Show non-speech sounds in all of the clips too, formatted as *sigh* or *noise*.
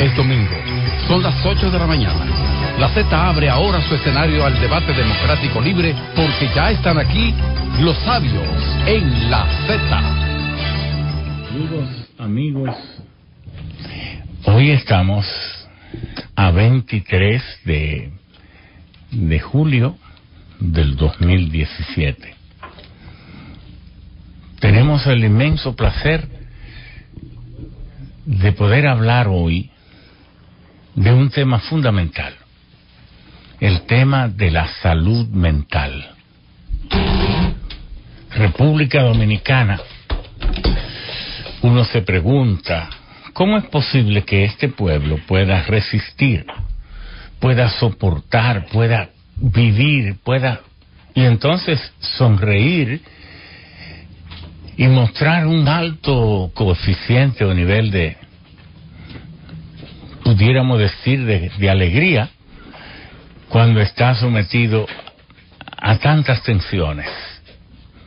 Es domingo. Son las 8 de la mañana. La Z abre ahora su escenario al debate democrático libre porque ya están aquí los sabios en la Z. Amigos, amigos, hoy estamos a 23 de, de julio del 2017. Tenemos el inmenso placer de poder hablar hoy de un tema fundamental, el tema de la salud mental. República Dominicana, uno se pregunta, ¿cómo es posible que este pueblo pueda resistir, pueda soportar, pueda vivir, pueda... Y entonces sonreír y mostrar un alto coeficiente o nivel de, pudiéramos decir, de, alegría cuando está sometido a tantas tensiones,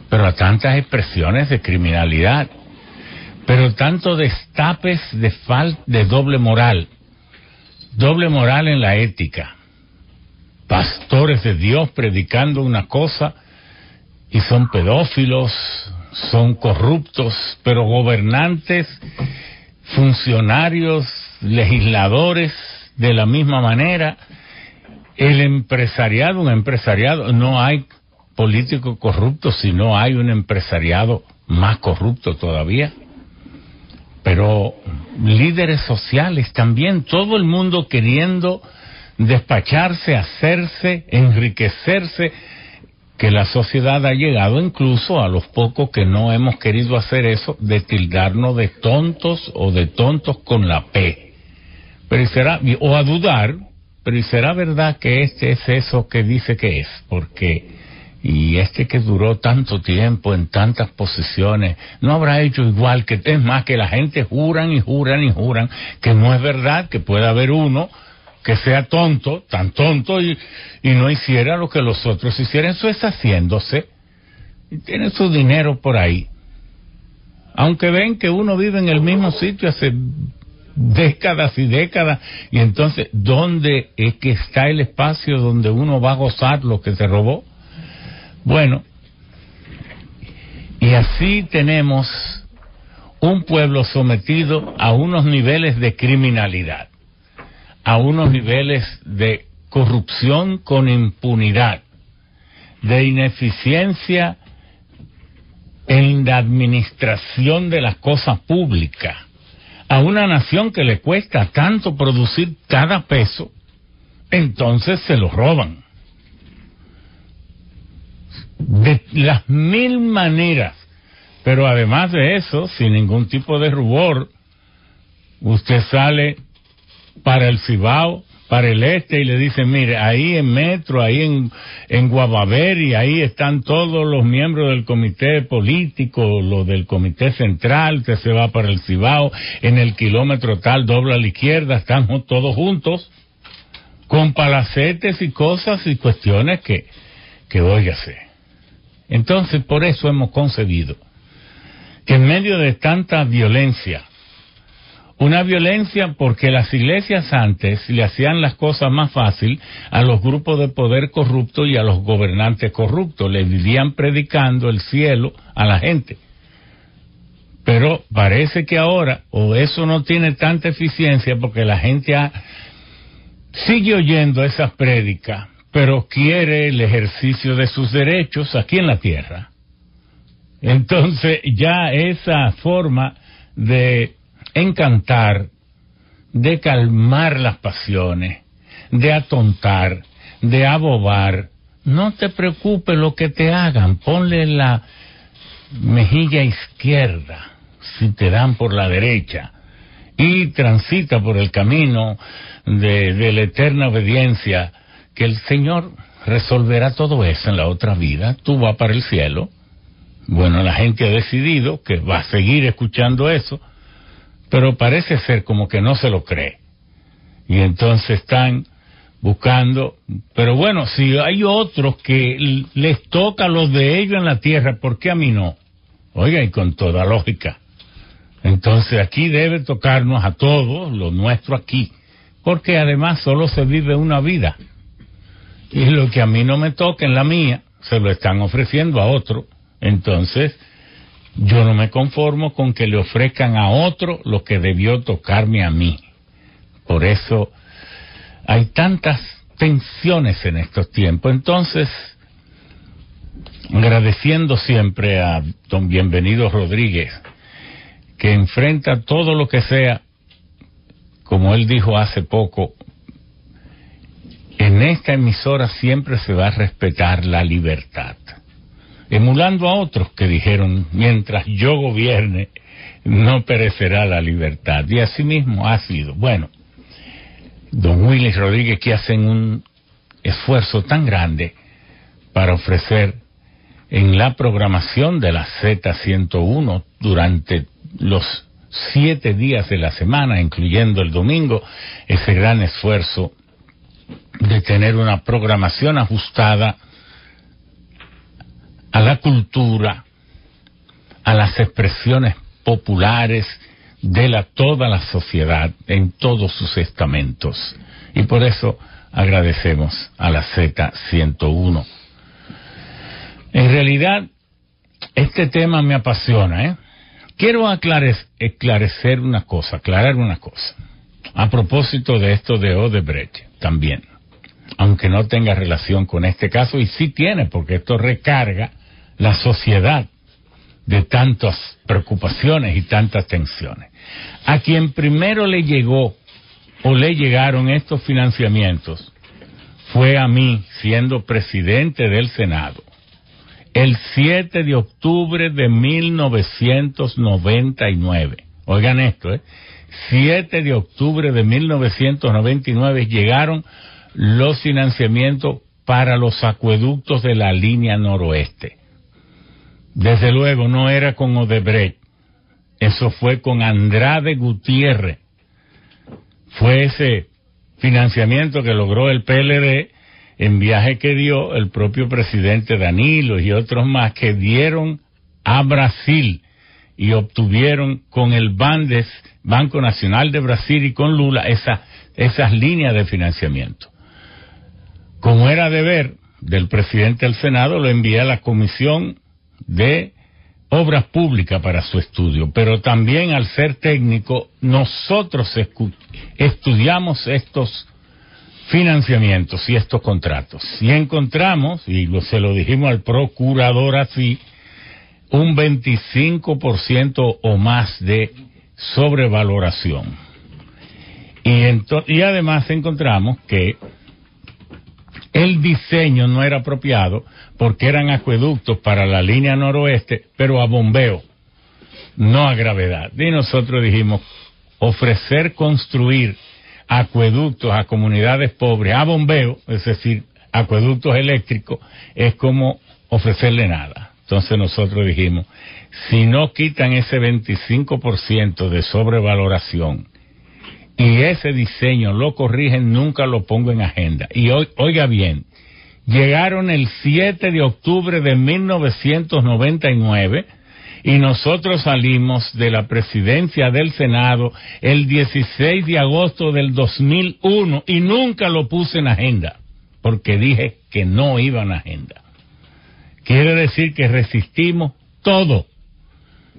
pero a tantas expresiones de criminalidad, pero tanto destapes de falta de doble moral, doble moral en la ética, pastores de Dios predicando una cosa y son pedófilos, son corruptos, pero gobernantes, funcionarios, legisladores, de la misma manera, el empresariado, un empresariado, no hay político corrupto, sino hay un empresariado más corrupto todavía. Pero líderes sociales también, todo el mundo queriendo despacharse, hacerse, enriquecerse que la sociedad ha llegado incluso a los pocos que no hemos querido hacer eso, de tildarnos de tontos o de tontos con la P. Pero será, o a dudar, pero ¿y será verdad que este es eso que dice que es? Porque, y este que duró tanto tiempo en tantas posiciones, no habrá hecho igual que, es más, que la gente juran y juran y juran que no es verdad, que puede haber uno que sea tonto, tan tonto, y, y no hiciera lo que los otros hicieran. Eso es haciéndose. Y tiene su dinero por ahí. Aunque ven que uno vive en el mismo sitio hace décadas y décadas, y entonces, ¿dónde es que está el espacio donde uno va a gozar lo que se robó? Bueno, y así tenemos un pueblo sometido a unos niveles de criminalidad a unos niveles de corrupción con impunidad, de ineficiencia en la administración de las cosas públicas, a una nación que le cuesta tanto producir cada peso, entonces se lo roban. De las mil maneras, pero además de eso, sin ningún tipo de rubor, usted sale para el Cibao, para el este y le dicen, mire, ahí en Metro, ahí en, en ahí están todos los miembros del comité político, los del comité central, usted se va para el Cibao, en el kilómetro tal, dobla a la izquierda, están todos juntos, con palacetes y cosas y cuestiones que, que óigase. Entonces, por eso hemos concebido que en medio de tanta violencia, una violencia porque las iglesias antes le hacían las cosas más fácil a los grupos de poder corruptos y a los gobernantes corruptos. Le vivían predicando el cielo a la gente. Pero parece que ahora, o eso no tiene tanta eficiencia porque la gente sigue oyendo esas prédicas, pero quiere el ejercicio de sus derechos aquí en la tierra. Entonces ya esa forma de encantar, de calmar las pasiones, de atontar, de abobar. No te preocupes lo que te hagan, ponle la mejilla izquierda si te dan por la derecha y transita por el camino de, la eterna obediencia, que el Señor resolverá todo eso en la otra vida, tú vas para el cielo. Bueno, la gente ha decidido que va a seguir escuchando eso, pero parece ser como que no se lo cree. Y entonces están buscando, pero bueno, si hay otros que les toca lo de ellos en la tierra, ¿por qué a mí no? Oiga, y con toda lógica. Entonces aquí debe tocarnos a todos lo nuestro aquí, porque además solo se vive una vida. Y lo que a mí no me toca en la mía, se lo están ofreciendo a otro. Entonces, yo no me conformo con que le ofrezcan a otro lo que debió tocarme a mí. Por eso hay tantas tensiones en estos tiempos. Entonces, agradeciendo siempre a don Bienvenido Rodríguez, que enfrenta todo lo que sea, como él dijo hace poco, en esta emisora siempre se va a respetar la libertad emulando a otros que dijeron, mientras yo gobierne, no perecerá la libertad. Y así mismo ha sido. Bueno, don Willis Rodríguez que hacen un esfuerzo tan grande para ofrecer en la programación de la Z101 durante los siete días de la semana, incluyendo el domingo, ese gran esfuerzo de tener una programación ajustada a la cultura, a las expresiones populares de la, toda la sociedad en todos sus estamentos. Y por eso agradecemos a la Z101. En realidad, este tema me apasiona, ¿eh? Quiero esclarecer una cosa, aclarar una cosa. A propósito de esto de Odebrecht, también. Aunque no tenga relación con este caso, y sí tiene, porque esto recarga la sociedad de tantas preocupaciones y tantas tensiones. A quien primero le llegó o le llegaron estos financiamientos fue a mí, siendo presidente del Senado, el 7 de octubre de 1999. Oigan esto, ¿eh? 7 de octubre de 1999 llegaron los financiamientos para los acueductos de la línea noroeste. Desde luego no era con Odebrecht, eso fue con Andrade Gutiérrez. Fue ese financiamiento que logró el PLD en viaje que dio el propio presidente Danilo y otros más que dieron a Brasil y obtuvieron con el Bandes, Banco Nacional de Brasil y con Lula esas líneas de financiamiento. Como era deber del presidente del Senado, lo envié a la Comisión de obras públicas para su estudio, pero también al ser técnico, nosotros estudiamos estos financiamientos y estos contratos. Y encontramos, y se lo dijimos al procurador así, un 25% o más de sobrevaloración. Y, y además encontramos que el diseño no era apropiado porque eran acueductos para la línea noroeste, pero a bombeo, no a gravedad. Y nosotros dijimos, ofrecer construir acueductos a comunidades pobres a bombeo, es decir, acueductos eléctricos, es como ofrecerle nada. Entonces nosotros dijimos, si no quitan ese 25% de sobrevaloración y ese diseño lo corrigen, nunca lo pongo en agenda. Y oiga bien, llegaron el 7 de octubre de 1999 y nosotros salimos de la presidencia del Senado el 16 de agosto del 2001 y nunca lo puse en agenda porque dije que no iba en agenda. Quiere decir que resistimos todo.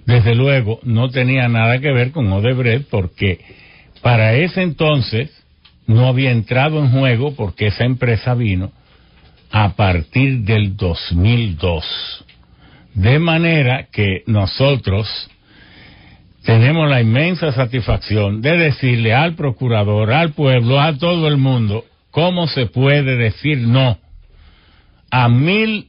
Desde luego no tenía nada que ver con Odebrecht porque para ese entonces no había entrado en juego porque esa empresa vino a partir del 2002. De manera que nosotros tenemos la inmensa satisfacción de decirle al procurador, al pueblo, a todo el mundo, cómo se puede decir no a mil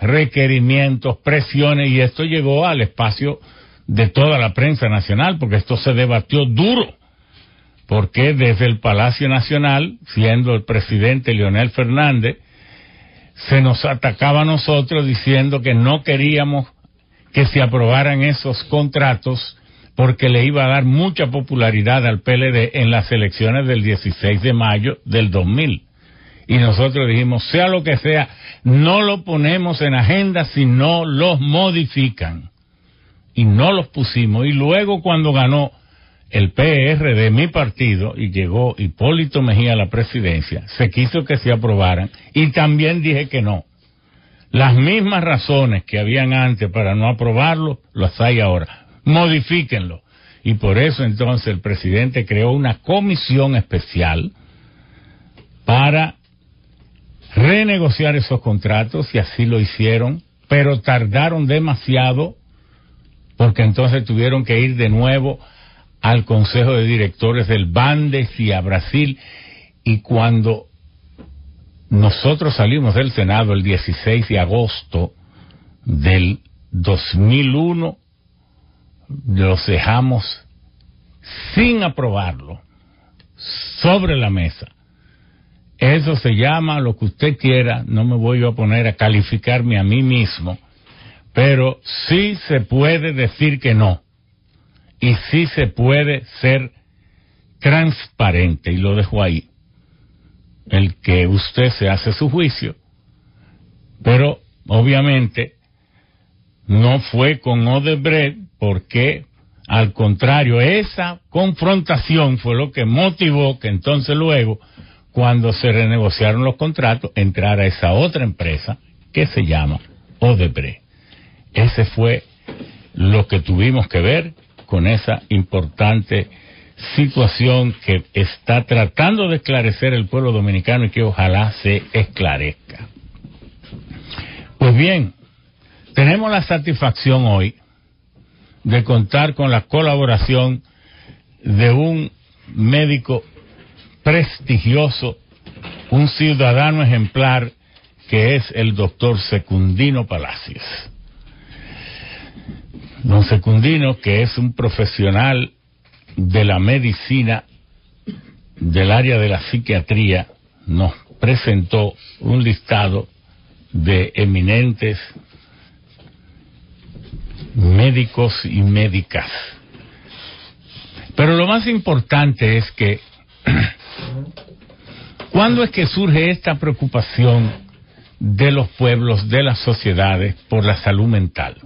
requerimientos, presiones, y esto llegó al espacio de toda la prensa nacional, porque esto se debatió duro porque desde el Palacio Nacional, siendo el presidente Leonel Fernández, se nos atacaba a nosotros diciendo que no queríamos que se aprobaran esos contratos porque le iba a dar mucha popularidad al PLD en las elecciones del 16 de mayo del 2000. Y nosotros dijimos, sea lo que sea, no lo ponemos en agenda si no los modifican. y no los pusimos. Y luego cuando ganó el PR de mi partido y llegó Hipólito Mejía a la presidencia, se quiso que se aprobaran y también dije que no. Las mismas razones que habían antes para no aprobarlo, las hay ahora. Modifíquenlo. Y por eso entonces el presidente creó una comisión especial para renegociar esos contratos y así lo hicieron, pero tardaron demasiado porque entonces tuvieron que ir de nuevo al Consejo de Directores del Bandes y a Brasil y cuando nosotros salimos del Senado el 16 de agosto del 2001, los dejamos sin aprobarlo sobre la mesa. Eso se llama lo que usted quiera, no me voy a poner a calificarme a mí mismo, pero sí se puede decir que no. Y sí se puede ser transparente, y lo dejo ahí. El que usted se hace su juicio. Pero, obviamente, no fue con Odebrecht porque, al contrario, esa confrontación fue lo que motivó que entonces luego cuando se renegociaron los contratos, entrar a esa otra empresa que se llama Odebrecht. Ese fue lo que tuvimos que ver con esa importante situación que está tratando de esclarecer el pueblo dominicano y que ojalá se esclarezca. Pues bien, tenemos la satisfacción hoy de contar con la colaboración de un médico prestigioso, un ciudadano ejemplar que es el doctor Secundino Palacios. Don Secundino, que es un profesional de la medicina del área de la psiquiatría, nos presentó un listado de eminentes médicos y médicas. Pero lo más importante es que *clears throat* ¿Cuándo es que surge esta preocupación de los pueblos, de las sociedades por la salud mental?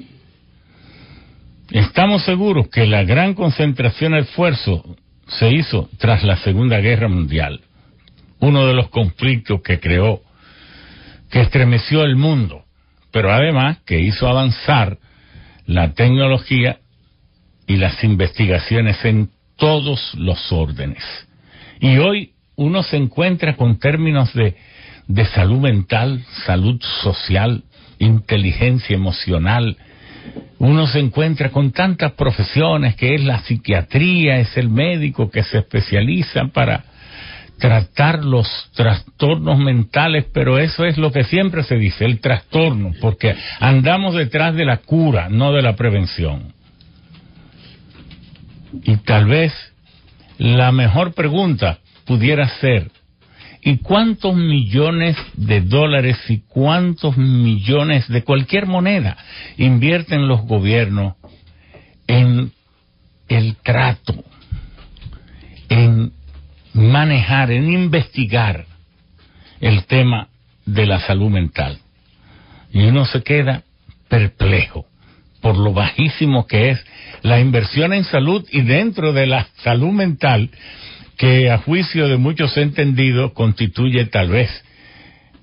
Estamos seguros que la gran concentración de esfuerzo se hizo tras la Segunda Guerra Mundial, uno de los conflictos que creó, que estremeció el mundo, pero además que hizo avanzar la tecnología y las investigaciones en todos los órdenes. Y hoy uno se encuentra con términos de, salud mental, salud social, inteligencia emocional. Uno se encuentra con tantas profesiones que es la psiquiatría, es el médico que se especializa para tratar los trastornos mentales, pero eso es lo que siempre se dice, el trastorno, porque andamos detrás de la cura, no de la prevención. Y tal vez la mejor pregunta pudiera ser, ¿y cuántos millones de dólares y cuántos millones de cualquier moneda invierten los gobiernos en el trato, en manejar, en investigar el tema de la salud mental? Y uno se queda perplejo por lo bajísimo que es la inversión en salud y dentro de la salud mental, que a juicio de muchos entendidos constituye tal vez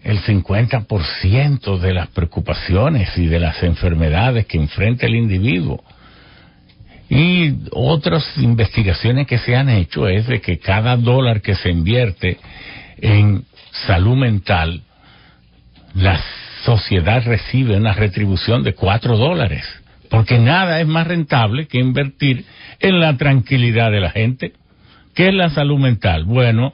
el 50% de las preocupaciones y de las enfermedades que enfrenta el individuo. Y otras investigaciones que se han hecho es de que cada dólar que se invierte en salud mental, la sociedad recibe una retribución de cuatro dólares porque nada es más rentable que invertir en la tranquilidad de la gente. ¿Qué es la salud mental? Bueno,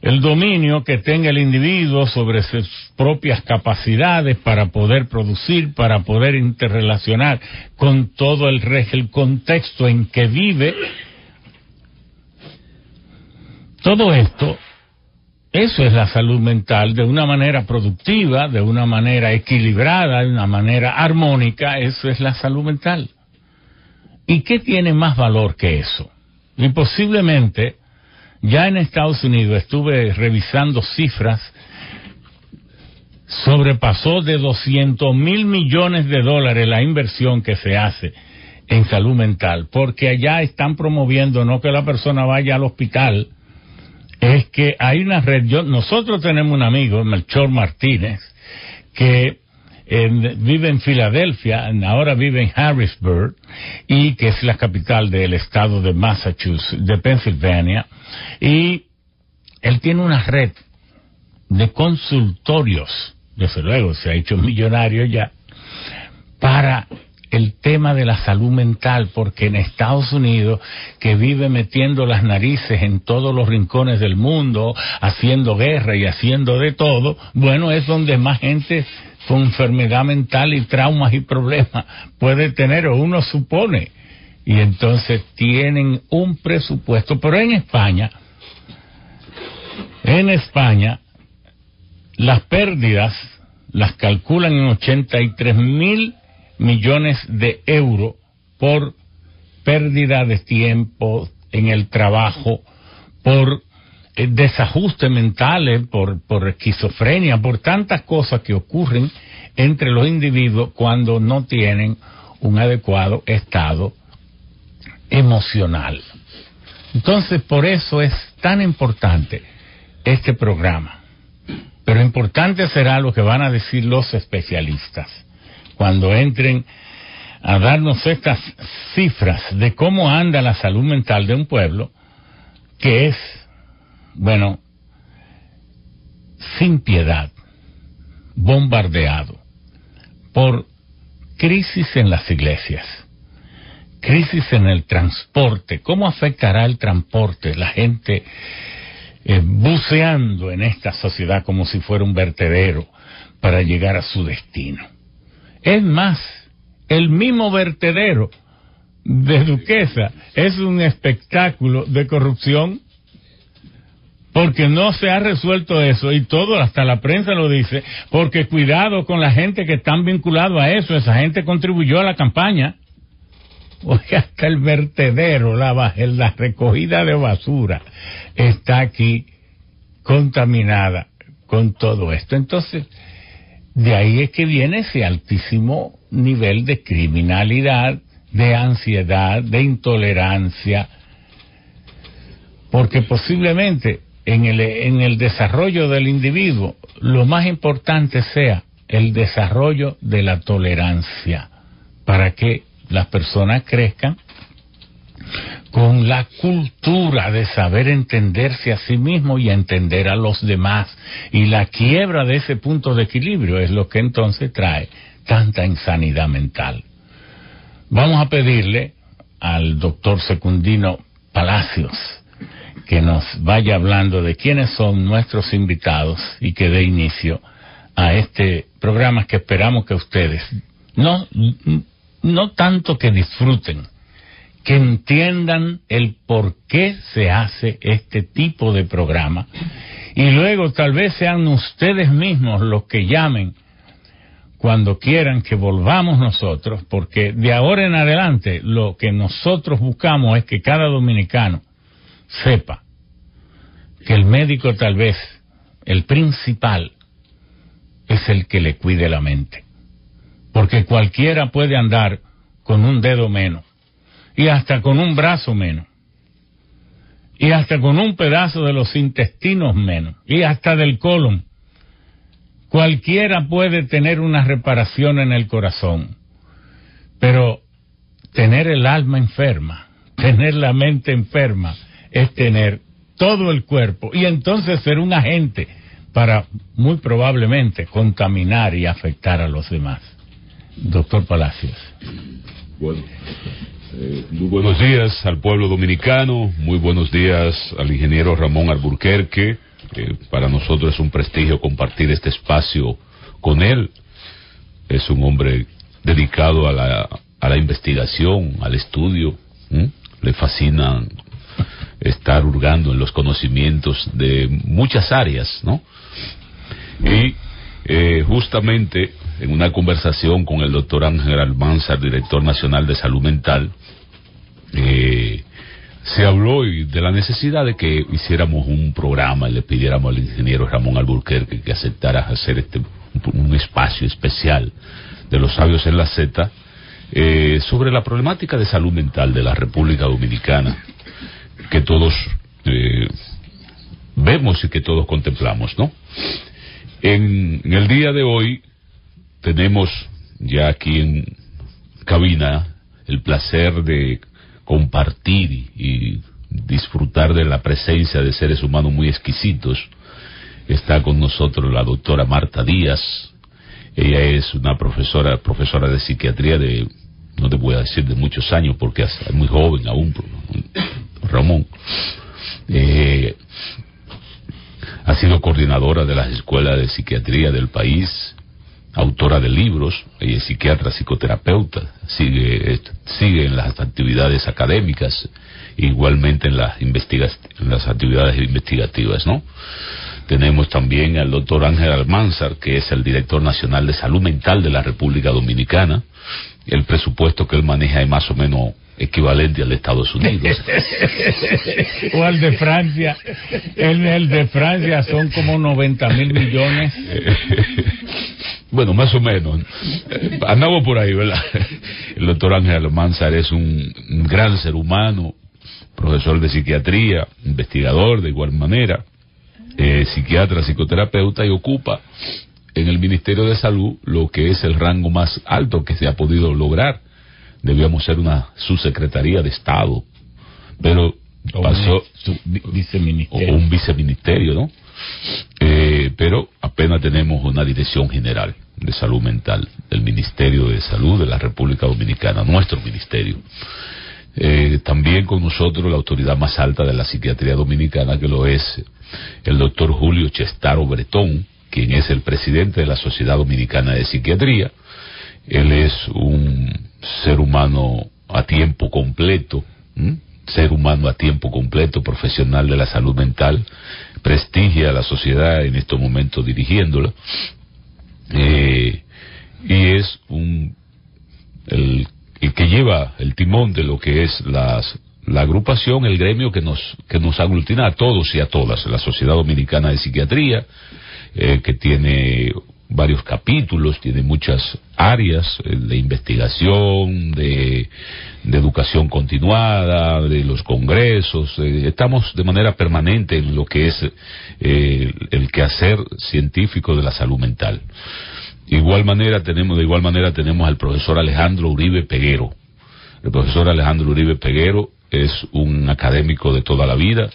el dominio que tenga el individuo sobre sus propias capacidades para poder producir, para poder interrelacionar con todo el, el contexto en que vive. Todo esto eso es la salud mental de una manera productiva, de una manera equilibrada, de una manera armónica. Eso es la salud mental. ¿Y qué tiene más valor que eso? Y posiblemente, ya en Estados Unidos estuve revisando cifras, sobrepasó de 200 mil millones de dólares la inversión que se hace en salud mental, porque allá están promoviendo no que la persona vaya al hospital, es que hay una red, nosotros tenemos un amigo, Melchor Martínez, que vive en Filadelfia, ahora vive en Harrisburg, y que es la capital del estado de Massachusetts, de Pennsylvania, y él tiene una red de consultorios, desde luego se ha hecho millonario ya, para el tema de la salud mental, porque en Estados Unidos, que vive metiendo las narices en todos los rincones del mundo, haciendo guerra y haciendo de todo, bueno, es donde más gente con enfermedad mental y traumas y problemas puede tener, o uno supone. Y entonces tienen un presupuesto, pero en España, en España, las pérdidas las calculan en 83 mil millones de euros por pérdida de tiempo en el trabajo, por desajustes mentales, por, por esquizofrenia, por tantas cosas que ocurren entre los individuos cuando no tienen un adecuado estado emocional. Entonces, por eso es tan importante este programa. Pero importante será lo que van a decir los especialistas cuando entren a darnos estas cifras de cómo anda la salud mental de un pueblo que es, bueno, sin piedad, bombardeado por crisis en las iglesias, crisis en el transporte. ¿Cómo afectará el transporte? La gente eh, buceando en esta sociedad como si fuera un vertedero para llegar a su destino. Es más, el mismo vertedero de Duquesa es un espectáculo de corrupción porque no se ha resuelto eso y todo, hasta la prensa lo dice, porque cuidado con la gente que están vinculados a eso, esa gente contribuyó a la campaña. *laughs* Oye, hasta el vertedero, la, la recogida de basura está aquí contaminada con todo esto. Entonces, de ahí es que viene ese altísimo nivel de criminalidad, de ansiedad, de intolerancia, porque posiblemente en el, en el desarrollo del individuo lo más importante sea el desarrollo de la tolerancia para que las personas crezcan con la cultura de saber entenderse a sí mismo y entender a los demás. Y la quiebra de ese punto de equilibrio es lo que entonces trae tanta insanidad mental. Vamos a pedirle al doctor Secundino Palacios que nos vaya hablando de quiénes son nuestros invitados y que dé inicio a este programa que esperamos que ustedes no, no tanto que disfruten, que entiendan el por qué se hace este tipo de programa y luego tal vez sean ustedes mismos los que llamen cuando quieran que volvamos nosotros, porque de ahora en adelante lo que nosotros buscamos es que cada dominicano sepa que el médico tal vez, el principal, es el que le cuide la mente. Porque cualquiera puede andar con un dedo menos y hasta con un brazo menos, y hasta con un pedazo de los intestinos menos, y hasta del colon. Cualquiera puede tener una reparación en el corazón, pero tener el alma enferma, *laughs* tener la mente enferma, es tener todo el cuerpo y entonces ser un agente para muy probablemente contaminar y afectar a los demás. Doctor Palacios. Bueno, eh, muy buenos días al pueblo dominicano, muy buenos días al ingeniero Ramón Alburquerque. para nosotros es un prestigio compartir este espacio con él. Es un hombre dedicado a la, a la investigación, al estudio. Le fascina estar hurgando en los conocimientos de muchas áreas, ¿no? Y eh, justamente en una conversación con el doctor Ángel Almanzar, director nacional de salud mental, eh, se habló de la necesidad de que hiciéramos un programa y le pidiéramos al ingeniero Ramón Alburquerque que aceptara hacer este un espacio especial de los sabios en la Z eh, sobre la problemática de salud mental de la República Dominicana, que todos eh, vemos y que todos contemplamos, ¿no? En, el día de hoy tenemos ya aquí en cabina el placer de compartir y disfrutar de la presencia de seres humanos muy exquisitos. Está con nosotros la doctora Marta Díaz. Ella es una profesora, profesora de psiquiatría de, no te voy a decir de muchos años porque es muy joven aún, Ramón. Eh, ha sido coordinadora de las escuelas de psiquiatría del país, autora de libros, ella es psiquiatra, psicoterapeuta, sigue, sigue en las actividades académicas, igualmente en las, en las actividades investigativas, ¿no? Tenemos también al doctor Ángel Almanzar, que es el director nacional de salud mental de la República Dominicana. El presupuesto que él maneja es más o menos equivalente al de Estados Unidos. *laughs* o al de Francia. El, el de Francia son como 90 mil millones. bueno, más o menos. Andamos por ahí, ¿verdad? El doctor Ángel Almanzar es un gran ser humano, profesor de psiquiatría, investigador de igual manera, eh, psiquiatra, psicoterapeuta y ocupa en el Ministerio de Salud lo que es el rango más alto que se ha podido lograr. Debíamos ser una subsecretaría de Estado, pero pasó un viceministerio. O un viceministerio, ¿no? Eh, pero apenas tenemos una dirección general de salud mental del Ministerio de Salud de la República Dominicana, nuestro ministerio. Eh, también con nosotros la autoridad más alta de la psiquiatría dominicana, que lo es el doctor Julio Chestaro Bretón, quien es el presidente de la Sociedad Dominicana de Psiquiatría. Él es un ser humano a tiempo completo, ser humano a tiempo completo, profesional de la salud mental, prestigia a la sociedad en estos momentos dirigiéndola, eh, y es un el que lleva el timón de lo que es las, la agrupación, el gremio que nos, que nos aglutina a todos y a todas, la Sociedad Dominicana de Psiquiatría, eh, que tiene varios capítulos, tiene muchas áreas eh, de investigación, de, educación continuada, de los congresos. Eh, estamos de manera permanente en lo que es el quehacer científico de la salud mental igual manera tenemos, de igual manera tenemos al profesor Alejandro Uribe Peguero. El profesor Alejandro Uribe Peguero es un académico de toda la vida,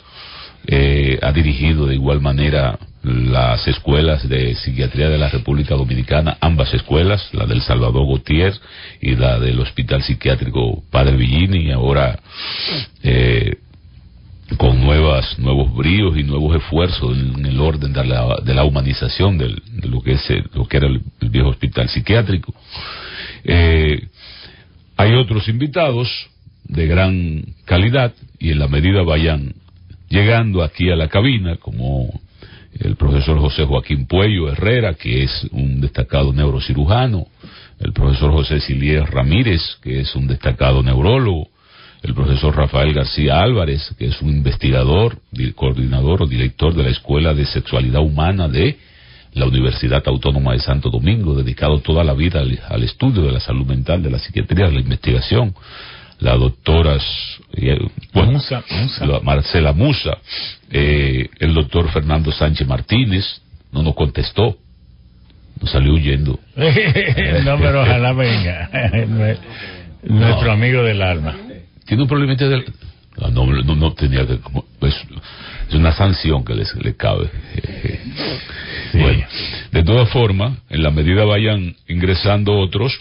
eh, ha dirigido de igual manera las escuelas de psiquiatría de la República Dominicana, ambas escuelas, la del Salvador Gautier y la del Hospital Psiquiátrico Padre Villini, ahora eh, con nuevas, nuevos bríos y nuevos esfuerzos en, el orden de la, de la humanización de lo que es lo que era el, viejo hospital psiquiátrico. Eh, hay otros invitados de gran calidad y en la medida vayan llegando aquí a la cabina, como el profesor José Joaquín Puello Herrera, que es un destacado neurocirujano, el profesor José Silier Ramírez, que es un destacado neurólogo, el profesor Rafael García Álvarez, que es un investigador, coordinador o director de la Escuela de Sexualidad Humana de la Universidad Autónoma de Santo Domingo, dedicado toda la vida al, estudio de la salud mental, de la psiquiatría, de la investigación. La doctora eh, Marcela Musa, eh, el doctor Fernando Sánchez Martínez, no nos contestó, nos salió huyendo. *laughs* no, pero ojalá *laughs* venga. Nuestro amigo del alma tiene un problema del... Ah, no, no, tenía que... Es una sanción que les, le cabe. Bueno, de todas formas, en la medida vayan ingresando otros,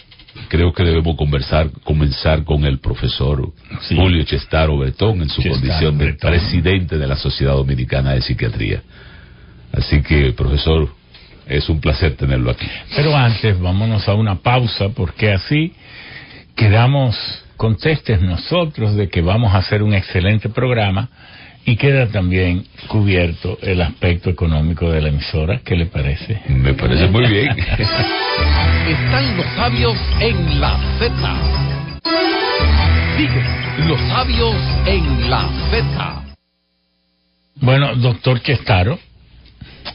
creo que debemos conversar, comenzar con el profesor Julio Chestaro Betón en su condición de presidente de la Sociedad Dominicana de Psiquiatría. Así que, profesor, es un placer tenerlo aquí. Pero antes, vámonos a una pausa, porque así quedamos contestes nosotros de que vamos a hacer un excelente programa y queda también cubierto el aspecto económico de la emisora. ¿Qué le parece? Me parece muy bien. *laughs* Están los sabios en la Z. Sigue los sabios en la Z. Bueno, doctor Chestaro,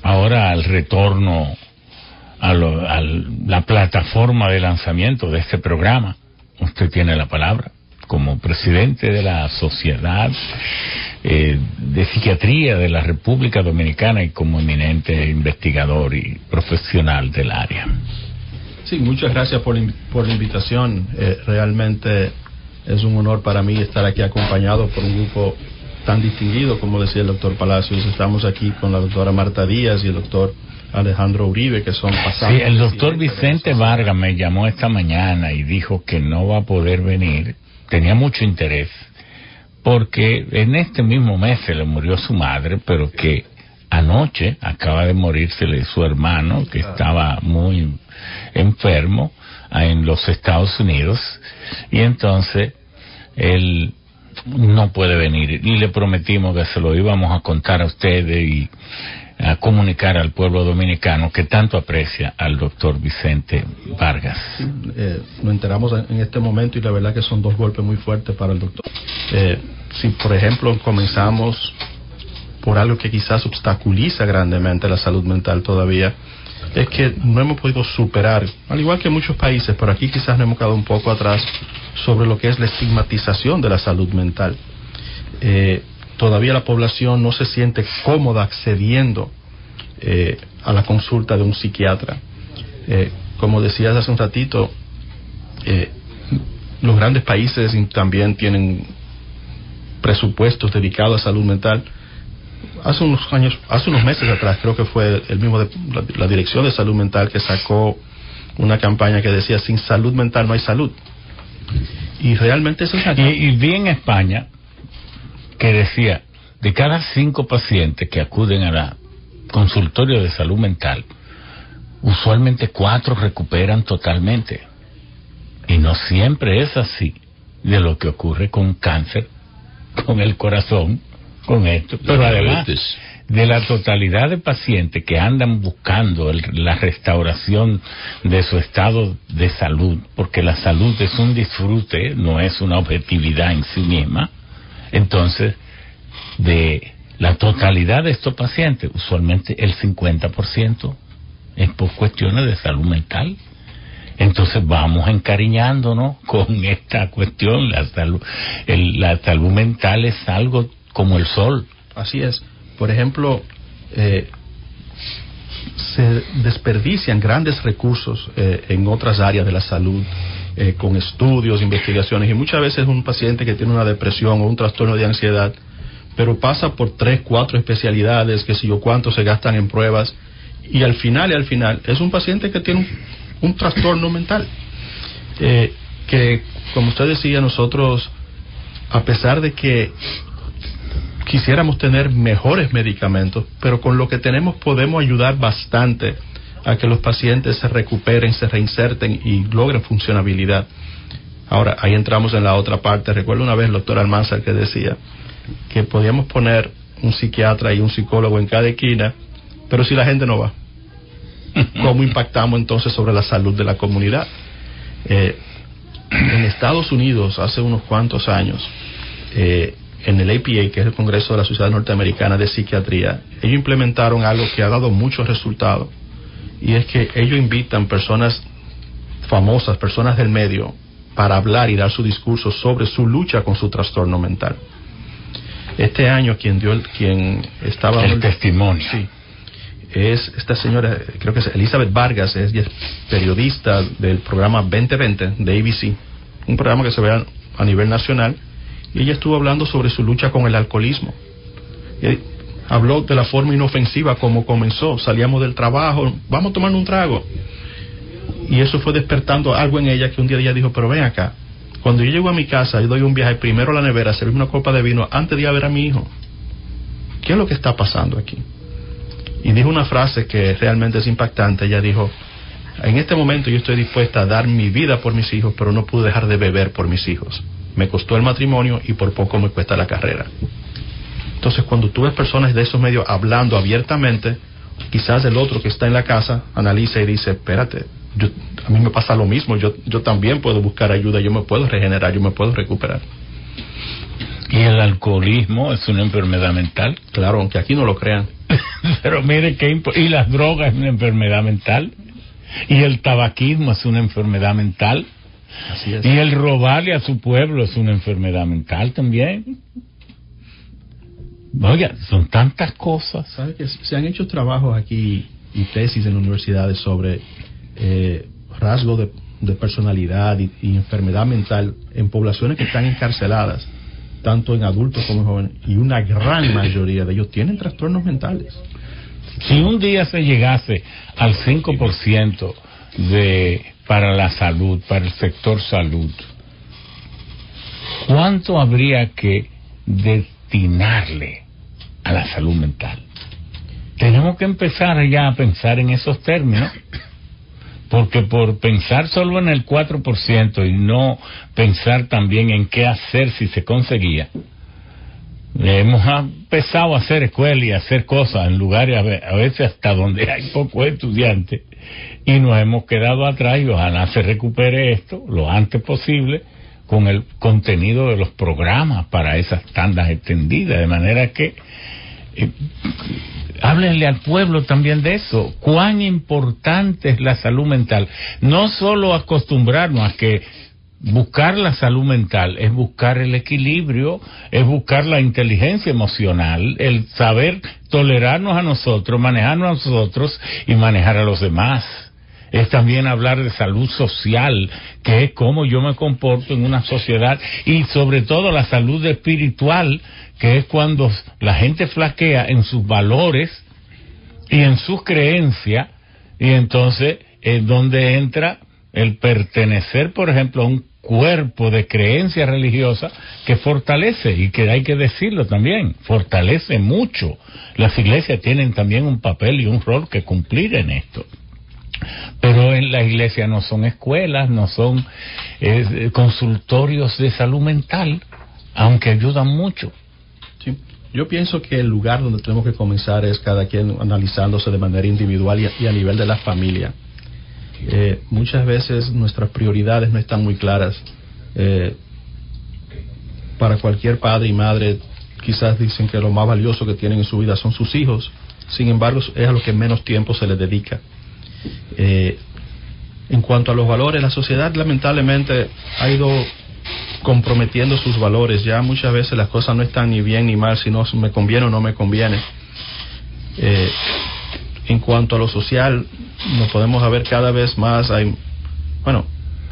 ahora al retorno a, a la plataforma de lanzamiento de este programa usted tiene la palabra como presidente de la Sociedad eh, de Psiquiatría de la República Dominicana y como eminente investigador y profesional del área. Sí, muchas gracias por, por la invitación. Eh, realmente es un honor para mí estar aquí acompañado por un grupo tan distinguido, como decía el doctor Palacios. Estamos aquí con la doctora Marta Díaz y el doctor Alejandro Uribe, que son pasados. Sí, el doctor Vicente Vargas me llamó esta mañana y dijo que no va a poder venir. Tenía mucho interés, porque en este mismo mes se le murió su madre, pero que anoche acaba de morírsele su hermano, que estaba muy enfermo en los Estados Unidos, y entonces él no puede venir. Y le prometimos que se lo íbamos a contar a ustedes y a comunicar al pueblo dominicano que tanto aprecia al doctor Vicente Vargas. Eh, enteramos en este momento y la verdad que son dos golpes muy fuertes para el doctor. Eh, si, por ejemplo, comenzamos por algo que quizás obstaculiza grandemente la salud mental todavía, es que no hemos podido superar, al igual que muchos países, pero aquí quizás nos hemos quedado un poco atrás sobre lo que es la estigmatización de la salud mental. Eh, todavía la población no se siente cómoda accediendo eh, a la consulta de un psiquiatra. Eh, como decías hace un ratito, eh, los grandes países también tienen presupuestos dedicados a salud mental. Hace unos años, hace unos meses atrás, creo que fue el mismo de, la, Dirección de Salud Mental que sacó una campaña que decía sin salud mental no hay salud. Y realmente eso es y, y vi en España que decía, de cada cinco pacientes que acuden a la consultorio de salud mental, usualmente cuatro recuperan totalmente. Y no siempre es así de lo que ocurre con cáncer, con el corazón, con esto. Pero además de la totalidad de pacientes que andan buscando la restauración de su estado de salud, porque la salud es un disfrute, no es una objetividad en sí misma, entonces, de la totalidad de estos pacientes, usualmente el 50% es por cuestiones de salud mental. Entonces vamos encariñándonos con *laughs* esta cuestión. La salud, la salud mental es algo como el sol. Así es. Por ejemplo, eh, se desperdician grandes recursos eh, en otras áreas de la salud eh, con estudios, investigaciones, y muchas veces un paciente que tiene una depresión o un trastorno de ansiedad, pero pasa por tres, cuatro especialidades, que si yo cuánto se gastan en pruebas, y al final y al final es un paciente que tiene un, trastorno mental. Eh, que, como usted decía, nosotros, a pesar de que quisiéramos tener mejores medicamentos, pero con lo que tenemos podemos ayudar bastante a que los pacientes se recuperen, se reinserten y logren funcionabilidad. Ahora, ahí entramos en la otra parte. Recuerdo una vez el doctor Almanzar que decía que podíamos poner un psiquiatra y un psicólogo en cada esquina, pero si la gente no va, *laughs* ¿cómo impactamos entonces sobre la salud de la comunidad? Eh, en Estados Unidos, hace unos cuantos años, eh, en el APA, que es el Congreso de la Sociedad Norteamericana de Psiquiatría, ellos implementaron algo que ha dado muchos resultados y es que ellos invitan personas famosas, personas del medio, para hablar y dar su discurso sobre su lucha con su trastorno mental. Este año quien dio el, quien estaba el testimonio. Sí, es esta señora, creo que es Elizabeth Vargas, es periodista del programa 2020 de ABC, un programa que se ve a, nivel nacional, y ella estuvo hablando sobre su lucha con el alcoholismo habló de la forma inofensiva como comenzó. Salíamos del trabajo, vamos a tomar un trago. Y eso fue despertando algo en ella que un día ella dijo, pero ven acá, cuando yo llego a mi casa, yo doy un viaje primero a la nevera, servirme una copa de vino antes de ir a ver a mi hijo. ¿Qué es lo que está pasando aquí? Y dijo una frase que realmente es impactante. Ella dijo, en este momento yo estoy dispuesta a dar mi vida por mis hijos, pero no pude dejar de beber por mis hijos. Me costó el matrimonio y por poco me cuesta la carrera. Entonces, cuando tú ves personas de esos medios hablando abiertamente, quizás el otro que está en la casa analiza y dice, espérate, yo, a mí me pasa lo mismo, yo, yo también puedo buscar ayuda, yo me puedo regenerar, yo me puedo recuperar. ¿Y el alcoholismo es una enfermedad mental? Claro, aunque aquí no lo crean. *laughs* Pero mire que y las drogas es una enfermedad mental y el tabaquismo es una enfermedad mental Y el robarle a su pueblo es una enfermedad mental también. Oiga, son tantas cosas. ¿Sabe que se han hecho trabajos aquí y tesis en universidades sobre eh, rasgos de, personalidad y, enfermedad mental en poblaciones que están encarceladas, tanto en adultos como en jóvenes, y una gran *coughs* mayoría de ellos tienen trastornos mentales. Si un día se llegase al 5% de para la salud, para el sector salud, ¿cuánto habría que destinarle a la salud mental? Tenemos que empezar ya a pensar en esos términos, porque por pensar solo en el 4% y no pensar también en qué hacer si se conseguía, hemos empezado a hacer escuelas y a hacer cosas en lugares a veces hasta donde hay pocos estudiantes y nos hemos quedado atrás y ojalá se recupere esto lo antes posible con el contenido de los programas para esas tandas extendidas, de manera que eh, háblenle al pueblo también de eso, cuán importante es la salud mental, no solo acostumbrarnos a que buscar la salud mental es buscar el equilibrio, es buscar la inteligencia emocional, el saber tolerarnos a nosotros, manejarnos a nosotros y manejar a los demás. Es también hablar de salud social, que es cómo yo me comporto en una sociedad y sobre todo la salud espiritual, que es cuando la gente flaquea en sus valores y en sus creencias y entonces es donde entra el pertenecer, por ejemplo, a un cuerpo de creencia religiosa que fortalece, y que hay que decirlo también, fortalece mucho. Las iglesias tienen también un papel y un rol que cumplir en esto. Pero en la iglesia no son escuelas, no son eh, consultorios de salud mental, aunque ayudan mucho. Yo pienso que el lugar donde tenemos que comenzar es cada quien analizándose de manera individual y a nivel de la familia eh, muchas veces nuestras prioridades no están muy claras. Eh, para cualquier padre y madre, quizás dicen que lo más valioso que tienen en su vida son sus hijos, sin embargo es a lo que menos tiempo se les dedica. Eh, en cuanto a los valores, la sociedad lamentablemente ha ido comprometiendo sus valores. Ya muchas veces las cosas no están ni bien ni mal, sino me conviene o no me conviene. Eh, en cuanto a lo social, nos podemos ver cada vez más. Hay, bueno,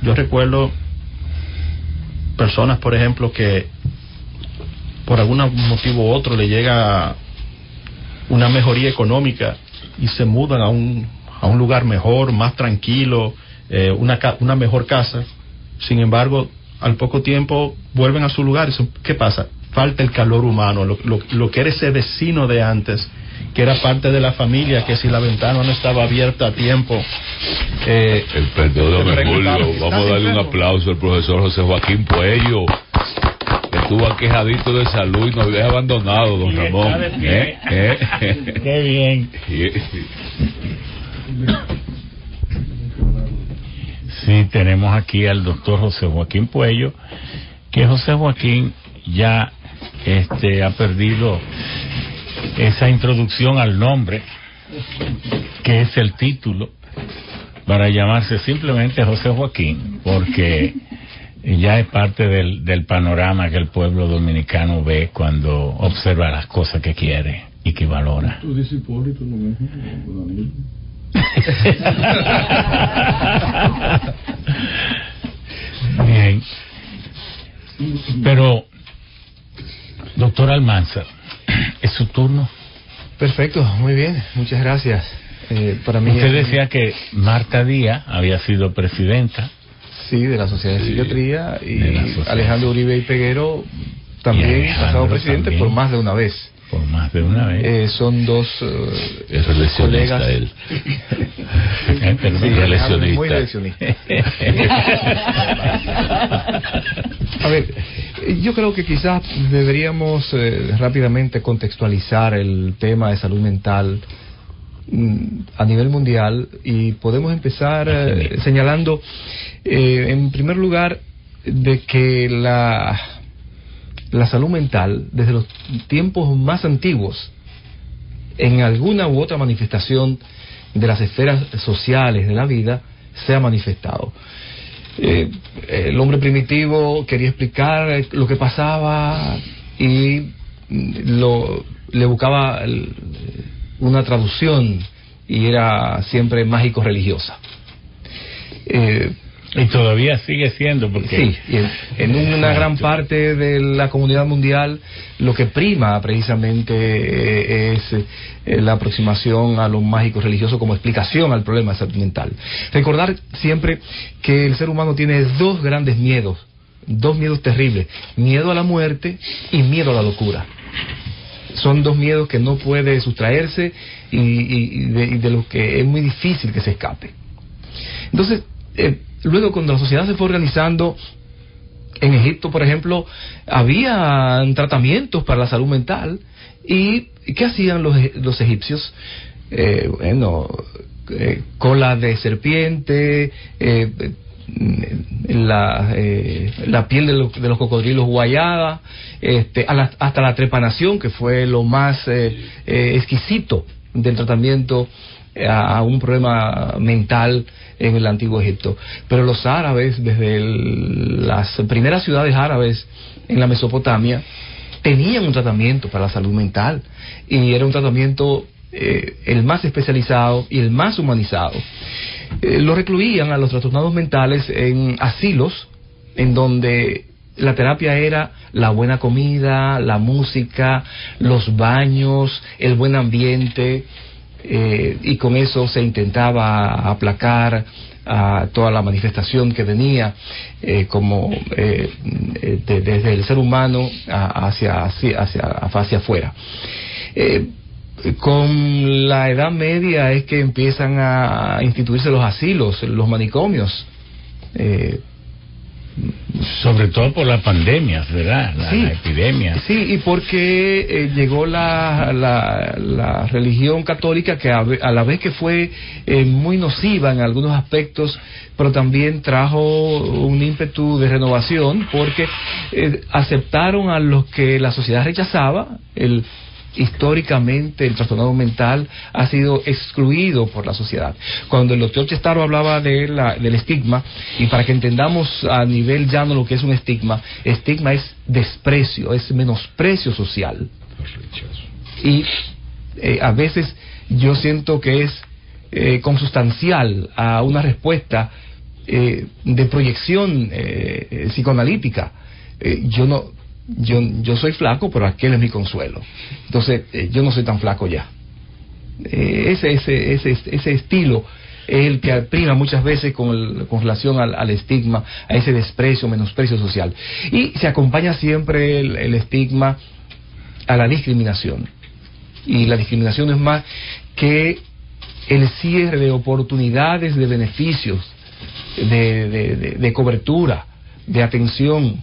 yo recuerdo personas, por ejemplo, que por algún motivo u otro le llega una mejoría económica y se mudan a un, a un lugar mejor, más tranquilo, eh, una, una mejor casa. Sin embargo, al poco tiempo vuelven a su lugar. ¿Qué pasa? Falta el calor humano, lo, lo, lo que era ese vecino de antes que era parte de la familia, que si la ventana no estaba abierta a tiempo. Eh, el perdóname, Julio, vamos a darle un aplauso al profesor José Joaquín Puello, que estuvo aquejadito de salud y nos había abandonado, don Ramón. ¿Eh? ¿Eh? Qué bien. *laughs* Sí, tenemos aquí al doctor José Joaquín Puello, que José Joaquín ya este, ha perdido esa introducción al nombre, que es el título, para llamarse simplemente José Joaquín, porque ya es parte del, del panorama que el pueblo dominicano ve cuando observa las cosas que quiere y que valora. Bien. Pero, doctor Almanza, es su turno. Perfecto, muy bien, muchas gracias. Eh, para mí Usted decía que Marta Díaz había sido presidenta. Sí, de la Sociedad de Psiquiatría y Alejandro Uribe y Peguero también ha estado presidente por más de una vez. Por más de una vez. Eh, son dos uh, colegas. él. *laughs* sí, muy *laughs* A ver, yo creo que quizás deberíamos eh, rápidamente contextualizar el tema de salud mental mm, a nivel mundial y podemos empezar eh, señalando, eh, en primer lugar, de que la, la salud mental, desde los tiempos más antiguos, en alguna u otra manifestación de las esferas sociales de la vida, se ha manifestado. eh, el hombre primitivo quería explicar lo que pasaba y le buscaba una traducción y era siempre mágico-religiosa. Eh, y todavía sigue siendo, porque... Sí, en, una gran parte de la comunidad mundial lo que prima precisamente eh, es eh, la aproximación a lo mágico religioso como explicación al problema de salud mental. Recordar siempre que el ser humano tiene dos grandes miedos, dos miedos terribles, miedo a la muerte y miedo a la locura. Son dos miedos que no puede sustraerse y, de, y de los que es muy difícil que se escape. Entonces, eh, luego cuando la sociedad se fue organizando, en Egipto, por ejemplo, había tratamientos para la salud mental. ¿Y qué hacían los, los egipcios? Eh, bueno, eh, cola de serpiente, eh, la, eh, la piel de, de, los cocodrilos guayada, este, hasta la trepanación, que fue lo más exquisito del tratamiento a, un problema mental en el antiguo Egipto. Pero los árabes, desde las primeras ciudades árabes en la Mesopotamia, tenían un tratamiento para la salud mental y era un tratamiento eh, el más especializado y el más humanizado. Eh, lo recluían a los trastornados mentales en asilos en donde la terapia era la buena comida, la música, los baños, el buen ambiente, eh, y con eso se intentaba aplacar a toda la manifestación que venía eh, como eh, desde el ser humano hacia, hacia, hacia, afuera. con la Edad Media es que empiezan a instituirse los asilos, los manicomios sobre todo por la pandemia, ¿verdad? La, epidemia. Sí, y porque eh, llegó la, la, religión católica que a, la vez que fue eh, muy nociva en algunos aspectos, pero también trajo un ímpetu de renovación porque eh, aceptaron a los que la sociedad rechazaba, el históricamente el trastornado mental ha sido excluido por la sociedad. Cuando el doctor Chestaro hablaba de la, del estigma, y para que entendamos a nivel llano lo que es un estigma, estigma es desprecio, es menosprecio social. Y eh, a veces yo siento que es eh, consustancial a una respuesta eh, de proyección eh, psicoanalítica. yo no yo, yo soy flaco, pero aquel es mi consuelo. Entonces, eh, yo no soy tan flaco ya. Eh, ese, ese, ese, ese estilo es el que prima muchas veces con, con relación al, estigma, a ese desprecio, menosprecio social. Y se acompaña siempre el, estigma a la discriminación. Y la discriminación es más que el cierre de oportunidades, de beneficios, de, de, de, cobertura, de atención,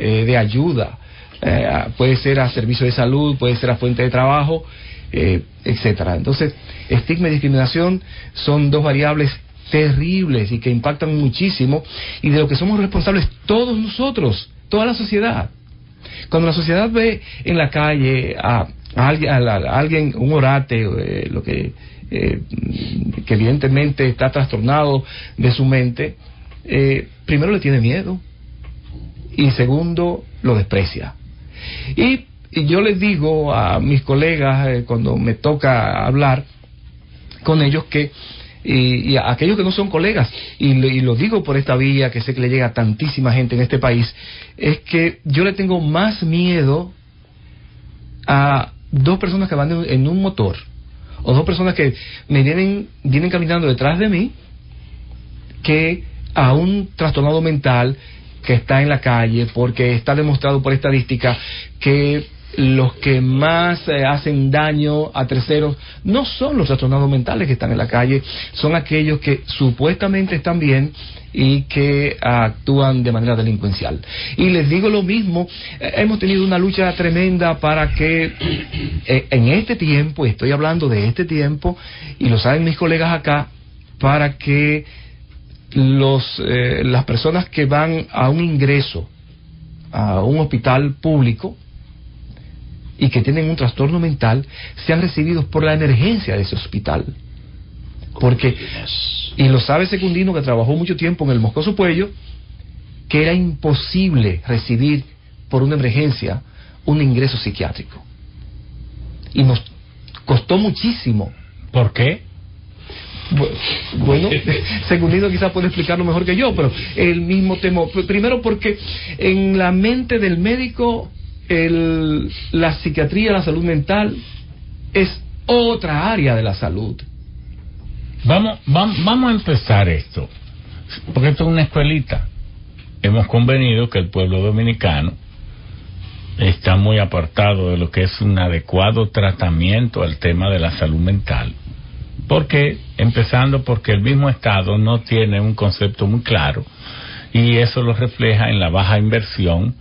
eh, de ayuda, eh, puede ser a servicio de salud, puede ser a fuente de trabajo, eh, etcétera. Entonces, estigma y discriminación son dos variables terribles y que impactan muchísimo y de lo que somos responsables todos nosotros, toda la sociedad. Cuando la sociedad ve en la calle a, alguien, a, alguien, un orate, eh, lo que, eh, que evidentemente está trastornado de su mente, primero le tiene miedo y segundo lo desprecia. Y, yo les digo a mis colegas eh, cuando me toca hablar con ellos que y, a aquellos que no son colegas, y, lo digo por esta vía que sé que le llega a tantísima gente en este país, es que yo le tengo más miedo a dos personas que van en un motor, o dos personas que me vienen, vienen caminando detrás de mí, que a un trastornado mental que está en la calle, porque está demostrado por estadística que los que más eh, hacen daño a terceros no son los trastornados mentales que están en la calle, son aquellos que supuestamente están bien y que actúan de manera delincuencial. Y les digo lo mismo, eh, hemos tenido una lucha tremenda para que eh, en este tiempo, estoy hablando de este tiempo, y lo saben mis colegas acá, para que los, eh, las personas que van a un ingreso a un hospital público y que tienen un trastorno mental sean recibidos por la emergencia de ese hospital. Porque, y lo sabe Secundino que trabajó mucho tiempo en el Moscoso Puello, que era imposible recibir por una emergencia un ingreso psiquiátrico. Y nos costó muchísimo. ¿Por qué? Bueno, *laughs* Secundino quizás puede explicarlo mejor que yo, pero el mismo tema. Primero porque en la mente del médico el, la psiquiatría, la salud mental es otra área de la salud. Vamos, vamos, vamos a empezar esto, porque esto es una escuelita. Hemos convenido que el pueblo dominicano está muy apartado de lo que es un adecuado tratamiento al tema de la salud mental. Porque, empezando porque el mismo Estado no tiene un concepto muy claro y eso lo refleja en la baja inversión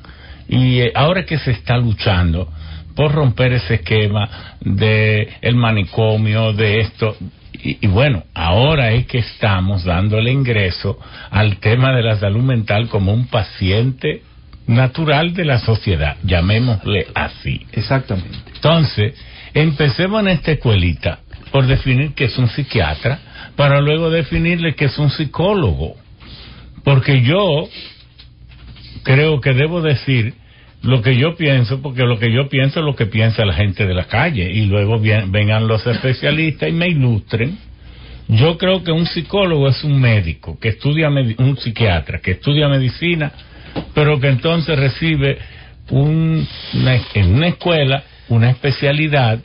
y eh, ahora que se está luchando por romper ese esquema de el manicomio, de esto, y, bueno, ahora es que estamos dándole ingreso al tema de la salud mental como un paciente natural de la sociedad, llamémosle así. Exactamente. Entonces, empecemos en esta escuelita por definir que es un psiquiatra, para luego definirle que es un psicólogo. Porque yo creo que debo decir lo que yo pienso, porque lo que yo pienso es lo que piensa la gente de la calle, y luego vengan los especialistas y me ilustren. Yo creo que un psicólogo es un médico, que estudia, un psiquiatra, que estudia medicina, pero que entonces recibe un, en una escuela una especialidad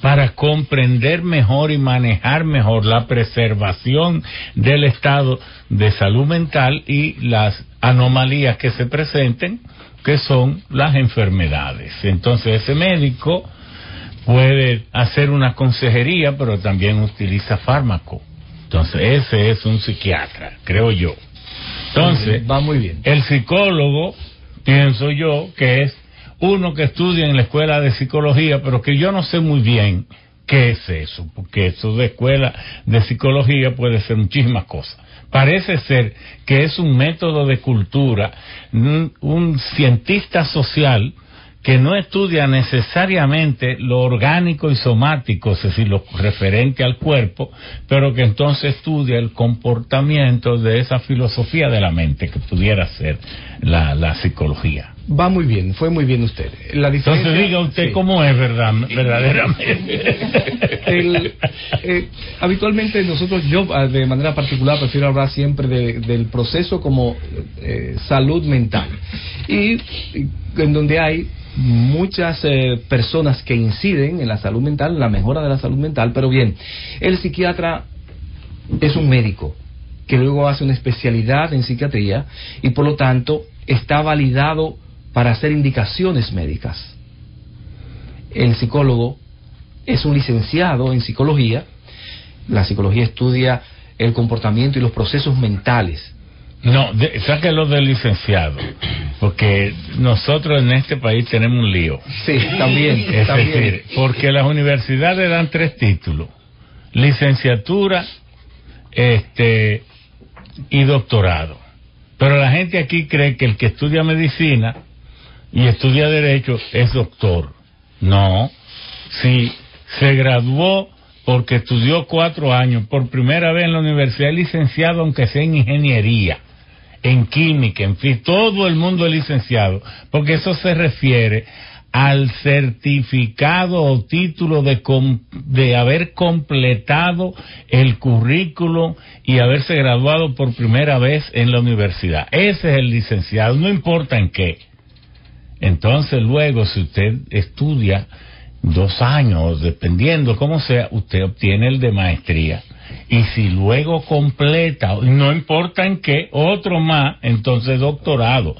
para comprender mejor y manejar mejor la preservación del estado de salud mental y las anomalías que se presenten que son las enfermedades. Entonces ese médico puede hacer una consejería, pero también utiliza fármaco. Entonces ese es un psiquiatra, creo yo. Entonces, va muy bien. El psicólogo, pienso yo, que es uno que estudia en la escuela de psicología, pero que yo no sé muy bien qué es eso, porque eso de escuela de psicología puede ser muchísimas cosas. Parece ser que es un método de cultura, un, cientista social que no estudia necesariamente lo orgánico y somático, es decir, lo referente al cuerpo, pero que entonces estudia el comportamiento de esa filosofía de la mente que pudiera ser la psicología. Va muy bien, fue muy bien usted. La Entonces diga usted cómo es verdad, verdaderamente. *laughs* Eh, habitualmente nosotros, yo ah, de manera particular prefiero hablar siempre del proceso como eh, salud mental. Y, en donde hay muchas eh, personas que inciden en la salud mental, en la mejora de la salud mental, pero bien, el psiquiatra es un médico que luego hace una especialidad en psiquiatría y por lo tanto está validado para hacer indicaciones médicas. El psicólogo es un licenciado en psicología. La psicología estudia el comportamiento y los procesos mentales. No, sáquelo del licenciado, porque nosotros en este país tenemos un lío. Sí, también. Es decir, porque las universidades dan tres títulos: licenciatura, este y doctorado. Pero la gente aquí cree que el que estudia medicina y estudia Derecho es doctor. No, si se graduó porque estudió cuatro años, por primera vez en la universidad, licenciado, aunque sea en ingeniería, en química, en fin, todo el mundo es licenciado, porque eso se refiere al certificado o título de, de haber completado el currículo y haberse graduado por primera vez en la universidad. Ese es el licenciado, no importa en qué. Entonces luego, si usted estudia dos años, dependiendo cómo sea, usted obtiene el de maestría. Y si luego completa, no importa en qué, otro más, entonces doctorado.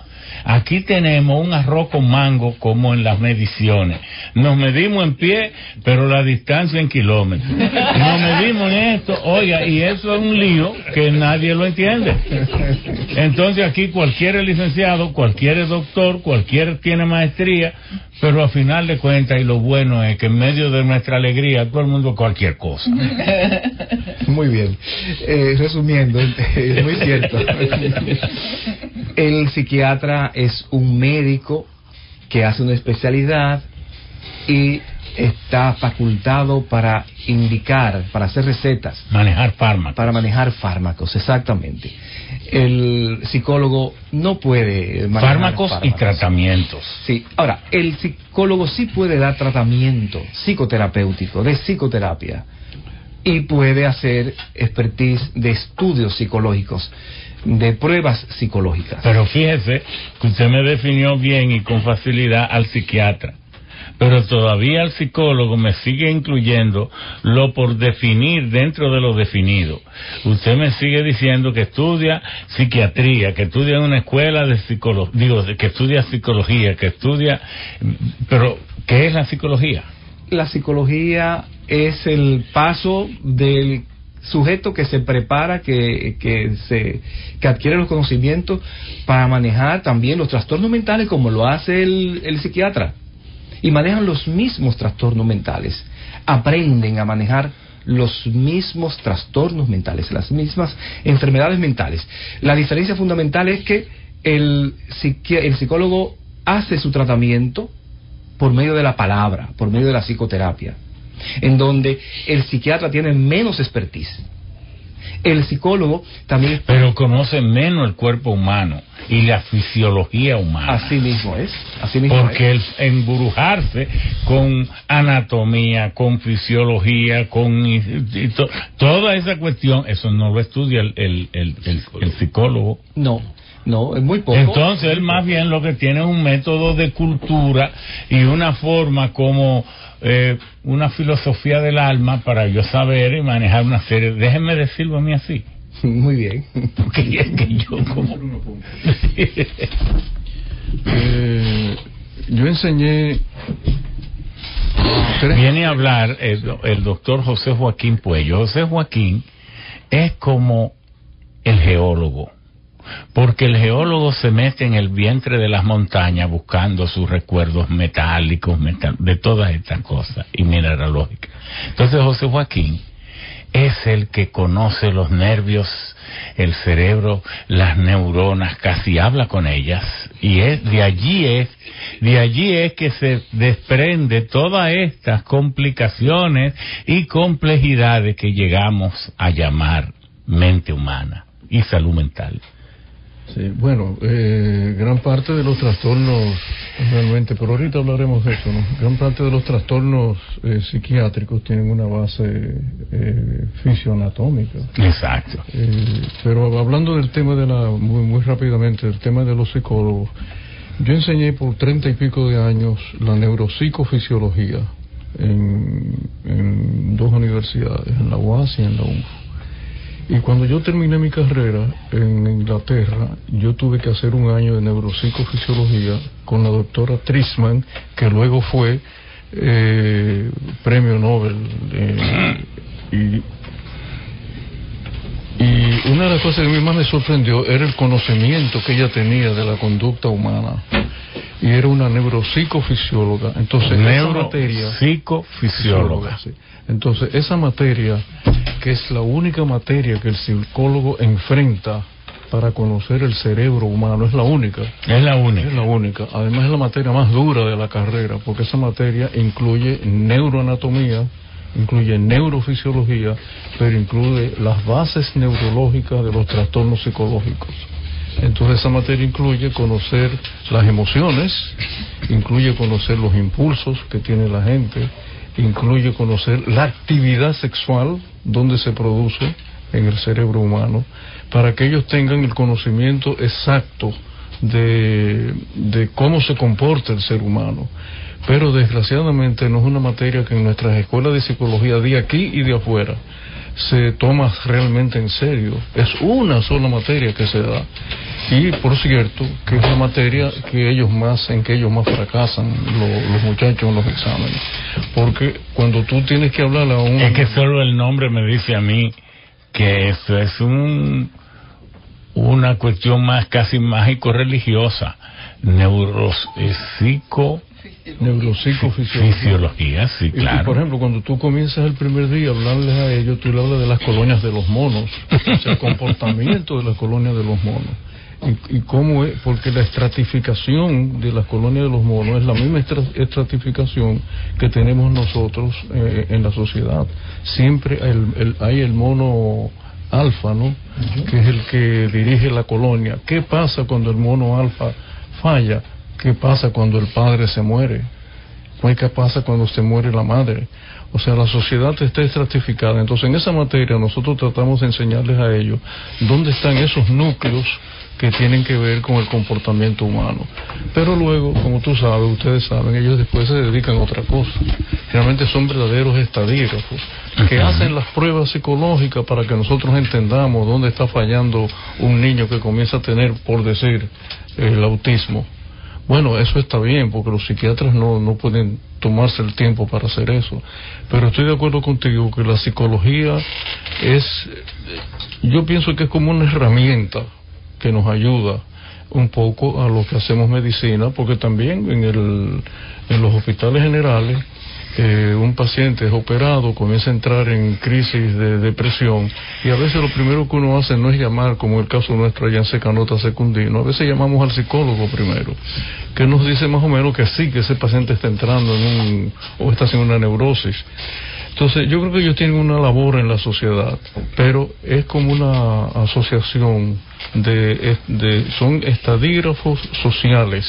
Aquí tenemos un arroz con mango como en las mediciones. Nos medimos en pie, pero la distancia en kilómetros. Nos medimos en esto, oiga, y eso es un lío que nadie lo entiende. Entonces aquí cualquier licenciado, cualquier doctor, cualquier tiene maestría, pero a final de cuentas, y lo bueno es que en medio de nuestra alegría, todo el mundo cualquier cosa. Muy bien. Eh, resumiendo, *laughs* es muy cierto. El psiquiatra es un médico que hace una especialidad y está facultado para indicar, para hacer recetas. Manejar fármacos. Para manejar fármacos, exactamente. El psicólogo no puede manejar fármacos, fármacos, y tratamientos. Sí, ahora, el psicólogo sí puede dar tratamiento psicoterapéutico, de psicoterapia, y puede hacer expertise de estudios psicológicos de pruebas psicológicas. Pero fíjese que usted me definió bien y con facilidad al psiquiatra pero todavía el psicólogo me sigue incluyendo lo por definir dentro de lo definido. Usted me sigue diciendo que estudia psiquiatría, que estudia en una escuela de psicología, digo, que estudia psicología, que estudia, pero ¿qué es la psicología? La psicología es el paso del sujeto que se prepara, que, que, se, que adquiere los conocimientos para manejar también los trastornos mentales como lo hace el, el psiquiatra. Y manejan los mismos trastornos mentales, aprenden a manejar los mismos trastornos mentales, las mismas enfermedades mentales. La diferencia fundamental es que el, el psicólogo hace su tratamiento por medio de la palabra, por medio de la psicoterapia, en donde el psiquiatra tiene menos expertise el psicólogo también... Pero conoce menos el cuerpo humano y la fisiología humana. Así mismo es. Así mismo Porque el emburujarse con anatomía, con fisiología, con toda esa cuestión, eso no lo estudia el, el, el, el psicólogo. No. No, es muy poco. Entonces él más bien lo que tiene es un método de cultura y una forma como eh, una filosofía del alma para yo saber y manejar una serie. Déjenme decirlo a mí así. *laughs* Muy bien. Porque es que yo como... *laughs* eh, yo enseñé... Viene a hablar el, el doctor José Joaquín Puello. José Joaquín es como el geólogo porque el geólogo se mete en el vientre de las montañas buscando sus recuerdos metálicos, de todas estas cosas y mineralógicas. Entonces José Joaquín es el que conoce los nervios, el cerebro, las neuronas, casi habla con ellas y es de allí es de allí es que se desprende todas estas complicaciones y complejidades que llegamos a llamar mente humana y salud mental. Sí, bueno, eh, gran parte de los trastornos, realmente, pero ahorita hablaremos de eso, ¿no? Gran parte de los trastornos eh, psiquiátricos tienen una base eh, fisioanatómica. Exacto. Eh, pero hablando del tema de la, muy, muy rápidamente, del tema de los psicólogos, yo enseñé por treinta y pico de años la neuropsicofisiología en, en dos universidades, en la UAS y en la UNFO. Y cuando yo terminé mi carrera en Inglaterra, yo tuve que hacer un año de neuropsicofisiología con la doctora Trisman, que luego fue eh, premio Nobel. Eh, y, y una de las cosas que a mí más me sorprendió era el conocimiento que ella tenía de la conducta humana. Y era una neuropsicofisióloga. Entonces, neuropsicofisióloga. Sí. Entonces, esa materia, que es la única materia que el psicólogo enfrenta para conocer el cerebro humano, es la única. Es la única. Es la única. Además es la materia más dura de la carrera, porque esa materia incluye neuroanatomía, incluye neurofisiología, pero incluye las bases neurológicas de los trastornos psicológicos. Entonces esa materia incluye conocer las emociones, incluye conocer los impulsos que tiene la gente, incluye conocer la actividad sexual, donde se produce en el cerebro humano, para que ellos tengan el conocimiento exacto de, de cómo se comporta el ser humano. Pero desgraciadamente no es una materia que en nuestras escuelas de psicología de aquí y de afuera se toma realmente en serio. Es una sola materia que se da. Y por cierto, que es la materia que ellos más, en que ellos más fracasan, lo, los muchachos en los exámenes. Porque cuando tú tienes que hablar a un... Es que solo el nombre me dice a mí que esto es un una cuestión más casi mágico-religiosa, neuropsico Neuropsicofisiología. sí, claro. Y, por ejemplo, cuando tú comienzas el primer día a hablarles a ellos, tú le hablas de las colonias de los monos, o sea, el comportamiento de las colonias de los monos. Y, y cómo es, porque la estratificación de las colonias de los monos es la misma estra- estratificación que tenemos nosotros eh, en la sociedad. Siempre el- el- hay el mono alfa, ¿no? Que es el que dirige la colonia. ¿Qué pasa cuando el mono alfa falla? ¿Qué pasa cuando el padre se muere? Pues, ¿Qué pasa cuando se muere la madre? O sea, la sociedad está estratificada. Entonces, en esa materia nosotros tratamos de enseñarles a ellos dónde están esos núcleos que tienen que ver con el comportamiento humano. Pero luego, como tú sabes, ustedes saben, ellos después se dedican a otra cosa. Realmente son verdaderos estadígrafos que hacen las pruebas psicológicas para que nosotros entendamos dónde está fallando un niño que comienza a tener, por decir, el autismo. Bueno, eso está bien, porque los psiquiatras no, no pueden tomarse el tiempo para hacer eso. Pero estoy de acuerdo contigo que la psicología es, yo pienso que es como una herramienta que nos ayuda un poco a lo que hacemos medicina, porque también en, el, en los hospitales generales eh, un paciente es operado, comienza a entrar en crisis de depresión y a veces lo primero que uno hace no es llamar, como el caso nuestro allá en Secanota Secundino, a veces llamamos al psicólogo primero, que nos dice más o menos que sí, que ese paciente está entrando en un, o está haciendo una neurosis. Entonces, yo creo que ellos tienen una labor en la sociedad, pero es como una asociación de, son estadígrafos sociales.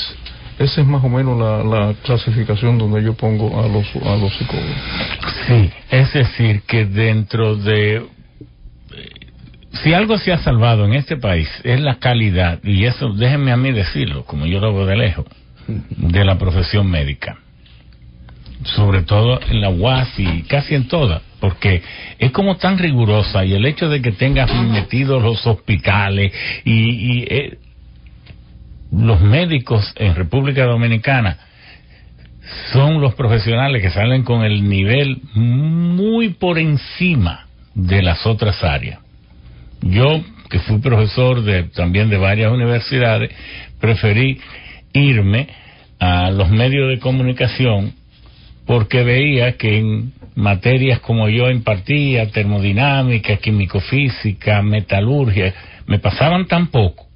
Esa es más o menos la, la clasificación donde yo pongo a los, a los psicólogos. Sí, es decir, que dentro de... Si algo se ha salvado en este país es la calidad, y eso déjenme a mí decirlo, como yo lo veo de lejos, de la profesión médica. Sobre todo en la UAS y casi en todas, porque es como tan rigurosa y el hecho de que tengas metidos los hospitales y, y, eh, los médicos en República Dominicana son los profesionales que salen con el nivel muy por encima de las otras áreas. Yo, que fui profesor de, también de varias universidades, preferí irme a los medios de comunicación porque veía que en materias como yo impartía, termodinámica, químico-física, metalurgia, me pasaban tan poco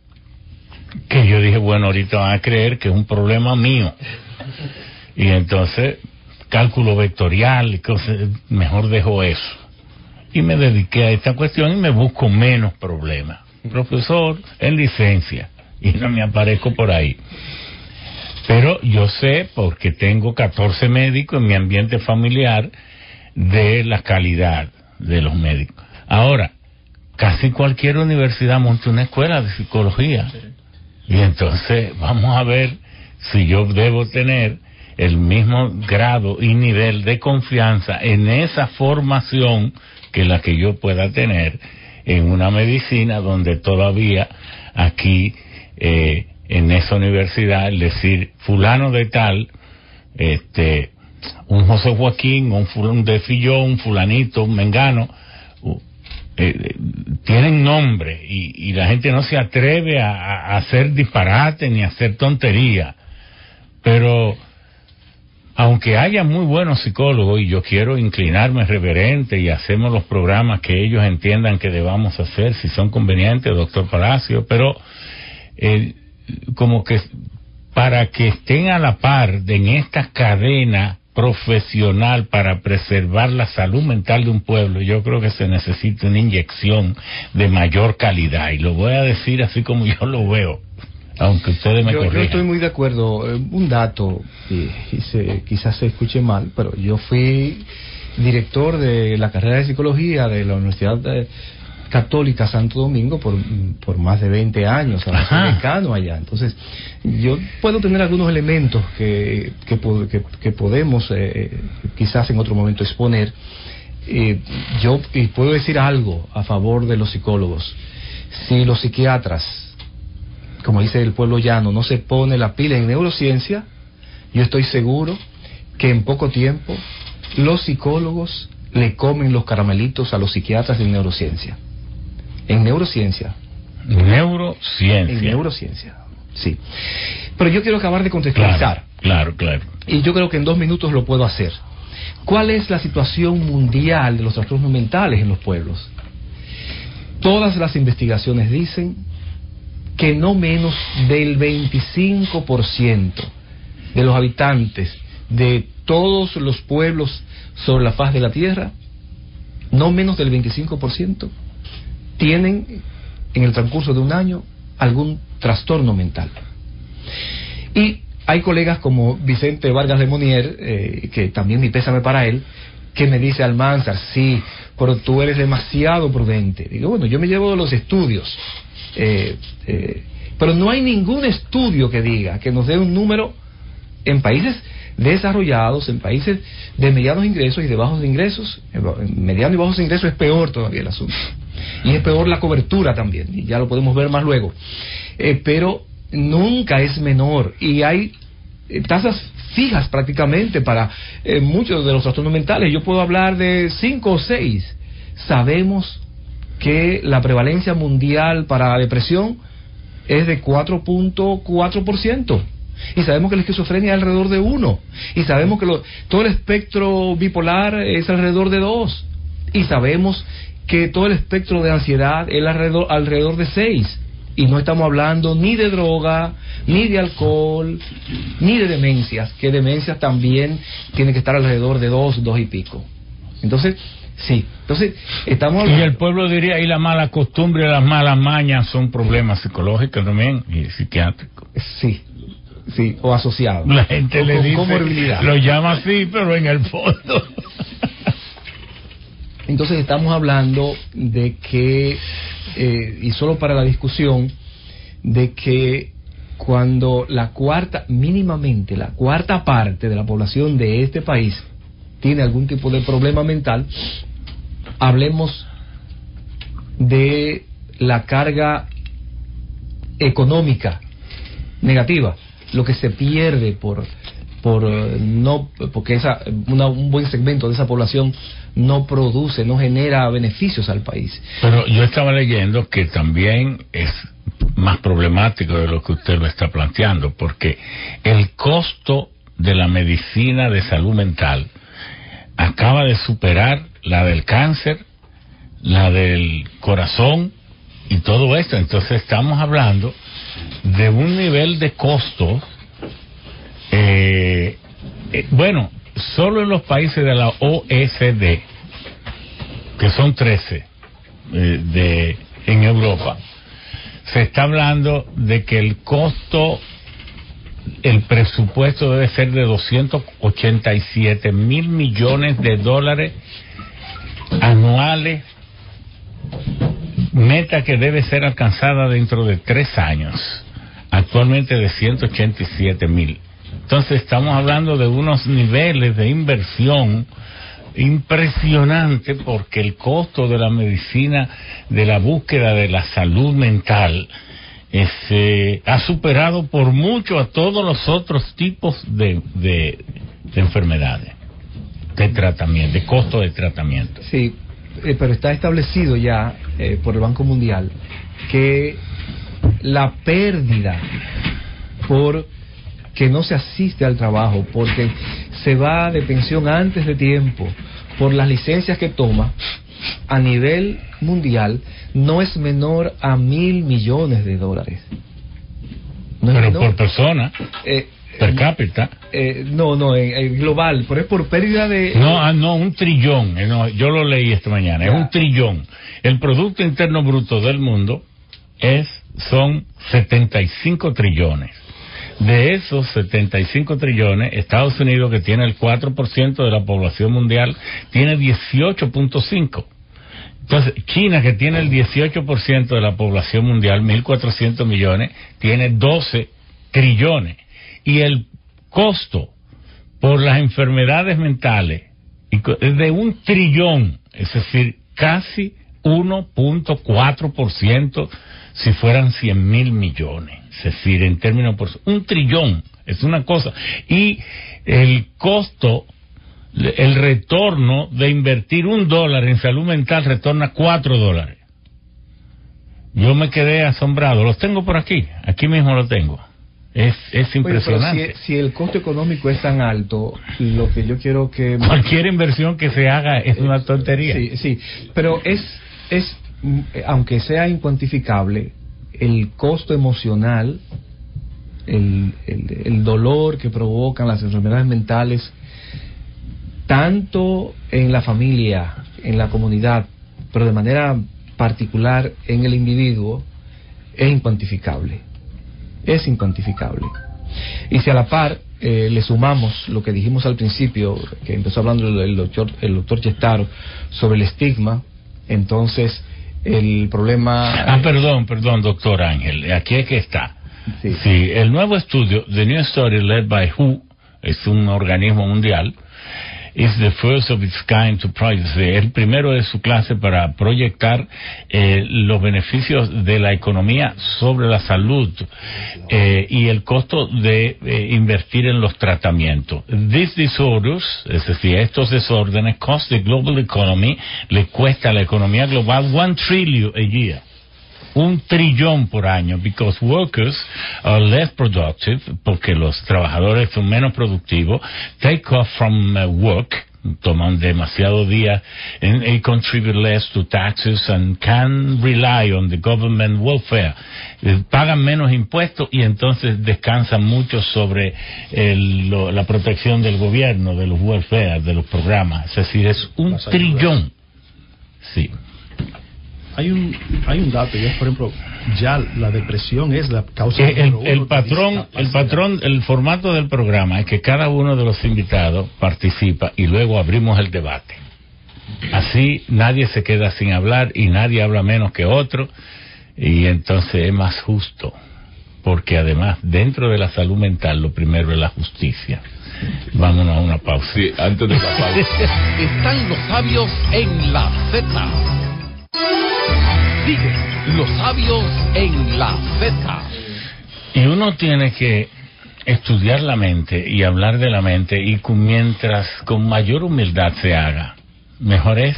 que yo dije, bueno, ahorita van a creer que es un problema mío. Y entonces, cálculo vectorial mejor dejo eso. Y me dediqué a esta cuestión y me busco menos problemas. Profesor en licencia. Y no me aparezco por ahí. Pero yo sé, porque tengo 14 médicos en mi ambiente familiar, de la calidad de los médicos. Ahora, casi cualquier universidad monta una escuela de psicología. Y entonces vamos a ver si yo debo tener el mismo grado y nivel de confianza en esa formación que la que yo pueda tener en una medicina donde todavía aquí eh, en esa universidad, es decir, fulano de tal, este, un José Joaquín, un, fulano de un fulanito, un mengano, uh, eh, tienen nombre y, la gente no se atreve a, hacer disparate ni a hacer tontería. Pero aunque haya muy buenos psicólogos y yo quiero inclinarme reverente y hacemos los programas que ellos entiendan que debamos hacer, si son convenientes, doctor Palacio, pero eh, como que para que estén a la par en esta cadena profesional para preservar la salud mental de un pueblo, yo creo que se necesita una inyección de mayor calidad. Y lo voy a decir así como *laughs* yo lo veo, aunque ustedes me yo, corrijan. Yo estoy muy de acuerdo. Eh, Un dato, y, y se, quizás se escuche mal, pero yo fui director de la carrera de psicología de la Universidad de Católica Santo Domingo por, por más de 20 años, a decano allá. Entonces, yo puedo tener algunos elementos que, que, que, que podemos eh, quizás en otro momento exponer. Eh, yo y puedo decir algo a favor de los psicólogos. Si los psiquiatras, como dice el pueblo llano, no se pone la pila en neurociencia, yo estoy seguro que en poco tiempo los psicólogos le comen los caramelitos a los psiquiatras de neurociencia. En neurociencia. Neurociencia. En neurociencia, sí. Pero yo quiero acabar de contextualizar. Claro, claro, claro. Y yo creo que en dos minutos lo puedo hacer. ¿Cuál es la situación mundial de los trastornos mentales en los pueblos? Todas las investigaciones dicen que no menos del 25% de los habitantes de todos los pueblos sobre la faz de la Tierra, no menos del 25%, tienen en el transcurso de un año algún trastorno mental. Y hay colegas como Vicente Vargas de Monier, eh, que también mi pésame para él, que me dice Almanzar, sí, pero tú eres demasiado prudente. Digo, bueno, yo me llevo los estudios, eh, eh, pero no hay ningún estudio que diga, que nos dé un número en países desarrollados, en países de medianos ingresos y de bajos ingresos, medianos y bajos ingresos es peor todavía el asunto. Y es peor la cobertura también, y ya lo podemos ver más luego. Eh, pero nunca es menor y hay eh, tasas fijas prácticamente para eh, muchos de los trastornos mentales. Yo puedo hablar de cinco o seis. Sabemos que la prevalencia mundial para la depresión es de 4.4%. Y sabemos que la esquizofrenia es alrededor de 1. Y sabemos que todo el espectro bipolar es alrededor de 2. Y sabemos que todo el espectro de ansiedad es alrededor, alrededor de 6. Y no estamos hablando ni de droga, ni de alcohol, ni de demencias, que demencias también tienen que estar alrededor de 2, 2 y pico. Entonces, Sí, entonces estamos Y el pueblo diría, y la mala costumbre, las malas mañas son problemas psicológicos también y psiquiátricos. Sí, sí, o asociados. La gente le dice, lo llama así, pero en el fondo. *laughs* Entonces estamos hablando de que, eh, y solo para la discusión, de que cuando la cuarta, mínimamente la cuarta parte de la población de este país tiene algún tipo de problema mental, hablemos de la carga económica negativa, lo que se pierde por por eh, no porque esa un buen segmento de esa población no produce, no genera beneficios al país. Pero yo estaba leyendo que también es más problemático de lo que usted lo está planteando, porque el costo de la medicina de salud mental acaba de superar la del cáncer, la del corazón y todo esto. Entonces estamos hablando de un nivel de costo, eh, eh, bueno, solo en los países de la OECD, que son 13 eh, de, en Europa, se está hablando de que el costo el presupuesto debe ser de 287 mil millones de dólares anuales, meta que debe ser alcanzada dentro de tres años, actualmente de 187 mil. Entonces estamos hablando de unos niveles de inversión impresionante porque el costo de la medicina, de la búsqueda de la salud mental, este, ha superado por mucho a todos los otros tipos de, de, enfermedades, de tratamiento, de costo de tratamiento. Sí, eh, pero está establecido ya eh, por el Banco Mundial que la pérdida por que no se asiste al trabajo, porque se va de pensión antes de tiempo, por las licencias que toma, a nivel mundial no es menor a mil millones de dólares. pero por persona. Eh, per eh, cápita. Eh, no, no, en, global, pero es por pérdida de... No, ah, no, un trillón. yo lo leí esta mañana, es un trillón. El Producto Interno Bruto del mundo es son 75 trillones. De esos 75 trillones, Estados Unidos, que tiene el 4% de la población mundial, tiene 18.5. Entonces, China, que tiene el 18% de la población mundial, 1.400 millones, tiene 12 trillones. Y el costo por las enfermedades mentales es de un trillón, es decir, casi 1.4% si fueran 100 mil millones. Es decir, en términos por un trillón, es una cosa. Y el costo el retorno de invertir un dólar en salud mental retorna cuatro dólares. Yo me quedé asombrado. Los tengo por aquí. Aquí mismo lo tengo. Es, es impresionante. si, el costo económico es tan alto, lo que yo quiero que... Cualquier inversión que se haga es una tontería. Sí, sí. Pero es, es aunque sea incuantificable, el costo emocional, el, el, dolor que provocan las enfermedades mentales, tanto en la familia, en la comunidad, pero de manera particular en el individuo, es incuantificable. Es incuantificable. Y si a la par eh, le sumamos lo que dijimos al principio, que empezó hablando el doctor, el doctor Chestaro, sobre el estigma, entonces el problema... Ah, perdón, perdón, doctor Ángel, aquí es que está. Sí. sí, el nuevo estudio, The New Story Led by WHO, es un organismo mundial, is the first of its kind to project. El primero de su clase para proyectar eh, los beneficios de la economía sobre la salud eh, y el costo de eh, invertir en los tratamientos. These disorders, es decir, estos desórdenes, cost the global economy, le cuesta a la economía global one trillion a year un trillón por año, because workers are less productive, porque los trabajadores son menos productivos, take off from uh, work, toman demasiado día and, and contribute less to taxes and can rely on the government welfare. Eh, pagan menos impuestos y entonces descansan mucho sobre el, lo, la protección del gobierno, de los welfare, de los programas. Es decir, es un trillón. Sí hay un hay un dato y es por ejemplo ya la depresión es la causa eh, el, el patrón el patrón el formato del programa es que cada uno de los invitados participa y luego abrimos el debate así nadie se queda sin hablar y nadie habla menos que otro y entonces es más justo porque además dentro de la salud mental lo primero es la justicia Vámonos a una pausa. Sí, antes de la pausa. *laughs* Están los sabios en la Z. Sigue los sabios en la Z. Y uno tiene que estudiar la mente y hablar de la mente y mientras con mayor humildad se haga, mejor es,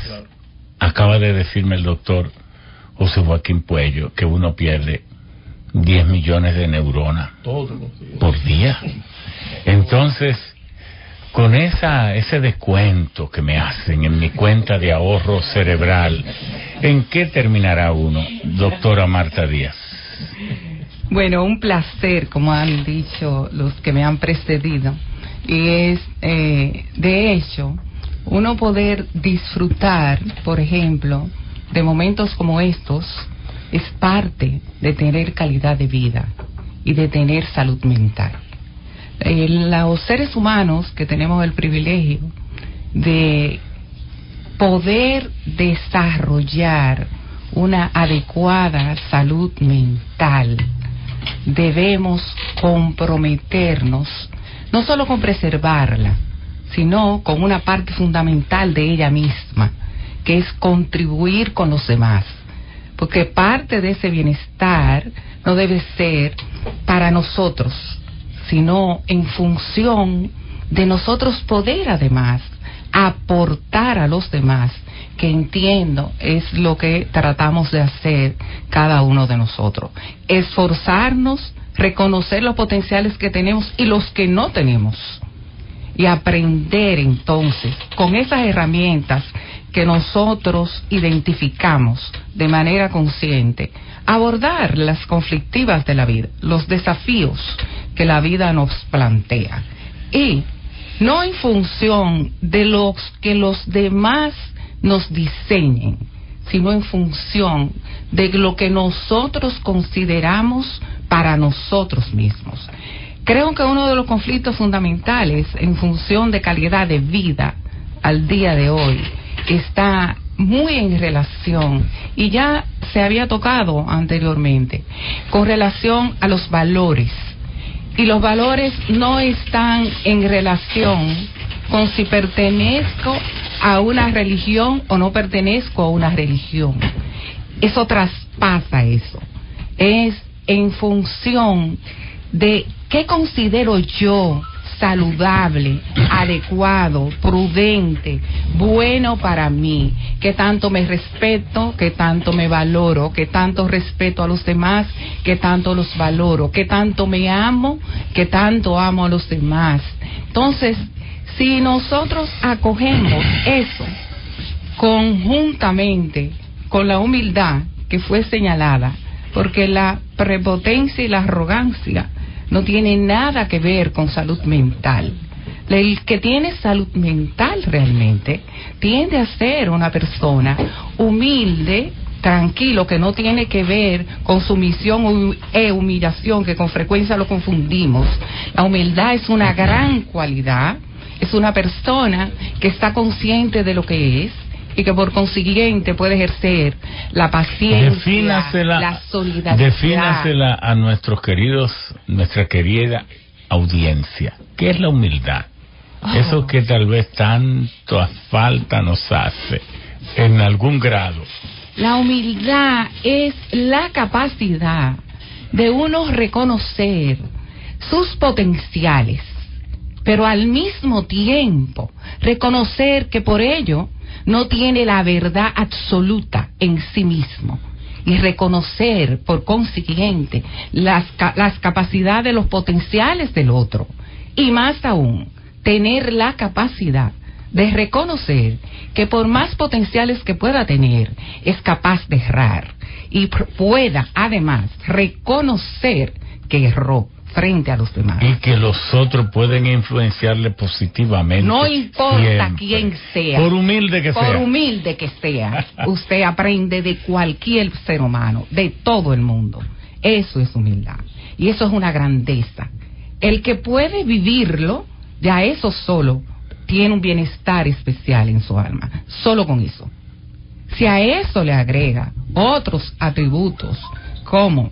acaba de decirme el doctor José Joaquín Puello, que uno pierde 10 millones de neuronas por día. *laughs* Entonces, con esa, ese descuento que me hacen en mi cuenta de ahorro cerebral, ¿en qué terminará uno, doctora Marta Díaz? Bueno, un placer, como han dicho los que me han precedido, y es, eh, de hecho, uno poder disfrutar, por ejemplo, de momentos como estos, es parte de tener calidad de vida y de tener salud mental eh, los seres humanos que tenemos el privilegio de poder desarrollar una adecuada salud mental, debemos comprometernos no solo con preservarla, sino con una parte fundamental de ella misma, que es contribuir con los demás. Porque parte de ese bienestar no debe ser para nosotros, sino en función de nosotros poder además aportar a los demás, que entiendo es lo que tratamos de hacer cada uno de nosotros. Esforzarnos, reconocer los potenciales que tenemos y los que no tenemos. Y aprender entonces con esas herramientas que nosotros identificamos de manera consciente, abordar las conflictivas de la vida, los desafíos que la vida nos plantea. Y no en función de los que los demás nos diseñen, sino en función de lo que nosotros consideramos para nosotros mismos. Creo que uno de los conflictos fundamentales en función de calidad de vida al día de hoy está muy en relación, y ya se había tocado anteriormente, con relación a los valores y los valores no están en relación con si pertenezco a una religión o no pertenezco a una religión. Eso traspasa eso. Es en función de qué considero yo saludable, adecuado, prudente, bueno para mí, que tanto me respeto, que tanto me valoro, que tanto respeto a los demás, que tanto los valoro, que tanto me amo, que tanto amo a los demás. Entonces, si nosotros acogemos eso conjuntamente con la humildad que fue señalada, porque la prepotencia y la arrogancia no tienen nada que ver con salud mental. El que tiene salud mental realmente tiende a ser una persona humilde, tranquilo, que no tiene que ver con sumisión e humillación, que con frecuencia lo confundimos. La humildad es una gran cualidad, es una persona que está consciente de lo que es, y que por consiguiente puede ejercer la paciencia, la solidaridad. Defínasela a nuestros queridos, nuestra querida audiencia. ¿Qué es la humildad? Oh. Eso que tal vez tanto falta nos hace en algún grado. La humildad es la capacidad de uno reconocer sus potenciales, pero al mismo tiempo reconocer que por ello no tiene la verdad absoluta en sí mismo. Y reconocer por consiguiente las, las capacidades, los potenciales del otro. Y más aún tener la capacidad de reconocer que por más potenciales que pueda tener, es capaz de errar. Y pueda además reconocer que erró frente a los demás. Y que los otros pueden influenciarle positivamente. No importa quién sea. Por humilde que sea. Por humilde que sea. *laughs* usted aprende de cualquier ser humano, de todo el mundo. Eso es humildad. Y eso es una grandeza. El que puede vivirlo, ya eso solo tiene un bienestar especial en su alma. Solo con eso. Si a eso le agrega otros atributos como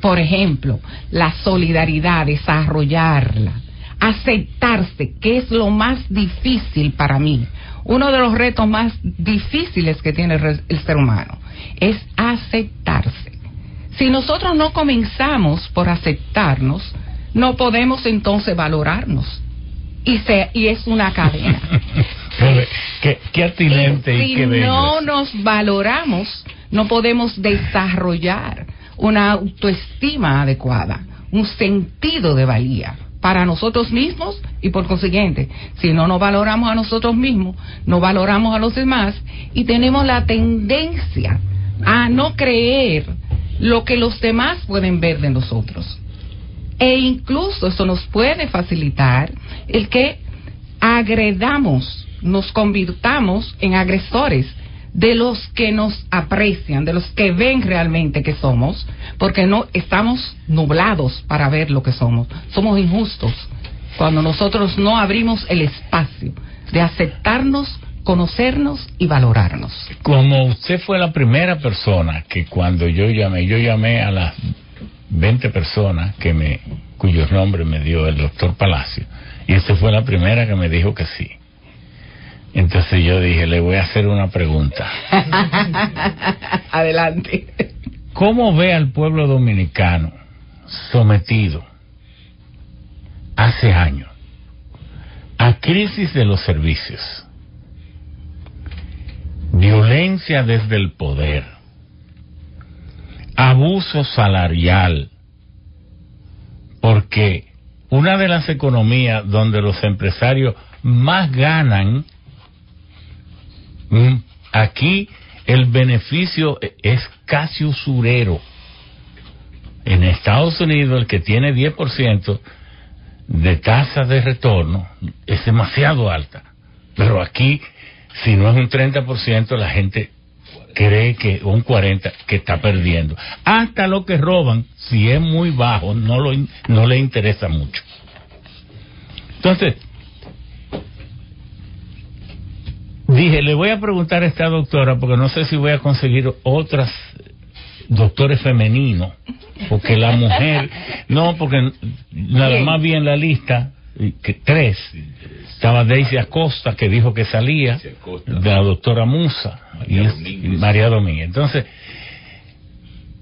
por ejemplo, la solidaridad, desarrollarla, aceptarse, que es lo más difícil para mí. Uno de los retos más difíciles que tiene el ser humano es aceptarse. Si nosotros no comenzamos por aceptarnos, no podemos entonces valorarnos. Y, se, y es una cadena. *laughs* qué, qué atinente y, si no nos valoramos, no podemos desarrollar una autoestima adecuada, un sentido de valía para nosotros mismos y por consiguiente, si no nos valoramos a nosotros mismos, no valoramos a los demás y tenemos la tendencia a no creer lo que los demás pueden ver de nosotros. E incluso eso nos puede facilitar el que agredamos, nos convirtamos en agresores de los que nos aprecian, de los que ven realmente que somos, porque no estamos nublados para ver lo que somos. Somos injustos cuando nosotros no abrimos el espacio de aceptarnos, conocernos y valorarnos. Como usted fue la primera persona que cuando yo llamé, yo llamé a las 20 personas que me cuyos nombres me dio el doctor Palacio y usted fue la primera que me dijo que sí. Entonces yo dije, le voy a hacer una pregunta. *laughs* Adelante. ¿Cómo ve al pueblo dominicano sometido hace años a crisis de los servicios, violencia desde el poder, abuso salarial, porque una de las economías donde los empresarios más ganan Mm, aquí el beneficio es casi usurero. En Estados Unidos el que tiene 10% de tasa de retorno es demasiado alta. Pero aquí, si no es un 30%, la gente cree que un 40% que está perdiendo. Hasta lo que roban, si es muy bajo, no, lo, no le interesa mucho. Entonces, Dije, le voy a preguntar a esta doctora, porque no sé si voy a conseguir otras doctores femeninos, porque la mujer, no, porque nada más vi en la lista que tres. Estaba Daisy Acosta, que dijo que salía, de la doctora Musa y María Domínguez. Entonces,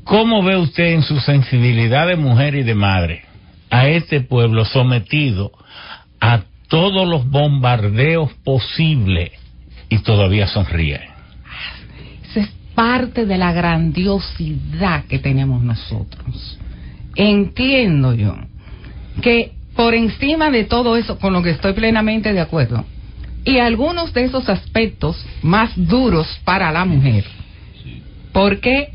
¿cómo ve usted en su sensibilidad de mujer y de madre a este pueblo sometido a todos los bombardeos posibles? Y todavía sonríe. Esa es parte de la grandiosidad que tenemos nosotros. Entiendo yo que por encima de todo eso, con lo que estoy plenamente de acuerdo, y algunos de esos aspectos más duros para la mujer, porque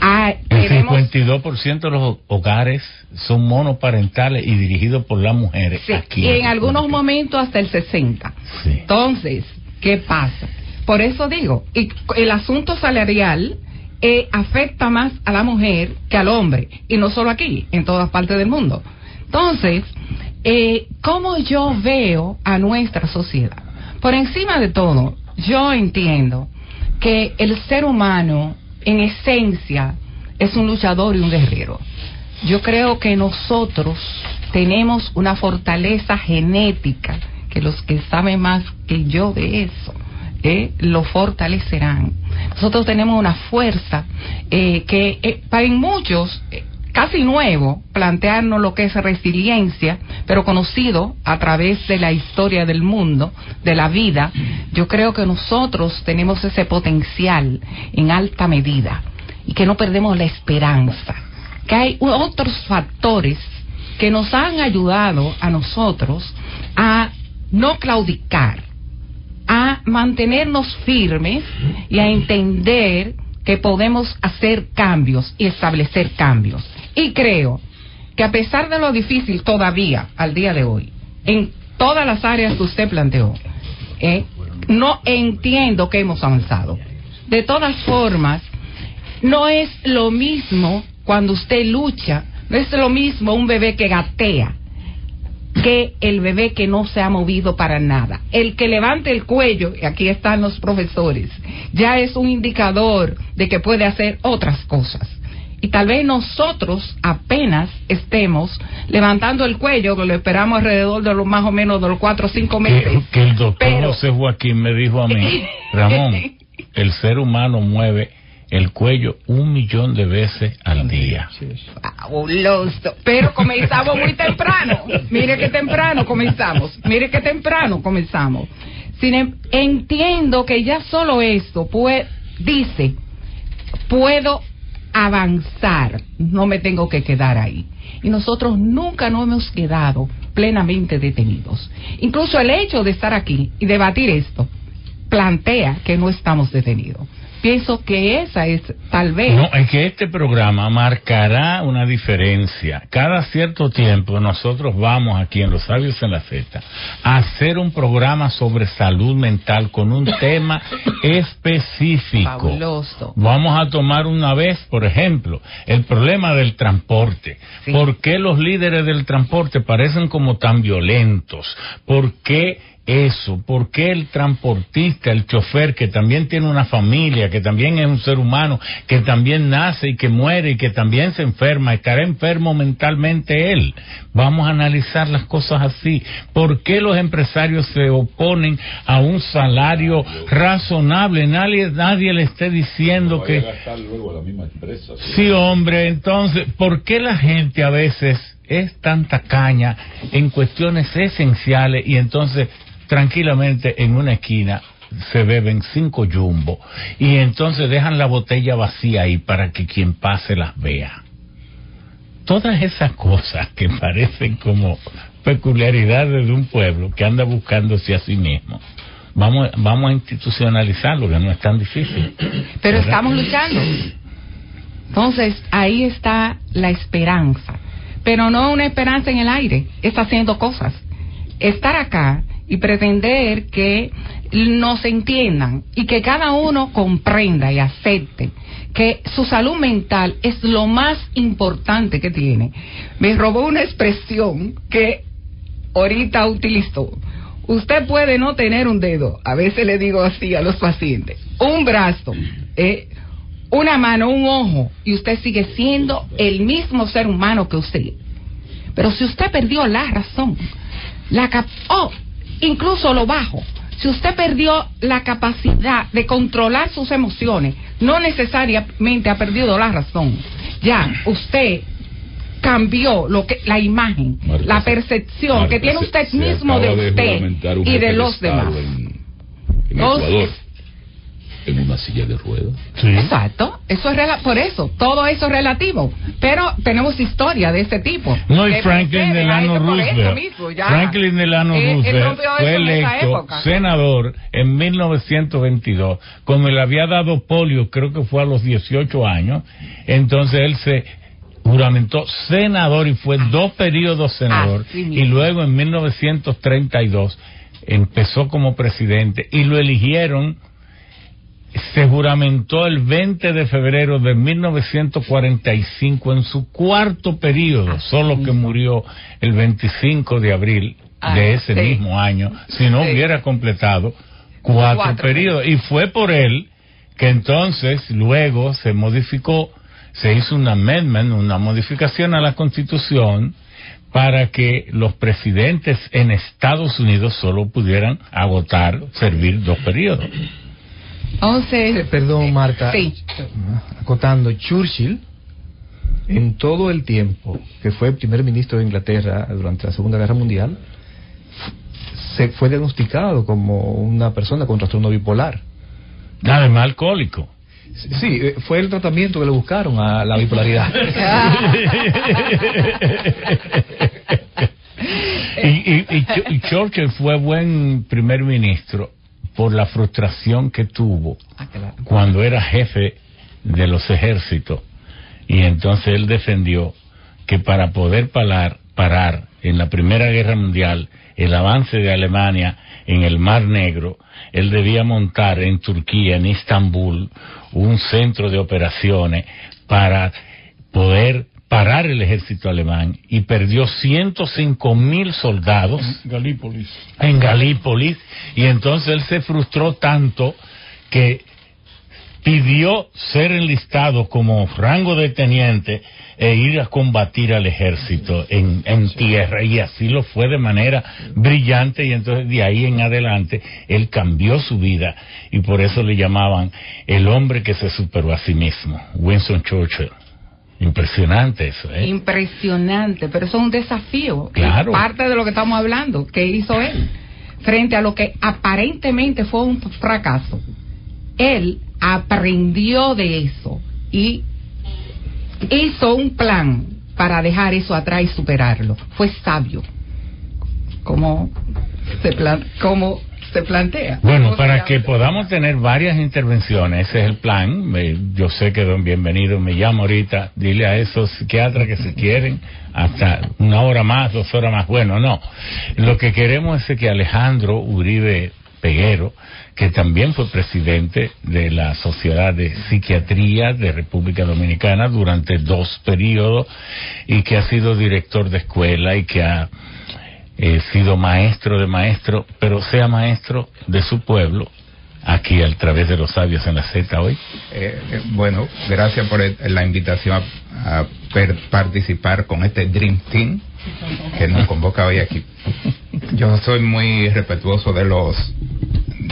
Ah, El tenemos- 52% de los hogares son monoparentales y dirigidos por las mujeres. Sí, aquí y en algunos momentos hasta el 60. Sí. Entonces, ¿qué pasa? Por eso digo, el asunto salarial eh, afecta más a la mujer que al hombre, y no solo aquí, en todas partes del mundo. Entonces, eh, ¿cómo yo veo a nuestra sociedad? Por encima de todo, yo entiendo que el ser humano, en esencia, es un luchador y un guerrero. Yo creo que nosotros tenemos una fortaleza genética, los que saben más que yo de eso, eh, lo fortalecerán. Nosotros tenemos una fuerza eh, que eh, para en muchos, eh, casi nuevo, plantearnos lo que es resiliencia, pero conocido a través de la historia del mundo, de la vida, yo creo que nosotros tenemos ese potencial en alta medida y que no perdemos la esperanza, que hay otros factores que nos han ayudado a nosotros a no claudicar, a mantenernos firmes y a entender que podemos hacer cambios y establecer cambios. Y creo que a pesar de lo difícil todavía al día de hoy, en todas las áreas que usted planteó, eh, no entiendo que hemos avanzado. De todas formas, no es lo mismo cuando usted lucha, no es lo mismo un bebé que gatea que el bebé que no se ha movido para nada. El que levante el cuello, y aquí están los profesores, ya es un indicador de que puede hacer otras cosas. Y tal vez nosotros apenas estemos levantando el cuello, que lo esperamos alrededor de los más o menos de los cuatro o cinco meses. que, que el doctor Pero- José Joaquín me dijo a mí, *laughs* Ramón, el ser humano mueve el cuello un millón de veces al día. Fabuloso. Pero comenzamos muy temprano. Mire que temprano comenzamos. Mire que temprano comenzamos. Sin em- entiendo que ya solo esto puede, dice, puedo avanzar, no me tengo que quedar ahí. Y nosotros nunca nos hemos quedado plenamente detenidos. Incluso el hecho de estar aquí y debatir esto plantea que no estamos detenidos. Pienso que esa es tal vez No, es que este programa marcará una diferencia. Cada cierto tiempo nosotros vamos aquí en Los Sabios en la Z a hacer un programa sobre salud mental con un tema *coughs* específico. fabuloso. Vamos a tomar una vez, por ejemplo, el problema del transporte. Sí. ¿Por qué los líderes del transporte parecen como tan violentos? ¿Por qué eso? ¿Por qué el transportista, el chofer, que también tiene una familia, que también es un ser humano, que también nace y que muere y que también se enferma, estará enfermo mentalmente él? Vamos a analizar las cosas así. ¿Por qué los empresarios se oponen a un salario razonable? Nadie, nadie le esté diciendo que... luego la misma empresa. Sí, hombre, entonces, ¿por qué la gente a veces es tan tacaña en cuestiones esenciales y entonces tranquilamente en una esquina se beben cinco jumbo y entonces dejan la botella vacía ahí para que quien pase las vea? Todas esas cosas que parecen como peculiaridades de un pueblo que anda buscándose a sí mismo. Vamos, vamos a institucionalizarlo, que no es tan difícil. Pero ¿Verdad? estamos luchando. Entonces, ahí está la esperanza. Pero no una esperanza en el aire, está haciendo cosas. Estar acá y pretender que nos entiendan y que cada uno comprenda y acepte que su salud mental es lo más importante que tiene. Me robó una expresión que ahorita utilizó. Usted puede no tener un dedo, a veces le digo así a los pacientes, un brazo, eh, una mano, un ojo, y usted sigue siendo el mismo ser humano que usted. Pero si usted perdió la razón, la cap oh, incluso lo bajo, si usted perdió la capacidad de controlar sus emociones, no necesariamente ha perdido la razón. Ya, usted cambió lo que la imagen, la percepción que tiene usted mismo de usted y de los Estado demás. En, en Entonces, Ecuador. En una silla de ruedas. Exacto, eso es rela- por eso, todo eso es relativo. Pero tenemos historia de este tipo. No, y Franklin Delano Roosevelt. mismo. Franklin Delano Eh, Roosevelt fue en electo senador en 1922. Como le había dado polio, creo que fue a los 18 años, entonces él se juramentó senador y fue dos periodos senador. Y luego en 1932 empezó como presidente y lo eligieron se juramentó el 20 de febrero de 1945 en su cuarto periodo, solo que murió el 25 de abril Ah, de ese sí. mismo año, si no Sí. hubiera completado cuatro, Cuatro periodos. Y fue por él que entonces luego se modificó, se hizo un amendment, una modificación a la Constitución para que los presidentes en Estados Unidos solo pudieran agotar, servir dos periodos. Entonces, Eh, perdón, Marta. Sí. Acotando, Churchill, en todo el tiempo que fue primer ministro de Inglaterra durante la Segunda Guerra Mundial, se fue diagnosticado como una persona con trastorno bipolar. Además, alcohólico. Sí, eh, fue el tratamiento que le buscaron a la bipolaridad. *laughs* y, y- y Ch- y Churchill fue buen primer ministro por la frustración que tuvo Ah, claro. cuando era jefe de los ejércitos y entonces él defendió que para poder parar, parar en la Primera Guerra Mundial el avance de Alemania en el Mar Negro, él debía montar en Turquía, en Estambul, un centro de operaciones para poder parar el ejército alemán y perdió 105 mil soldados Galípolis. en Galípolis y entonces él se frustró tanto que pidió ser enlistado como rango de teniente e ir a combatir al ejército en, en tierra y así lo fue de manera brillante y entonces de ahí en adelante él cambió su vida y por eso le llamaban el hombre que se superó a sí mismo, Winston Churchill. Impresionante eso, ¿eh? Impresionante, pero eso es un desafío. Claro. Es parte de lo que estamos hablando, que hizo él, frente a lo que aparentemente fue un fracaso. Él aprendió de eso y hizo un plan para dejar eso atrás y superarlo. Fue sabio. Como se, plan, como se plantea. Bueno, ¿Cómo se para que podamos tener varias intervenciones, ese es el plan. Me- yo sé que don Bienvenido me llama ahorita, dile a esos psiquiatras que si quieren, hasta una hora más, dos horas más. Bueno, no. Lo que queremos es que Alejandro Uribe Peguero, que también fue presidente de la Sociedad de Psiquiatría de República Dominicana durante dos periodos y que ha sido director de escuela y que ha eh, sido maestro de maestro, pero sea maestro de su pueblo, aquí a través de los sabios en la Z hoy. Eh, eh, bueno, gracias por el- la invitación a, participar con este Dream Team que nos convoca hoy aquí. Yo soy muy respetuoso de los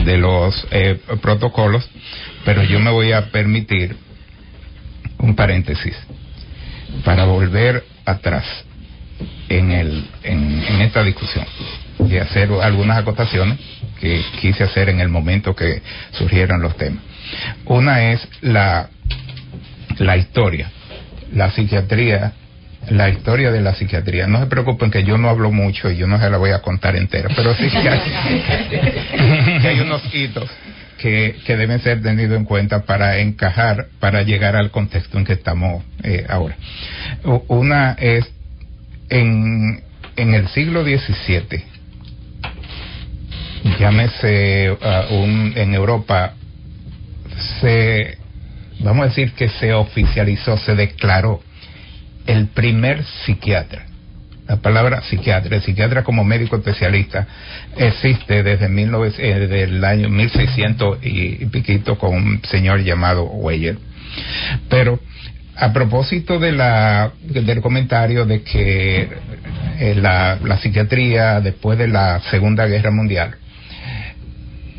de los eh, protocolos, pero yo me voy a permitir un paréntesis para volver atrás en el en, en esta discusión y hacer algunas acotaciones que quise hacer en el momento que surgieron los temas. Una es la la historia, la psiquiatría, la historia de la psiquiatría. No se preocupen que yo no hablo mucho y yo no se la voy a contar entera, pero sí que hay, *laughs* que hay unos hitos que, que deben ser tenidos en cuenta para encajar, para llegar al contexto en que estamos eh, ahora. Una es en, en el siglo XVII, llámese uh, un, en Europa, se, vamos a decir que se oficializó, se declaró el primer psiquiatra. La palabra psiquiatra, el psiquiatra como médico especialista, existe desde 19, eh, desde el año 1600 y piquito con un señor llamado Weyer. Pero a propósito de la, del comentario de que eh, la, la psiquiatría después de la Segunda Guerra Mundial,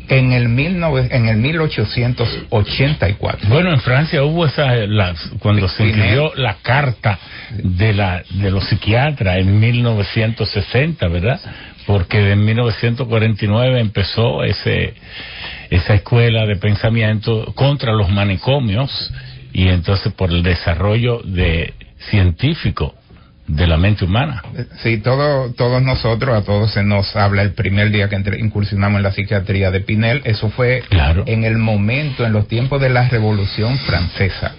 en el, 19 en el 1884, Bueno, en Francia hubo esa, las- cuando se incluyó la carta de, la, de los psiquiatras en 1960, ¿verdad? Porque en 1949 empezó ese, esa escuela de pensamiento contra los manicomios y entonces por el desarrollo de científico de la mente humana. Sí, todo, todos nosotros, a todos se nos habla el primer día que entre, incursionamos en la psiquiatría de Pinel, eso fue Claro. en el momento, en los tiempos de la Revolución Francesa.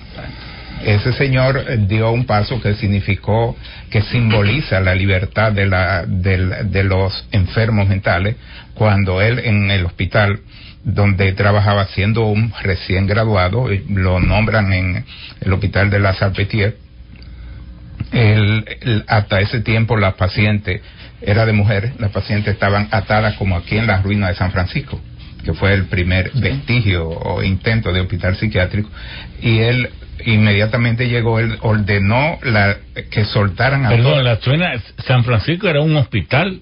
Ese señor eh, dio un paso que significó, que simboliza la libertad de, la, del- de los enfermos mentales, cuando él en el hospital donde trabajaba siendo un recién graduado, lo nombran en el hospital de la Salpêtrière, el- el- hasta ese tiempo las pacientes era de mujeres, las pacientes estaban atadas como aquí en las ruinas de San Francisco, que fue el primer vestigio o intento de hospital psiquiátrico, y él inmediatamente llegó, él ordenó la, que soltaran a Perdón, la suena, San Francisco era un hospital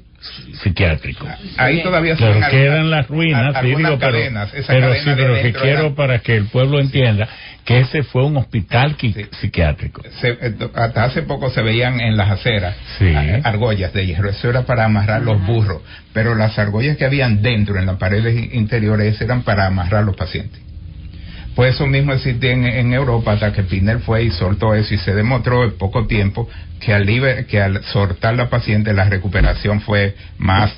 psiquiátrico. Ahí todavía se ven quedan algunas- las ruinas, a- sí, digo, pero, cadenas, pero sí, de pero que quiero para que el pueblo entienda que ese fue un hospital qui- psiquiátrico. se- eh, hasta hace poco se veían en las aceras Sí. a- argollas de hierro. Eso era para amarrar los burros. Pero las argollas que habían dentro, en las paredes interiores, eran para amarrar los pacientes. Pues eso mismo existe en, en Europa hasta que Pinel fue y soltó eso y se demostró en poco tiempo que al, liber- que al soltar la paciente la recuperación fue más,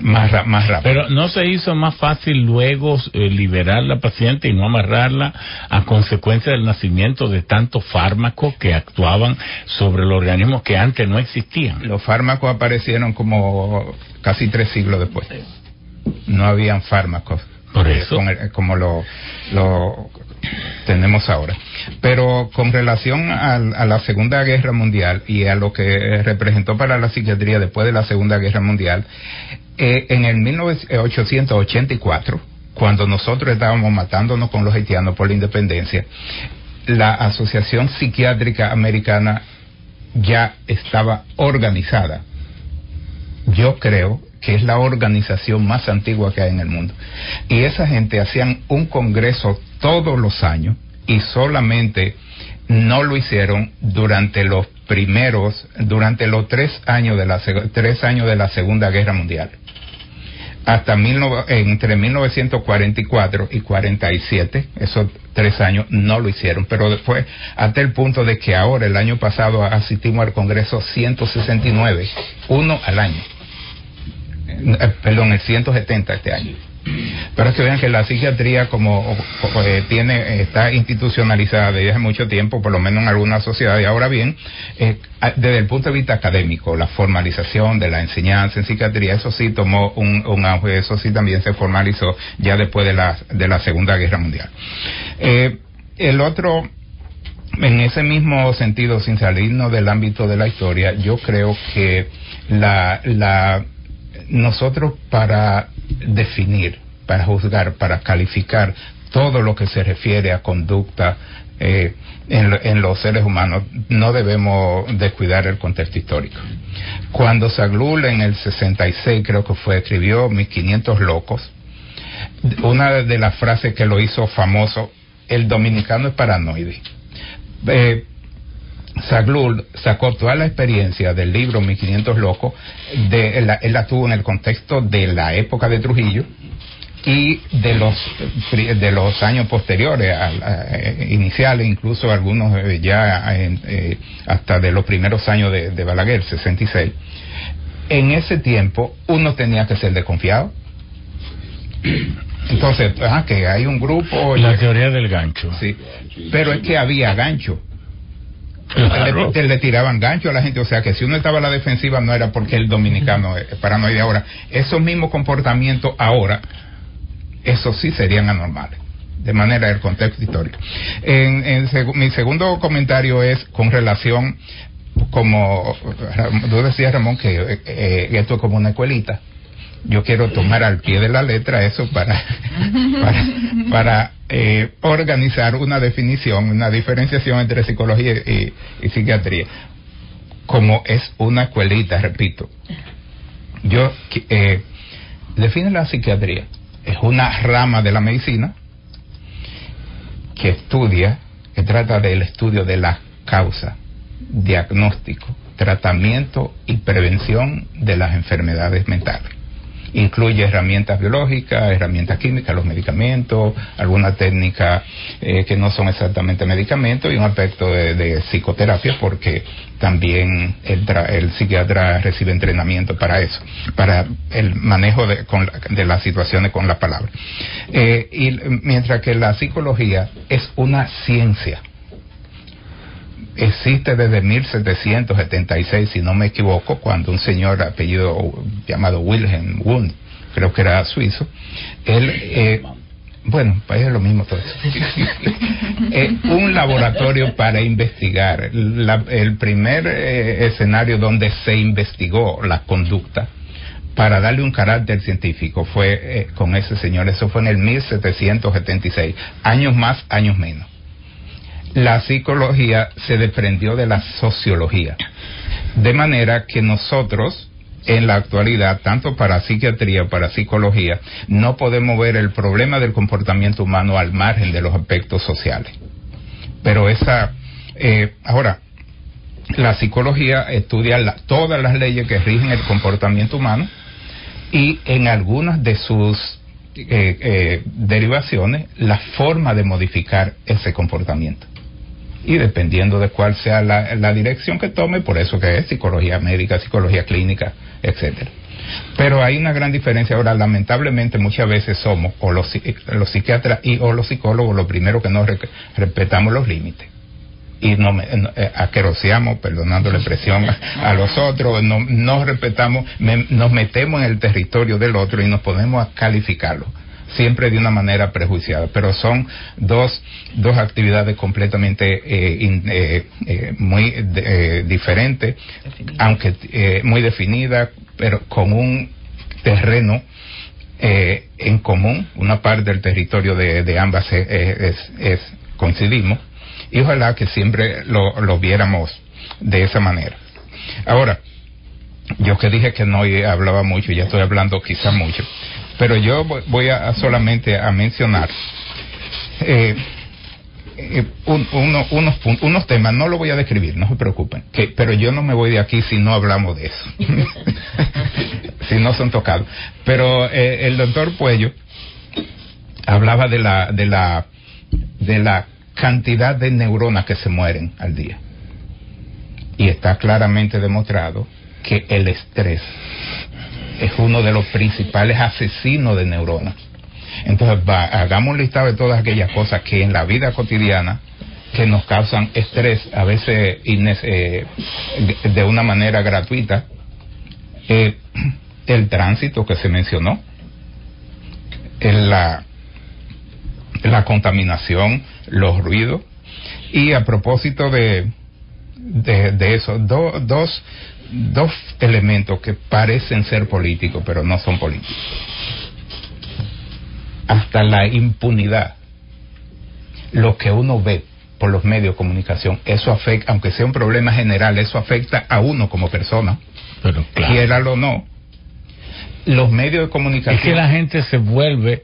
más, más rápida. Pero no se hizo más fácil luego eh, liberar la paciente y no amarrarla a consecuencia del nacimiento de tantos fármacos que actuaban sobre el organismo que antes no existían. Los fármacos aparecieron como casi tres siglos después. No habían fármacos. Por eh, eso. con el- como lo, lo tenemos ahora. Pero con relación al- a, la Segunda Guerra Mundial y a lo que representó para la psiquiatría después de la Segunda Guerra Mundial, eh, en el 1884, cuando nosotros estábamos matándonos con los haitianos por la independencia, la Asociación Psiquiátrica Americana ya estaba organizada. Yo creo que es la organización más antigua que hay en el mundo. Y esa gente hacían un congreso todos los años y solamente no lo hicieron durante los primeros, durante los tres años de la, tres años de la Segunda Guerra Mundial. Hasta mil entre 1944 y 47, esos tres años no lo hicieron, pero después, hasta el punto de que ahora, el año pasado, asistimos al Congreso 169, uno al año. Eh, perdón, el 170 este año. Pero es que vean que la psiquiatría como eh, tiene está institucionalizada desde hace mucho tiempo, por lo menos en algunas sociedades. Ahora bien, eh, desde el punto de vista académico, la formalización de la enseñanza en psiquiatría, eso sí tomó un, un auge, eso sí también se formalizó ya después de la, de la Segunda Guerra Mundial. Eh, el otro en ese mismo sentido, sin salirnos del ámbito de la historia, yo creo que la, la, nosotros para definir, para juzgar, para calificar todo lo que se refiere a conducta eh, en, lo- en los seres humanos, no debemos descuidar el contexto histórico. Cuando Saglul en el 66, creo que fue, escribió Mis 500 locos, una de las frases que lo hizo famoso, el dominicano es paranoide. Eh, Saglul sacó toda la experiencia del libro 1500 locos, de, él, la, él la tuvo en el contexto de la época de Trujillo y de los de los años posteriores, al- a- eh, iniciales, incluso algunos eh, ya eh, hasta de los primeros años de, de Balaguer, 66. En ese tiempo uno tenía que ser desconfiado. Entonces, ajá, que hay un grupo... La teoría del gancho. Sí, pero es que había gancho. Claro. Le, tiraban gancho a la gente, o sea que si uno estaba a la defensiva no era porque el dominicano es paranoide ahora. Esos mismos comportamientos ahora, esos sí serían anormales, de manera del contexto histórico. En, en mi segundo comentario es con relación, como tú decías Ramón, que eh, eh, esto es como una escuelita. Yo quiero tomar al pie de la letra eso para, *laughs* para, para eh, organizar una definición, una diferenciación entre psicología y, psiquiatría. Como es una escuelita, repito. Yo eh, define la psiquiatría. Es una rama de la medicina que estudia, que trata del estudio de la causa, diagnóstico, tratamiento y prevención de las enfermedades mentales. Incluye herramientas biológicas, herramientas químicas, los medicamentos, alguna técnica eh, que no son exactamente medicamentos y un aspecto de, psicoterapia porque también el, psiquiatra recibe entrenamiento para eso, para el manejo de, de las situaciones con la palabra. Eh, y mientras que la psicología es una ciencia, existe desde 1776, si no me equivoco, cuando un señor apellido llamado Wilhelm Wundt, creo que era suizo, él, eh, bueno, pues es lo mismo todo eso. *laughs* eh, un laboratorio para investigar, el primer eh, escenario donde se investigó la conducta para darle un carácter científico fue eh, con ese señor, eso fue en el 1776, años más, años menos la psicología se desprendió de la sociología. De manera que nosotros, en la actualidad, tanto para psiquiatría para psicología, no podemos ver el problema del comportamiento humano al margen de los aspectos sociales. Pero esa, eh, ahora, la psicología estudia todas las leyes que rigen el comportamiento humano y en algunas de sus eh, eh, derivaciones la forma de modificar ese comportamiento y dependiendo de cuál sea la, dirección que tome, por eso que es psicología médica, psicología clínica, etcétera. Pero hay una gran diferencia. Ahora, lamentablemente, muchas veces somos, o los, los psiquiatras y o los psicólogos, lo primero que no respetamos los límites. Y no, eh, aqueroseamos, perdonando la expresión, a, los otros, no, no respetamos, nos metemos en el territorio del otro y nos ponemos a calificarlo siempre de una manera prejuiciada, pero son dos, dos actividades completamente eh, eh, eh, muy diferentes, aunque muy definidas, pero con un terreno en común, una parte del territorio de, ambas es, es, coincidimos, y ojalá que siempre lo, lo viéramos de esa manera. Ahora, yo que dije que no hablaba mucho, ya estoy hablando quizá mucho. Pero yo voy a solamente a mencionar eh, eh, unos, unos temas, no lo voy a describir, no se preocupen, que, pero yo no me voy de aquí si no hablamos de eso, *laughs* si no son tocados. Pero eh, el doctor Puello hablaba de la, de, la, de la cantidad de neuronas que se mueren al día. Y está claramente demostrado que el estrés es uno de los principales asesinos de neuronas. Entonces, hagamos un listado de todas aquellas cosas que en la vida cotidiana que nos causan estrés, a veces eh, de una manera gratuita. Eh, *clears throat* el tránsito que se mencionó, la, la contaminación, los ruidos. Y a propósito de, de, eso, dos dos elementos que parecen ser políticos, pero no son políticos. Hasta la impunidad, lo que uno ve por los medios de comunicación, eso afecta, aunque sea un problema general, eso afecta a uno como persona, pero claro. o no. Los medios de comunicación. Es que la gente se vuelve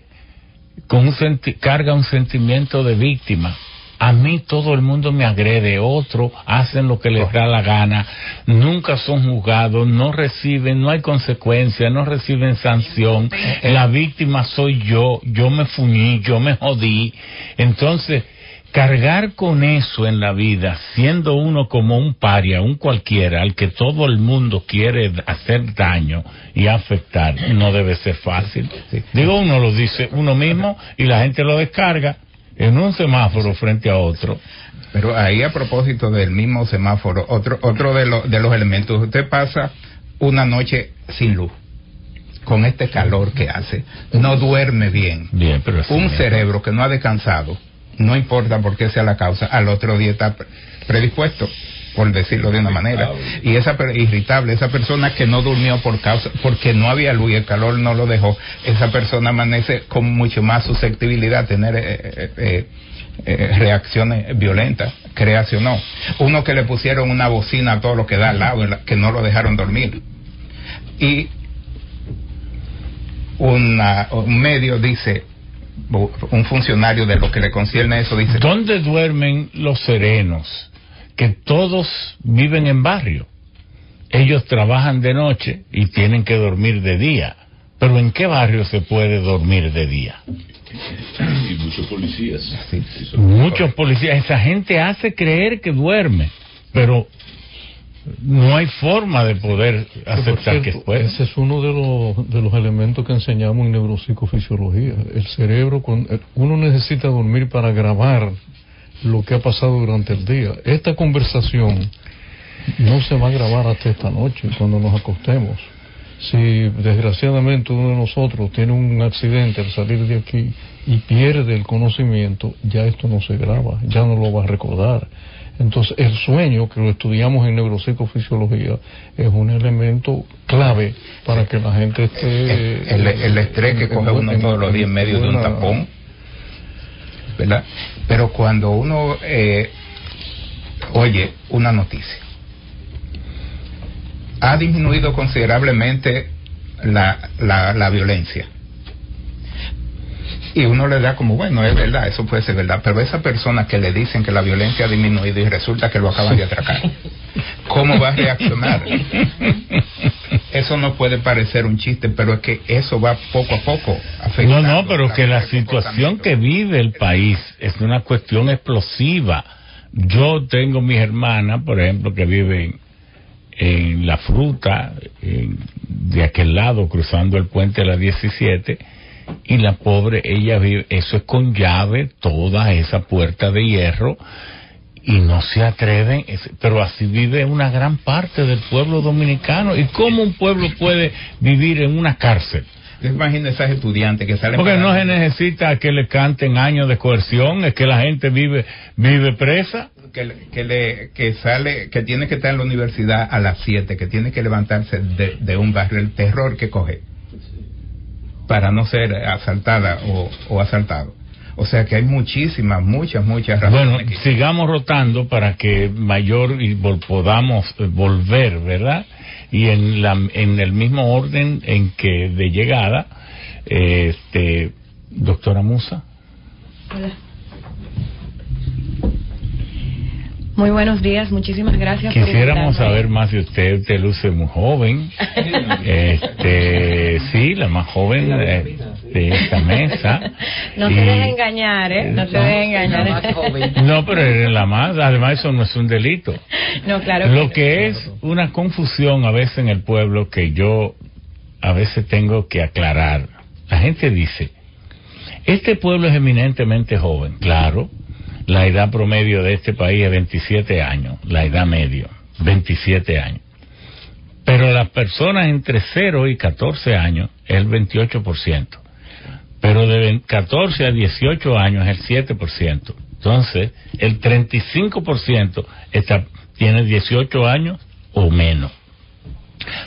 con un carga un sentimiento de víctima a mí todo el mundo me agrede, otro hacen lo que les da la gana, nunca son juzgados, no reciben, no hay consecuencias, no reciben sanción, la víctima soy yo, yo me fuñí, yo me jodí. Entonces, cargar con eso en la vida, siendo uno como un paria, un cualquiera, al que todo el mundo quiere hacer daño y afectar, no debe ser fácil. Digo, uno lo dice uno mismo y la gente lo descarga en un semáforo frente a otro. Pero ahí a propósito del mismo semáforo, otro, otro de, de los elementos, usted pasa una noche sin luz, con este calor que hace, no duerme bien. bien pero un cerebro que no ha descansado, no importa por qué sea la causa, al otro día está predispuesto por decirlo de una manera. Y esa irritable, esa persona que no durmió por causa, porque no había luz y el calor no lo dejó, esa persona amanece con mucho más susceptibilidad a tener eh, eh, eh, reacciones violentas, creacionó. Uno que le pusieron una bocina a todo lo que da al lado, que no lo dejaron dormir. Y una, un medio dice, un funcionario de lo que le concierne eso dice... ¿Dónde duermen los serenos? Que todos viven en barrio. Ellos trabajan de noche y tienen que dormir de día. Pero ¿en qué barrio se puede dormir de día? Y muchos policías. Muchos policías. Esa gente hace creer que duerme, pero no hay forma de poder aceptar que puede. Ese es uno de los, de los elementos que enseñamos en neuropsicofisiología. El cerebro, con, uno necesita dormir para grabar lo que ha pasado durante el día. Esta conversación no se va a grabar hasta esta noche, cuando nos acostemos. Si desgraciadamente uno de nosotros tiene un accidente al salir de aquí y pierde el conocimiento, ya esto no se graba, ya no lo va a recordar. Entonces, el sueño, que lo estudiamos en neuropsicofisiología, es un elemento clave para que la gente esté... El, el estrés que coge uno todos los días en medio de un tapón, ¿verdad? Pero cuando uno eh, oye una noticia, ha disminuido considerablemente la, la, la violencia y uno le da como, bueno, es verdad, eso puede ser verdad, pero esa persona que le dicen que la violencia ha disminuido y resulta que lo acaban de atracar, ¿cómo va a reaccionar? Eso no puede parecer un chiste, pero es que eso va poco a poco afectando. No, no, pero que la situación que vive el país es una cuestión explosiva. Yo tengo mis hermanas, por ejemplo, que viven en La Fruta, de aquel lado, cruzando el puente de la 17, y la pobre ella vive, eso es con llave, toda esa puerta de hierro y no se atreven, pero así vive una gran parte del pueblo dominicano. ¿Y cómo un pueblo puede vivir en una cárcel? Imagina esas estudiantes que salen. Porque no se necesita que le canten años de coerción, es que la gente vive vive presa. Que, que, le, que sale, que tiene que estar en la universidad a las 7, que tiene que levantarse de, de un barrio, el terror que coge para no ser asaltada o, o asaltado. O sea que hay muchísimas, muchas, muchas razones. Bueno, sigamos rotando para que mayor y podamos eh, volver, ¿verdad? Y en, la, en el mismo orden en que de llegada, este, doctora Musa. Hola. Muy buenos días, muchísimas gracias. Quisiéramos saber más de usted, usted luce muy joven. este, sí, la más joven de, esta mesa. *laughs* No te dejes engañar, ¿eh? No te dejes engañar. *laughs* No, pero eres la más, además eso no es un delito. *laughs* No, claro. Lo que es una confusión a veces en el pueblo que yo a veces tengo que aclarar. La gente dice, este pueblo es eminentemente joven, claro, la edad promedio de este país es 27 años, la edad medio, 27 años. Pero las personas entre 0 y 14 años es el 28%. Pero de 14 a 18 años es el 7%. Entonces, el 35% está, tiene 18 años o menos.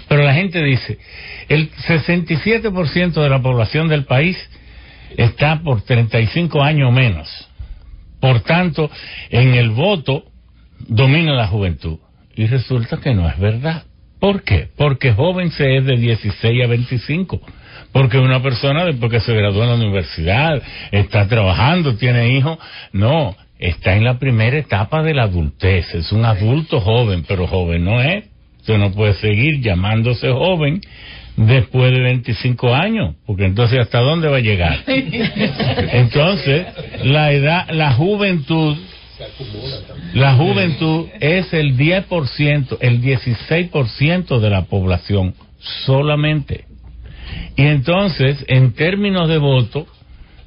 Pero la gente dice, el 67% de la población del país está por 35 años o menos. Por tanto, en el voto domina la juventud. Y resulta que no es verdad. ¿Por qué? Porque joven se es de 16 a 25. Porque una persona después se graduó en la universidad, está trabajando, tiene hijos, no, está en la primera etapa de la adultez, es un adulto joven, pero joven no es. Usted no puede seguir llamándose joven después de 25 años, porque entonces hasta dónde va a llegar. *laughs* Entonces, la edad, la juventud, la juventud es el 10%, el 16% de la población solamente. Y entonces, en términos de voto,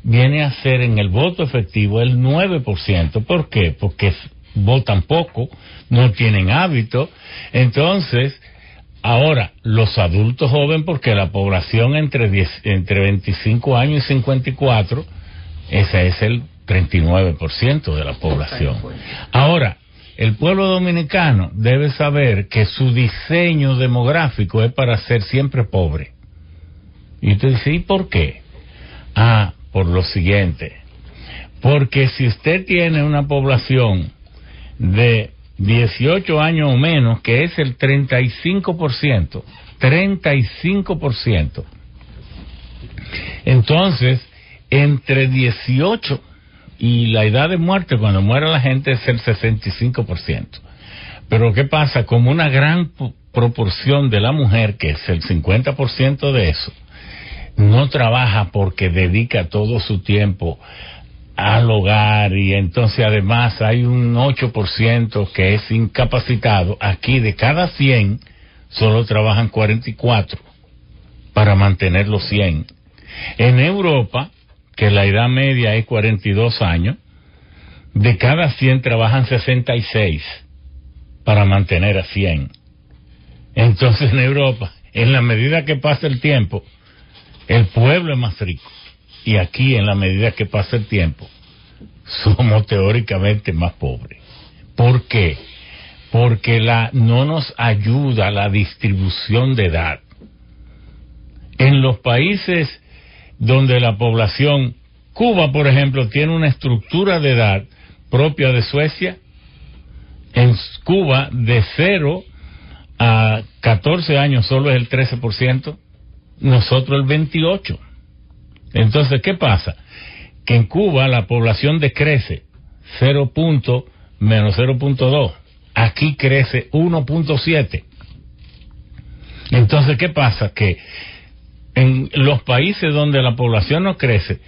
viene a ser en el voto efectivo el 9%. ¿Por qué? Porque votan poco, no tienen hábito. Entonces, Ahora, los adultos jóvenes, porque la población entre, 10, entre 25 años y 54, ese es el 39% de la población. Ahora, el pueblo dominicano debe saber que su diseño demográfico es para ser siempre pobre. Y usted dice, ¿y por qué? Ah, por lo siguiente. Porque si usted tiene una población de 18 años o menos, que es el 35%, 35%. Entonces, entre 18 y la edad de muerte, cuando muere la gente, es el 65%. Pero ¿qué pasa? Como una gran proporción de la mujer, que es el 50% de eso, no trabaja porque dedica todo su tiempo al hogar y entonces además hay un 8% que es incapacitado, aquí de cada 100 solo trabajan 44 para mantener los 100. En Europa, que la edad media es 42 años, de cada 100 trabajan 66 para mantener a 100. Entonces en Europa, en la medida que pasa el tiempo, el pueblo es más rico. Y aquí, en la medida que pasa el tiempo, *laughs* somos teóricamente más pobres. ¿Por qué? Porque la, no nos ayuda la distribución de edad. En los países donde la población, Cuba, por ejemplo, tiene una estructura de edad propia de Suecia, en Cuba de 0 a 14 años solo es el 13%, nosotros el 28%. Entonces, ¿qué pasa? Que en Cuba la población decrece 0. menos 0.2. Aquí crece 1.7. Entonces, ¿qué pasa? Que en los países donde la población no crece,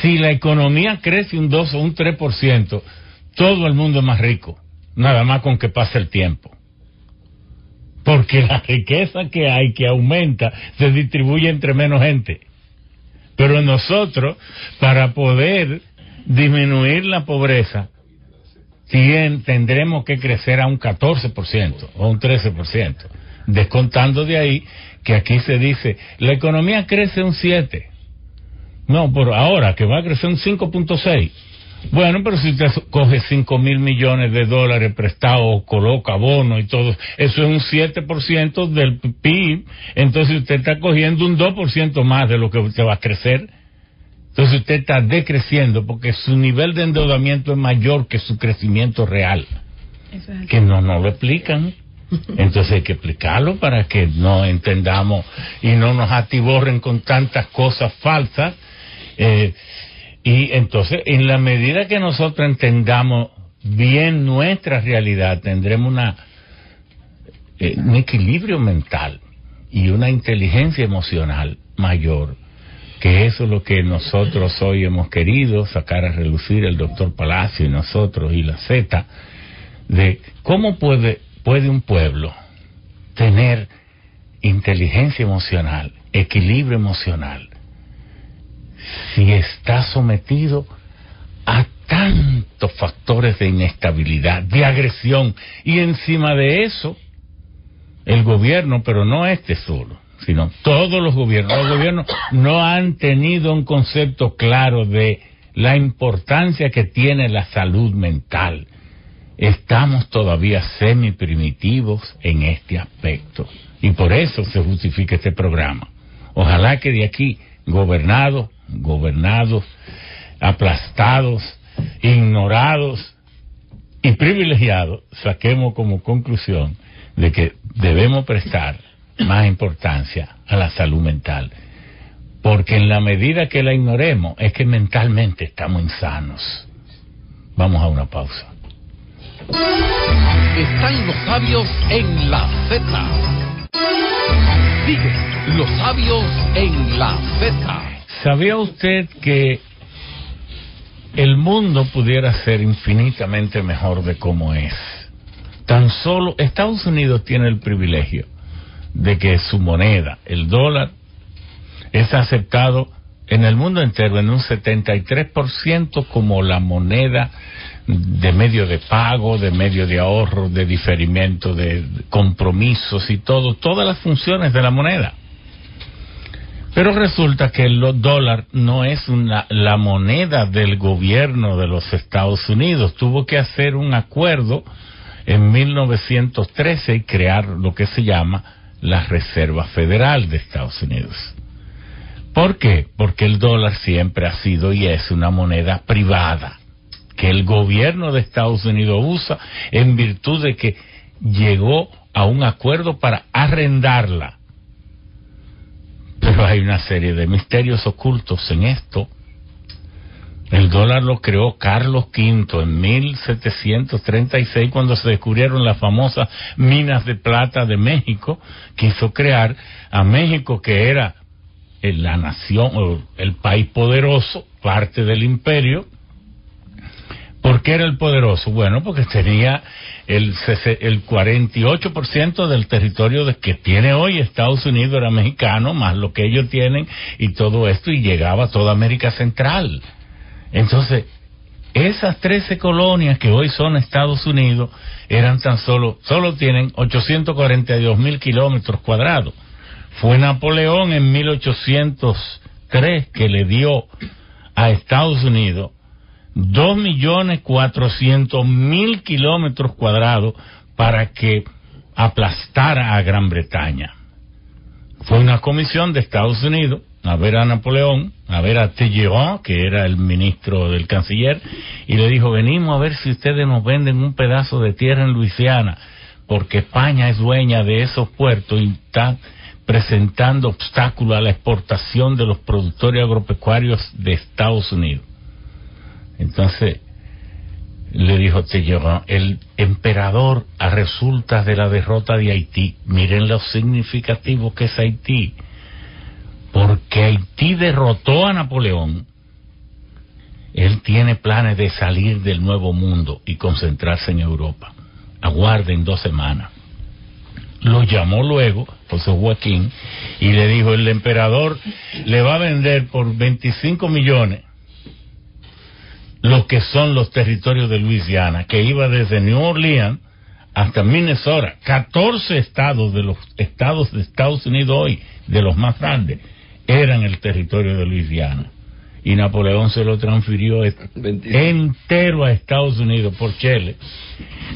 si la economía crece un 2 o un 3%, todo el mundo es más rico, nada más con que pase el tiempo. Porque la riqueza que hay, que aumenta, se distribuye entre menos gente. Pero nosotros, para poder disminuir la pobreza, tendremos que crecer a un 14% o un 13%, descontando de ahí que aquí se dice, la economía crece un 7. No, por ahora que va a crecer un 5.6. Bueno, pero si usted coge 5 mil millones de dólares prestados, coloca bono y todo, eso es un 7% del PIB, entonces usted está cogiendo un 2% más de lo que usted va a crecer. Entonces usted está decreciendo porque su nivel de endeudamiento es mayor que su crecimiento real. que no nos lo explican. Entonces hay que explicarlo para que no entendamos y no nos atiborren con tantas cosas falsas. Eh, y entonces, en la medida que nosotros entendamos bien nuestra realidad, tendremos una, eh, un equilibrio mental y una inteligencia emocional mayor, que eso es lo que nosotros hoy hemos querido sacar a relucir el doctor Palacio y nosotros y la Z, de cómo puede puede un pueblo tener inteligencia emocional, equilibrio emocional, si está sometido a tantos factores de inestabilidad, de agresión, y encima de eso, el gobierno, pero no este solo, sino todos los gobiernos, los gobiernos no han tenido un concepto claro de la importancia que tiene la salud mental estamos todavía semi-primitivos en este aspecto. Y por eso se justifica este programa. Ojalá que de aquí, gobernados, gobernados, aplastados, ignorados y privilegiados, saquemos como conclusión de que debemos prestar más importancia a la salud mental. Porque en la medida que la ignoremos es que mentalmente estamos insanos. Vamos a una pausa. Están los sabios en la Z. Sigue los sabios en la Z. ¿Sabía usted que el mundo pudiera ser infinitamente mejor de como es? Tan solo Estados Unidos tiene el privilegio de que su moneda, el dólar, es aceptado en el mundo entero en un 73% como la moneda de medio de pago, de medio de ahorro, de diferimiento, de compromisos y todo, todas las funciones de la moneda. Pero resulta que el dólar no es una, la moneda del gobierno de los Estados Unidos. Tuvo que hacer un acuerdo en 1913 y crear lo que se llama la Reserva Federal de Estados Unidos. ¿Por qué? Porque el dólar siempre ha sido y es una moneda privada que el gobierno de Estados Unidos usa en virtud de que llegó a un acuerdo para arrendarla. Pero hay una serie de misterios ocultos en esto. El dólar lo creó Carlos V en 1736 cuando se descubrieron las famosas minas de plata de México. Quiso crear a México que era en la nación, el país poderoso, parte del imperio. ¿Por qué era el poderoso? Bueno, porque tenía el, el 48% del territorio de, que tiene hoy Estados Unidos era mexicano, más lo que ellos tienen y todo esto, y llegaba a toda América Central. Entonces, esas 13 colonias que hoy son Estados Unidos eran tan solo, solo tienen 842 mil kilómetros cuadrados. Fue Napoleón en 1803 que le dio a Estados Unidos dos millones cuatrocientos mil kilómetros cuadrados para que aplastara a Gran Bretaña. Fue una comisión de Estados Unidos a ver a Napoleón, a ver a Talleyrand, que era el ministro del canciller, y le dijo, venimos a ver si ustedes nos venden un pedazo de tierra en Luisiana, porque España es dueña de esos puertos y está presentando obstáculos a la exportación de los productores agropecuarios de Estados Unidos. Entonces, le dijo Talleyrand, el emperador a resultas de la derrota de Haití, miren lo significativo que es Haití, porque Haití derrotó a Napoleón, él tiene planes de salir del nuevo mundo y concentrarse en Europa. Aguarden dos semanas. Lo llamó luego, José Joaquín, y le dijo, el emperador le va a vender por 25 millones lo que son los territorios de Luisiana, que iba desde New Orleans hasta Minnesota, 14 estados de los estados de Estados Unidos hoy, de los más grandes, eran el territorio de Luisiana. Y Napoleón se lo transfirió entero a Estados Unidos por Chile.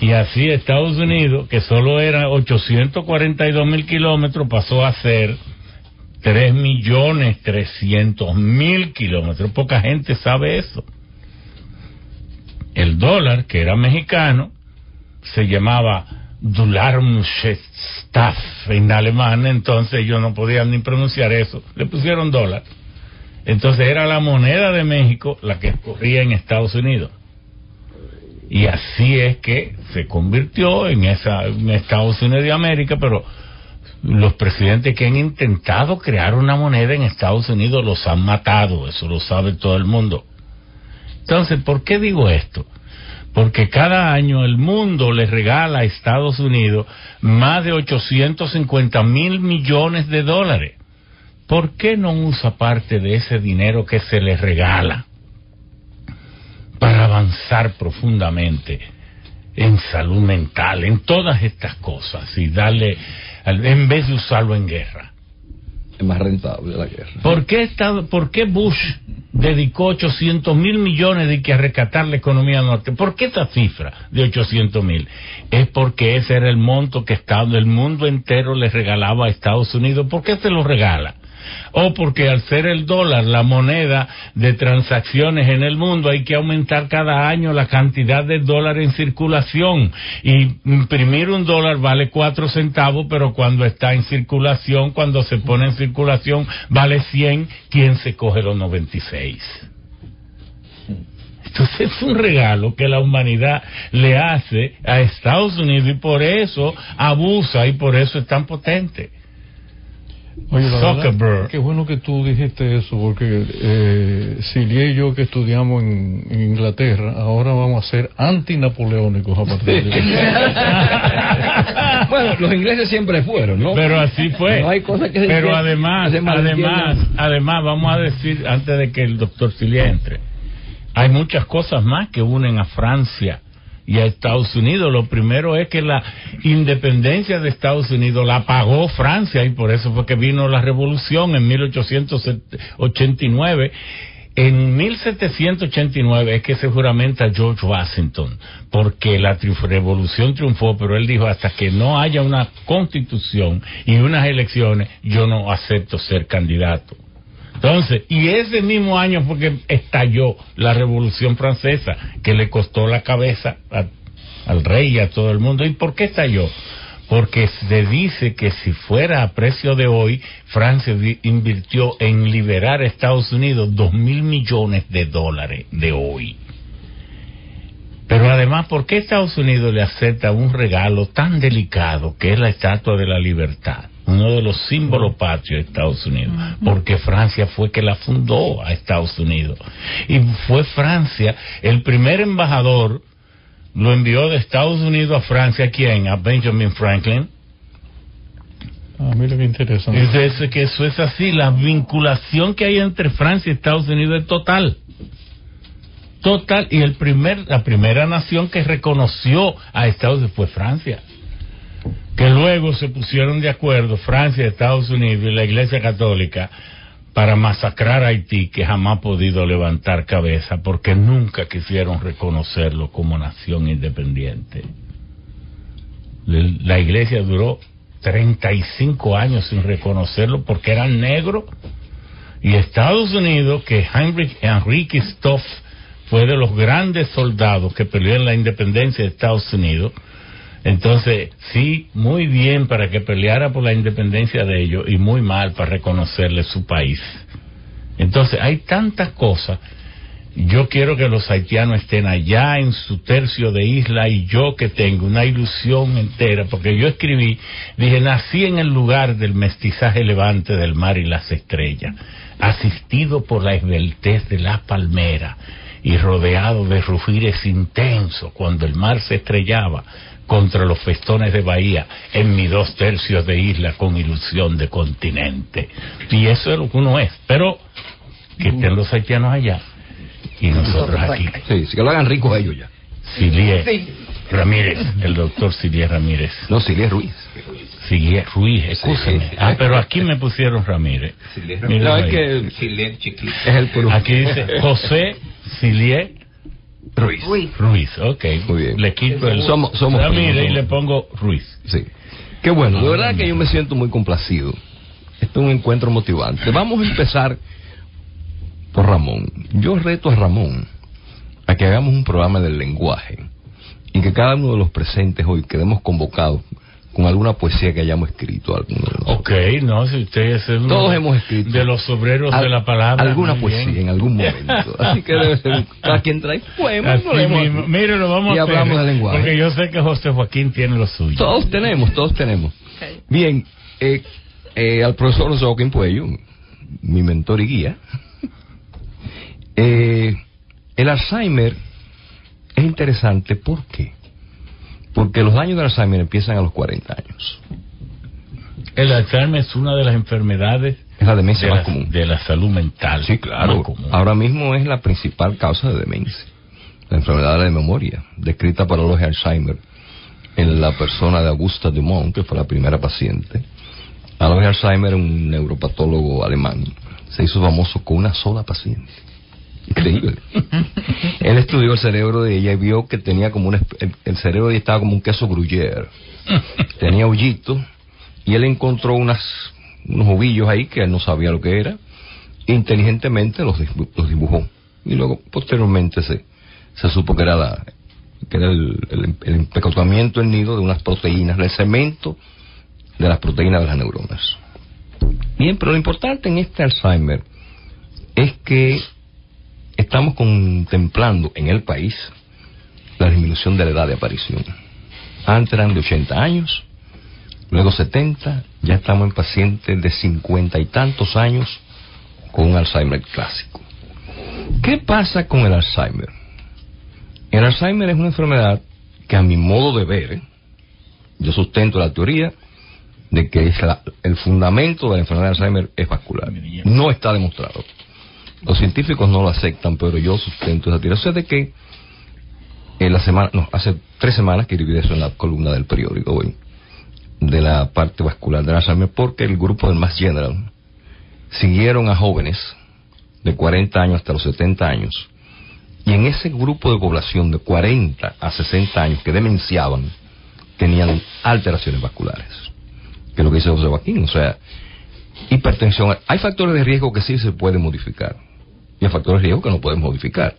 Y así Estados Unidos, que solo era 842 mil kilómetros, pasó a ser 3 millones 300 mil kilómetros. Poca gente sabe eso. El dólar, que era mexicano, se llamaba Dularmstaff en alemán, entonces ellos no podían ni pronunciar eso. Le pusieron dólar. Entonces era la moneda de México la que corría en Estados Unidos. Y así es que se convirtió en esa en Estados Unidos de América, pero los presidentes que han intentado crear una moneda en Estados Unidos los han matado, eso lo sabe todo el mundo. Entonces, ¿por qué digo esto? Porque cada año el mundo le regala a Estados Unidos más de 850 mil millones de dólares. ¿Por qué no usa parte de ese dinero que se le regala para avanzar profundamente en salud mental, en todas estas cosas y darle, en vez de usarlo en guerra? Es más rentable la guerra. ¿Por qué, Bush dedicó 800 mil millones de que a rescatar la economía norte? ¿Por qué esta cifra de 800 mil? Es porque ese era el monto que Estado, el mundo entero le regalaba a Estados Unidos. ¿Por qué se lo regala? O porque al ser el dólar la moneda de transacciones en el mundo hay que aumentar cada año la cantidad de dólar en circulación. Y imprimir un dólar vale cuatro centavos, pero cuando está en circulación, cuando se pone en circulación, vale 100. ¿Quién se coge los 96? Entonces es un regalo que la humanidad le hace a Estados Unidos y por eso abusa y por eso es tan potente. Oye, la Zuckerberg. verdad, qué bueno que tú dijiste eso, porque eh, Cilia y yo que estudiamos en, en Inglaterra, ahora vamos a ser antinapoleónicos a partir de *laughs* bueno, los ingleses siempre fueron, ¿no? Pero así fue. No hay cosas que Pero además, que además, además, vamos a decir, antes de que el doctor Cilia entre, hay muchas cosas más que unen a Francia y a Estados Unidos. Lo primero es que la independencia de Estados Unidos la pagó Francia y por eso fue que vino la revolución en 1889. En 1789 es que se juramenta George Washington, porque la tri- revolución triunfó, pero él dijo, hasta que no haya una constitución y unas elecciones, yo no acepto ser candidato. Entonces, y ese mismo año fue que estalló la Revolución Francesa, que le costó la cabeza al rey y a todo el mundo. ¿Y por qué estalló? Porque se dice que si fuera a precio de hoy, Francia vi- invirtió en liberar a Estados Unidos dos mil millones de dólares de hoy. Pero además, ¿por qué Estados Unidos le acepta un regalo tan delicado que es la Estatua de la Libertad? Uno de los símbolos patrios de Estados Unidos, porque Francia fue que la fundó a Estados Unidos. Y fue Francia, el primer embajador lo envió de Estados Unidos a Francia, ¿quién? A Benjamin Franklin. Ah, mira qué interesante. Es que eso es así, la vinculación que hay entre Francia y Estados Unidos es total. Total, y el primer, la primera nación que reconoció a Estados Unidos fue Francia. Que luego se pusieron de acuerdo Francia, Estados Unidos y la Iglesia Católica para masacrar a Haití, que jamás ha podido levantar cabeza porque nunca quisieron reconocerlo como nación independiente. La Iglesia duró 35 años sin reconocerlo porque eran negros. Y Estados Unidos, que Heinrich, Enrique Stoff fue de los grandes soldados que peleó en la independencia de Estados Unidos, entonces, sí, muy bien para que peleara por la independencia de ellos y muy mal para reconocerle su país. Entonces, hay tantas cosas. Yo quiero que los haitianos estén allá en su tercio de isla y yo que tengo una ilusión entera, porque yo escribí, dije, nací en el lugar del mestizaje levante del mar y las estrellas, asistido por la esbeltez de la palmera y rodeado de rufires intensos cuando el mar se estrellaba contra los festones de bahía en mis dos tercios de isla con ilusión de continente. Y eso es lo que uno es. Pero que estén los haitianos allá y nosotros aquí. Sí, que lo hagan ricos ellos ya. Silie Ramírez, el doctor Silie Ramírez. No, Silie Ruiz. Silie Ruiz, escúcheme. Ah, pero aquí me pusieron Ramírez. No, es que es el. Aquí dice José Silie Ruiz. Ruiz. ok. Muy bien. Le quito el somos, somos Ramírez y le pongo Ruiz. Sí. Qué bueno, de verdad que yo me siento muy complacido. Este es un encuentro motivante. Vamos a empezar por Ramón. Yo reto a Ramón a que hagamos un programa del lenguaje y que cada uno de los presentes hoy quedemos convocados con alguna poesía que hayamos escrito. Ok, no, si usted es uno Todos hemos escrito. de los obreros de la palabra. Alguna poesía en algún momento. *laughs* Así que debe ser cada quien trae poemas. Mismo. Mire, lo vamos y a hablamos hacer, de lenguaje. Porque yo sé que José Joaquín tiene lo suyo. Todos tenemos, todos tenemos. Bien, eh, eh, al profesor José Joaquín Puello, mi mentor y guía, eh, el Alzheimer es interesante, ¿por qué? Porque los daños del Alzheimer empiezan a los 40 años. El Alzheimer es una de las enfermedades Es la demencia de más la, común. de la salud mental. Sí, claro. Ahora mismo es la principal causa de demencia. La enfermedad de la memoria, descrita para los de Alzheimer en la persona de Augusta Dumont, que fue la primera paciente. Alois Alzheimer, un neuropatólogo alemán, se hizo famoso con una sola paciente. Increíble. *laughs* Él estudió el cerebro de ella y vio que tenía como un, el, cerebro de ella estaba como un queso gruyere. *laughs* Tenía hoyitos y él encontró unas, unos ovillos ahí que él no sabía lo que era. Inteligentemente los, los dibujó. Y luego, posteriormente, se, se supo que era, la, que era el, el, el empecotamiento del nido de unas proteínas, el cemento de las proteínas de las neuronas. Bien, pero lo importante en este Alzheimer es que estamos contemplando en el país la disminución de la edad de aparición. Antes eran de 80 años, luego 70, ya estamos en pacientes de 50 y tantos años con un Alzheimer clásico. ¿Qué pasa con el Alzheimer? El Alzheimer es una enfermedad que a mi modo de ver, ¿eh? yo sustento la teoría de que es la- el fundamento de la enfermedad de Alzheimer es vascular. No está demostrado. Los científicos no lo aceptan, pero yo sustento esa teoría. O sea, de que en la semana, no, hace tres semanas que escribí eso en la columna del periódico hoy, de la parte vascular del Alzheimer, porque el grupo del Mass General siguieron a jóvenes de 40 años hasta los 70 años, y en ese grupo de población de 40 a 60 años que demenciaban, tenían alteraciones vasculares, que es lo que dice José Joaquín, o sea, hipertensión. Hay factores de riesgo que sí se pueden modificar, y hay factores de riesgo que no podemos modificar.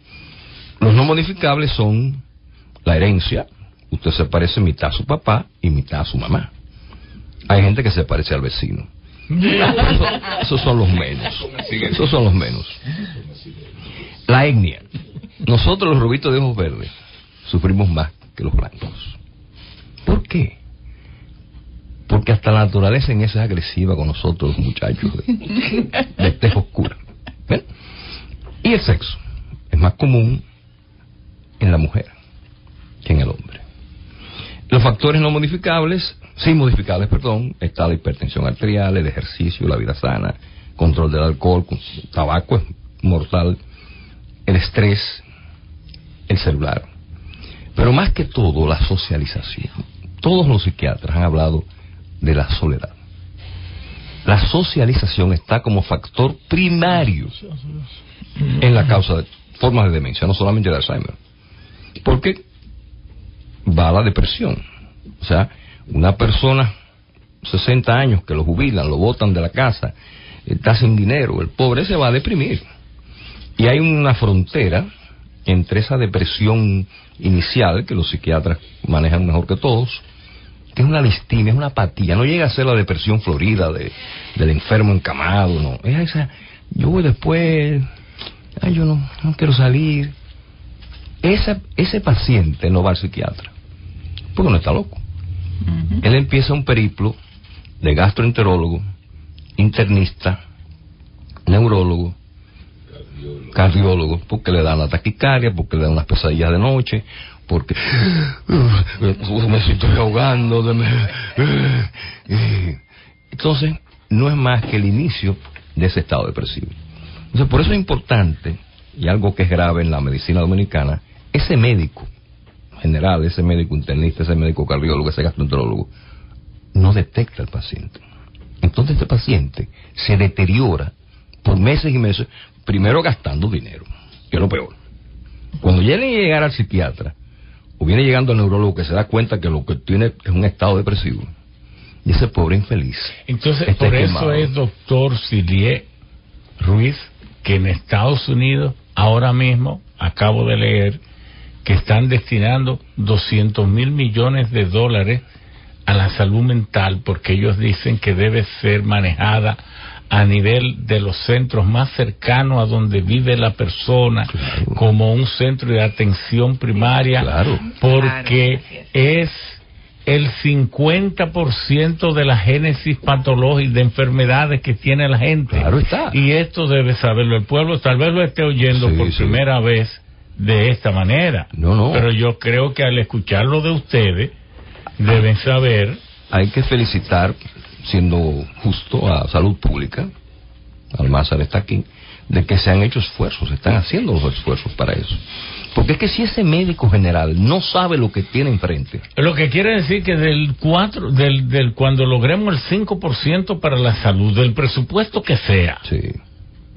Los no modificables son la herencia, usted se parece mitad a su papá y mitad a su mamá. Hay gente que se parece al vecino. Eso- *laughs* esos son los menos. Esos son los menos. La etnia. Nosotros los rubitos de ojos verdes sufrimos más que los blancos. ¿Por qué? Porque hasta la naturaleza en eso es agresiva con nosotros, los muchachos, de, de tez oscura. ¿Ven? Y el sexo es más común en la mujer que en el hombre. Los factores no modificables, sí modificables, perdón, está la hipertensión arterial, el ejercicio, la vida sana, control del alcohol, tabaco es mortal, el estrés, el celular. Pero más que todo, la socialización. Todos los psiquiatras han hablado de la soledad. La socialización está como factor primario en la causa de formas de demencia, no solamente de Alzheimer. Porque va a la depresión. O sea, una persona, 60 años, que lo jubilan, lo botan de la casa, está sin dinero, el pobre se va a deprimir. Y hay una frontera entre esa depresión inicial, que los psiquiatras manejan mejor que todos, que es una distimia, es una apatía, no llega a ser la depresión florida de, del enfermo encamado, no. Es esa, yo voy después, ay, yo no, no quiero salir. Esa, ese paciente no va al psiquiatra, porque no está loco. Él empieza un periplo de gastroenterólogo, internista, neurólogo, cardiólogo, porque le dan la taquicardia, porque le dan unas pesadillas de noche, porque me estoy ahogando, me- entonces no es más que el inicio de ese estado depresivo. Entonces por eso es importante y algo que es grave en la medicina dominicana, ese médico general, ese médico internista, ese médico cardiólogo, ese gastroenterólogo, no detecta al paciente. Entonces este paciente se deteriora por meses y meses, primero gastando dinero, que es lo peor. Cuando viene a llegar al psiquiatra, o viene llegando al neurólogo que se da cuenta que lo que tiene es un estado depresivo, y ese pobre infeliz. Entonces, por eso es doctor Silier Ruiz, que en Estados Unidos, ahora mismo, acabo de leer, que están destinando 200 mil millones de dólares a la salud mental, porque ellos dicen que debe ser manejada a nivel de los centros más cercanos a donde vive la persona, como un centro de atención primaria, porque es el 50% de la génesis patológica de enfermedades que tiene la gente. Claro está. Y esto debe saberlo el pueblo, tal vez lo esté oyendo Sí, por sí. primera vez de esta manera. No, no. Pero yo creo que al escucharlo de ustedes, deben saber Hay que felicitar, siendo justo, a Salud Pública, Almázar está aquí, de que se han hecho esfuerzos, se están haciendo los esfuerzos para eso. Porque es que si ese médico general no sabe lo que tiene enfrente, Lo que quiere decir que del 4, del, del cuando logremos el 5% para la salud, del presupuesto que sea,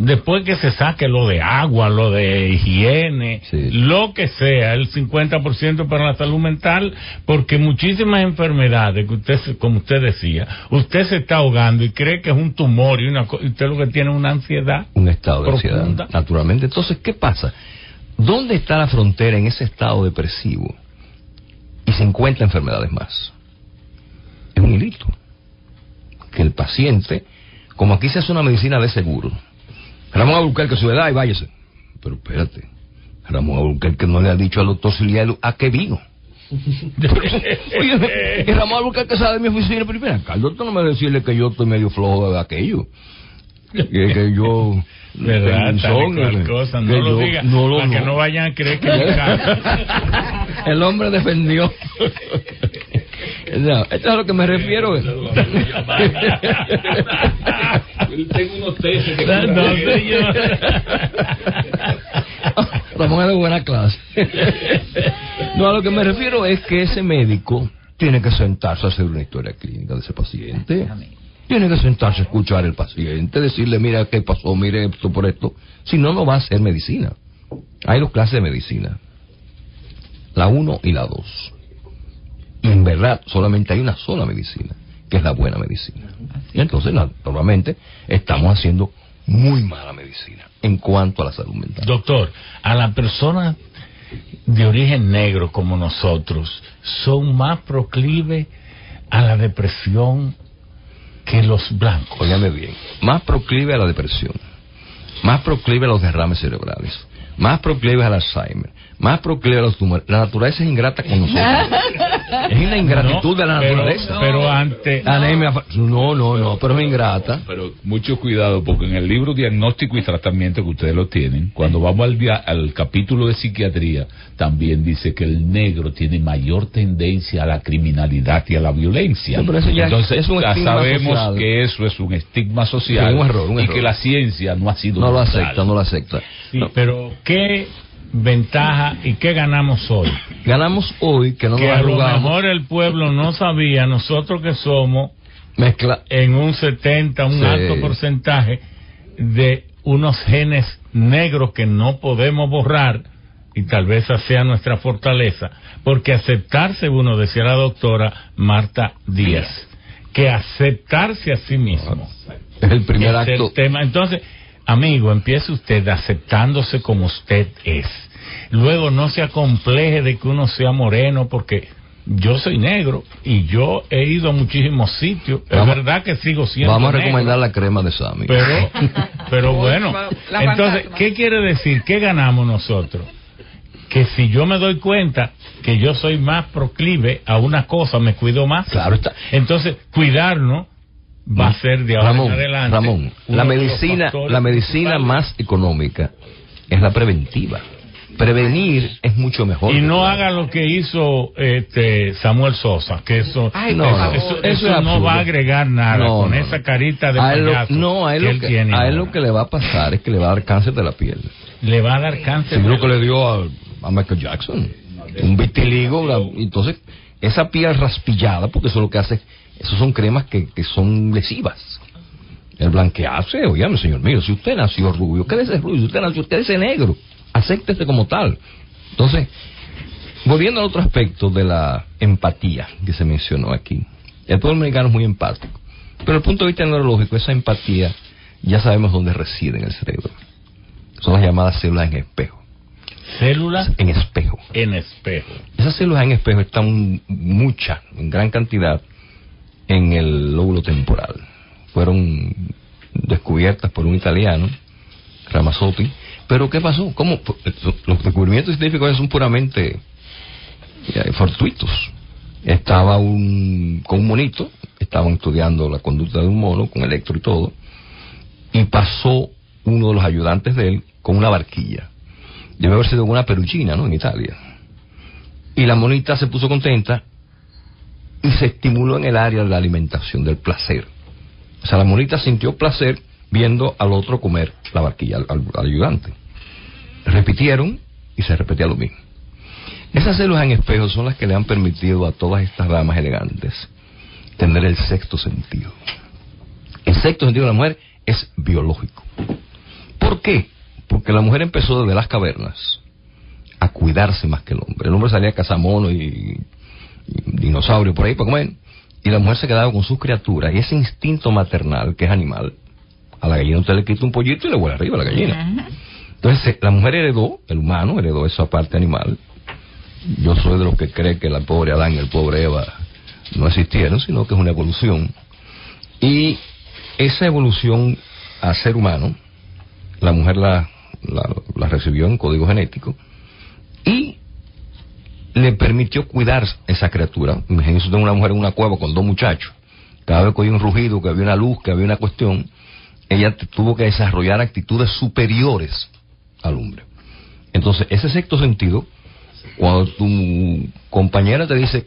después que se saque lo de agua, lo de higiene, lo que sea, el 50% para la salud mental, porque muchísimas enfermedades que usted, como usted decía, usted se está ahogando y cree que es un tumor y una usted lo que tiene es una ansiedad. un estado de Profunda. ansiedad, naturalmente. Entonces, ¿qué pasa? ¿Dónde está la frontera en ese estado depresivo? Y se encuentra enfermedades más. Es un hilito. Que el paciente, como aquí se hace una medicina de seguro, Ramón Albuquerque su edad y váyase. Pero espérate, Ramón Albuquerque no le ha dicho al doctor Silielo a qué vino. *laughs* Oye, y Ramón Albuquerque sale de mi oficina primero. Acá el doctor no me va a decirle que yo estoy medio flojo de aquello. Que, que yo... *laughs* ¿Verdad? cual que- cosa. No que lo diga, no lo- para que no. no vayan a creer que. *laughs* El hombre defendió. No, esto es a lo que me refiero. *laughs* Tengo unos tesis que No, no, señor. Ramón es de buena clase. No, a lo que me refiero es que ese médico tiene que sentarse a hacer una historia clínica de ese paciente. Tiene que sentarse a escuchar al paciente, decirle, mira qué pasó, mire esto por esto. Si no, no va a ser medicina. Hay dos clases de medicina. La 1 y la 2. Y en verdad solamente hay una sola medicina, que es la buena medicina. Y entonces, naturalmente, estamos haciendo muy mala medicina en cuanto a la salud mental. Doctor, a las personas de origen negro como nosotros son más proclives a la depresión que los blancos. Óigame bien, más proclive a la depresión, más proclive a los derrames cerebrales, más proclive al Alzheimer, más proclive a los tumores. La naturaleza es ingrata con nosotros. *laughs* Es una ingratitud de la pero- naturaleza. pero ante- Anemia No, no, no, pero es ingrata. Pero mucho cuidado, porque en el libro Diagnóstico y Tratamiento que ustedes lo tienen, cuando vamos al, dia- al capítulo de psiquiatría, también dice que el negro tiene mayor tendencia a la criminalidad y a la violencia. No, pero eso ya Entonces, es un ya sabemos social. que eso es un estigma social Sí, un error, un y error. que la ciencia no ha sido No lo neutral. acepta, no lo acepta. Sí, No. pero ¿qué ventaja y qué ganamos hoy? Ganamos hoy que no que nos a lo mejor el pueblo no sabía, nosotros que somos Mezcla. en un 70, un Sí. alto porcentaje de unos genes negros que no podemos borrar y tal vez esa sea nuestra fortaleza, porque aceptarse uno, decía la doctora Marta Díaz, que aceptarse a sí mismo. Es el primer es el acto. tema. Entonces, amigo, empiece usted aceptándose como usted es. Luego no se acompleje de que uno sea moreno, porque yo soy negro y yo he ido a muchísimos sitios. Vamos- es verdad que sigo siendo Vamos a negro, recomendar la crema de Sammy. pero, *laughs* pero bueno, entonces. ¿qué quiere decir? ¿Qué ganamos nosotros? Que si yo me doy cuenta que yo soy más proclive a una cosa, me cuido más. Claro está. Entonces, cuidarnos va a ser de ahora Ramón, en adelante. Ramón, la de medicina, la medicina más económica es la preventiva. Prevenir es mucho mejor. Y no haga lo que hizo este Samuel Sosa, que eso, Ay, No, eso, eso eso es no va a agregar nada No, con no, esa carita de a él lo- no, a él, que lo él que, tiene a él lo que le va a pasar es que le va a dar cáncer de la piel. le va a dar cáncer. Sí, lo que le dio a, a Michael Jackson. Un vitiligo. la- entonces, esa piel raspillada, porque eso es lo que hace, esos son cremas que, que son lesivas. El blanquearse, oígame, señor mío, si usted nació rubio, quédese rubio, si usted nació, quédese negro, acéptese como tal. Entonces, volviendo al otro aspecto de la empatía que se mencionó aquí, el pueblo americano es muy empático, pero desde el punto de vista neurológico, esa empatía ya sabemos dónde reside en el cerebro. Son las llamadas células en espejo. Células En espejo. en espejo. Esas células en espejo están muchas, en gran cantidad, en el lóbulo temporal. Fueron descubiertas por un italiano, Ramazzotti. Pero ¿qué pasó? ¿Cómo? Los descubrimientos científicos son puramente eh, fortuitos. Estaba un, con un monito, estaban estudiando la conducta de un mono, con electro y todo, y pasó uno de los ayudantes de él con una barquilla. Debe haber sido una peruchina, ¿no? En Italia. Y la monita se puso contenta y se estimuló en el área de la alimentación, del placer. O sea, la monita sintió placer viendo al otro comer la barquilla, al, ayudante. Repitieron y se repetía lo mismo. Esas células en espejo son las que le han permitido a todas estas damas elegantes tener el sexto sentido. El sexto sentido de la mujer es biológico. ¿Por qué? Porque la mujer empezó desde las cavernas a cuidarse más que el hombre. El hombre salía a cazar monos y, y dinosaurios por ahí para comer, y la mujer se quedaba con sus criaturas. Y ese instinto maternal, que es animal, a la gallina usted le quita un pollito y le vuela arriba a la gallina. Entonces, eh, la mujer heredó, el humano heredó esa parte animal. Yo soy de los que cree que la pobre Adán y el pobre Eva no existieron, sino que es una evolución. Y esa evolución a ser humano, la mujer la, la, la recibió en código genético y le permitió cuidar esa criatura. Imagínense usted una mujer en una cueva con dos muchachos. Cada vez que oía un rugido, que había una luz, que había una cuestión, ella tuvo que desarrollar actitudes superiores al hombre. Entonces, ese sexto sentido, cuando tu compañera te dice,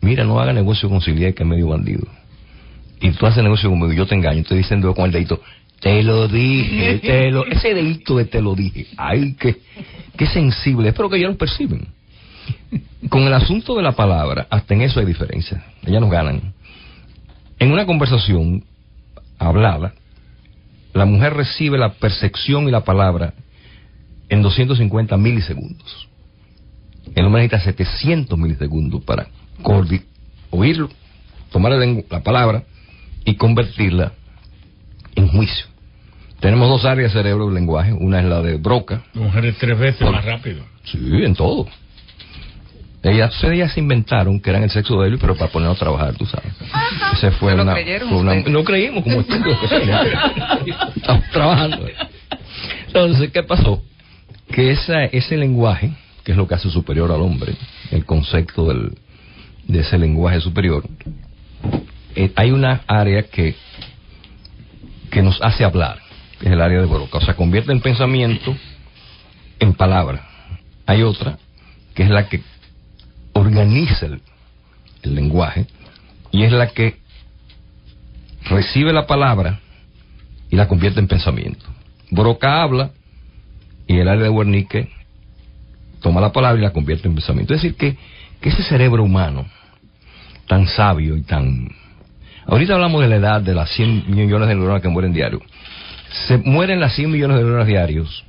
mira, no haga negocio con Silvia, que es medio bandido, y tú haces negocio conmigo y yo te engaño, te dicen con el dedito, te lo dije. Ese dedito de te lo dije, ay, qué, qué sensible, espero que ellos lo perciben. Con el asunto de la palabra, hasta en eso hay diferencia, ellas nos ganan. En una conversación hablada, la mujer recibe la percepción y la palabra en 250 milisegundos. El hombre necesita 700 milisegundos para oírlo, tomar la palabra y convertirla en juicio. Tenemos dos áreas de cerebro del lenguaje. Una es la de Broca. Mujeres tres veces Por- más rápido. Sí, en todo. Ellas, ellas se inventaron que eran el sexo débil, pero para ponernos a trabajar, tú sabes. Ese fue ¿Se lo una, fue una-? No creímos como estudio. Estamos trabajando. Entonces, ¿qué pasó? Que esa, ese lenguaje, que es lo que hace superior al hombre, el concepto del, de ese lenguaje superior, eh, hay una área que, que nos hace hablar, que es el área de Broca. O sea, convierte el pensamiento en palabra. Hay otra, que es la que organiza el, lenguaje, y es la que recibe la palabra y la convierte en pensamiento. Broca habla y el área de Wernicke toma la palabra y la convierte en pensamiento. Es decir, que, ese cerebro humano, tan sabio y tan... Ahorita hablamos de la edad de las 100 millones de neuronas que mueren diario. Se mueren las 100 millones de neuronas diarios.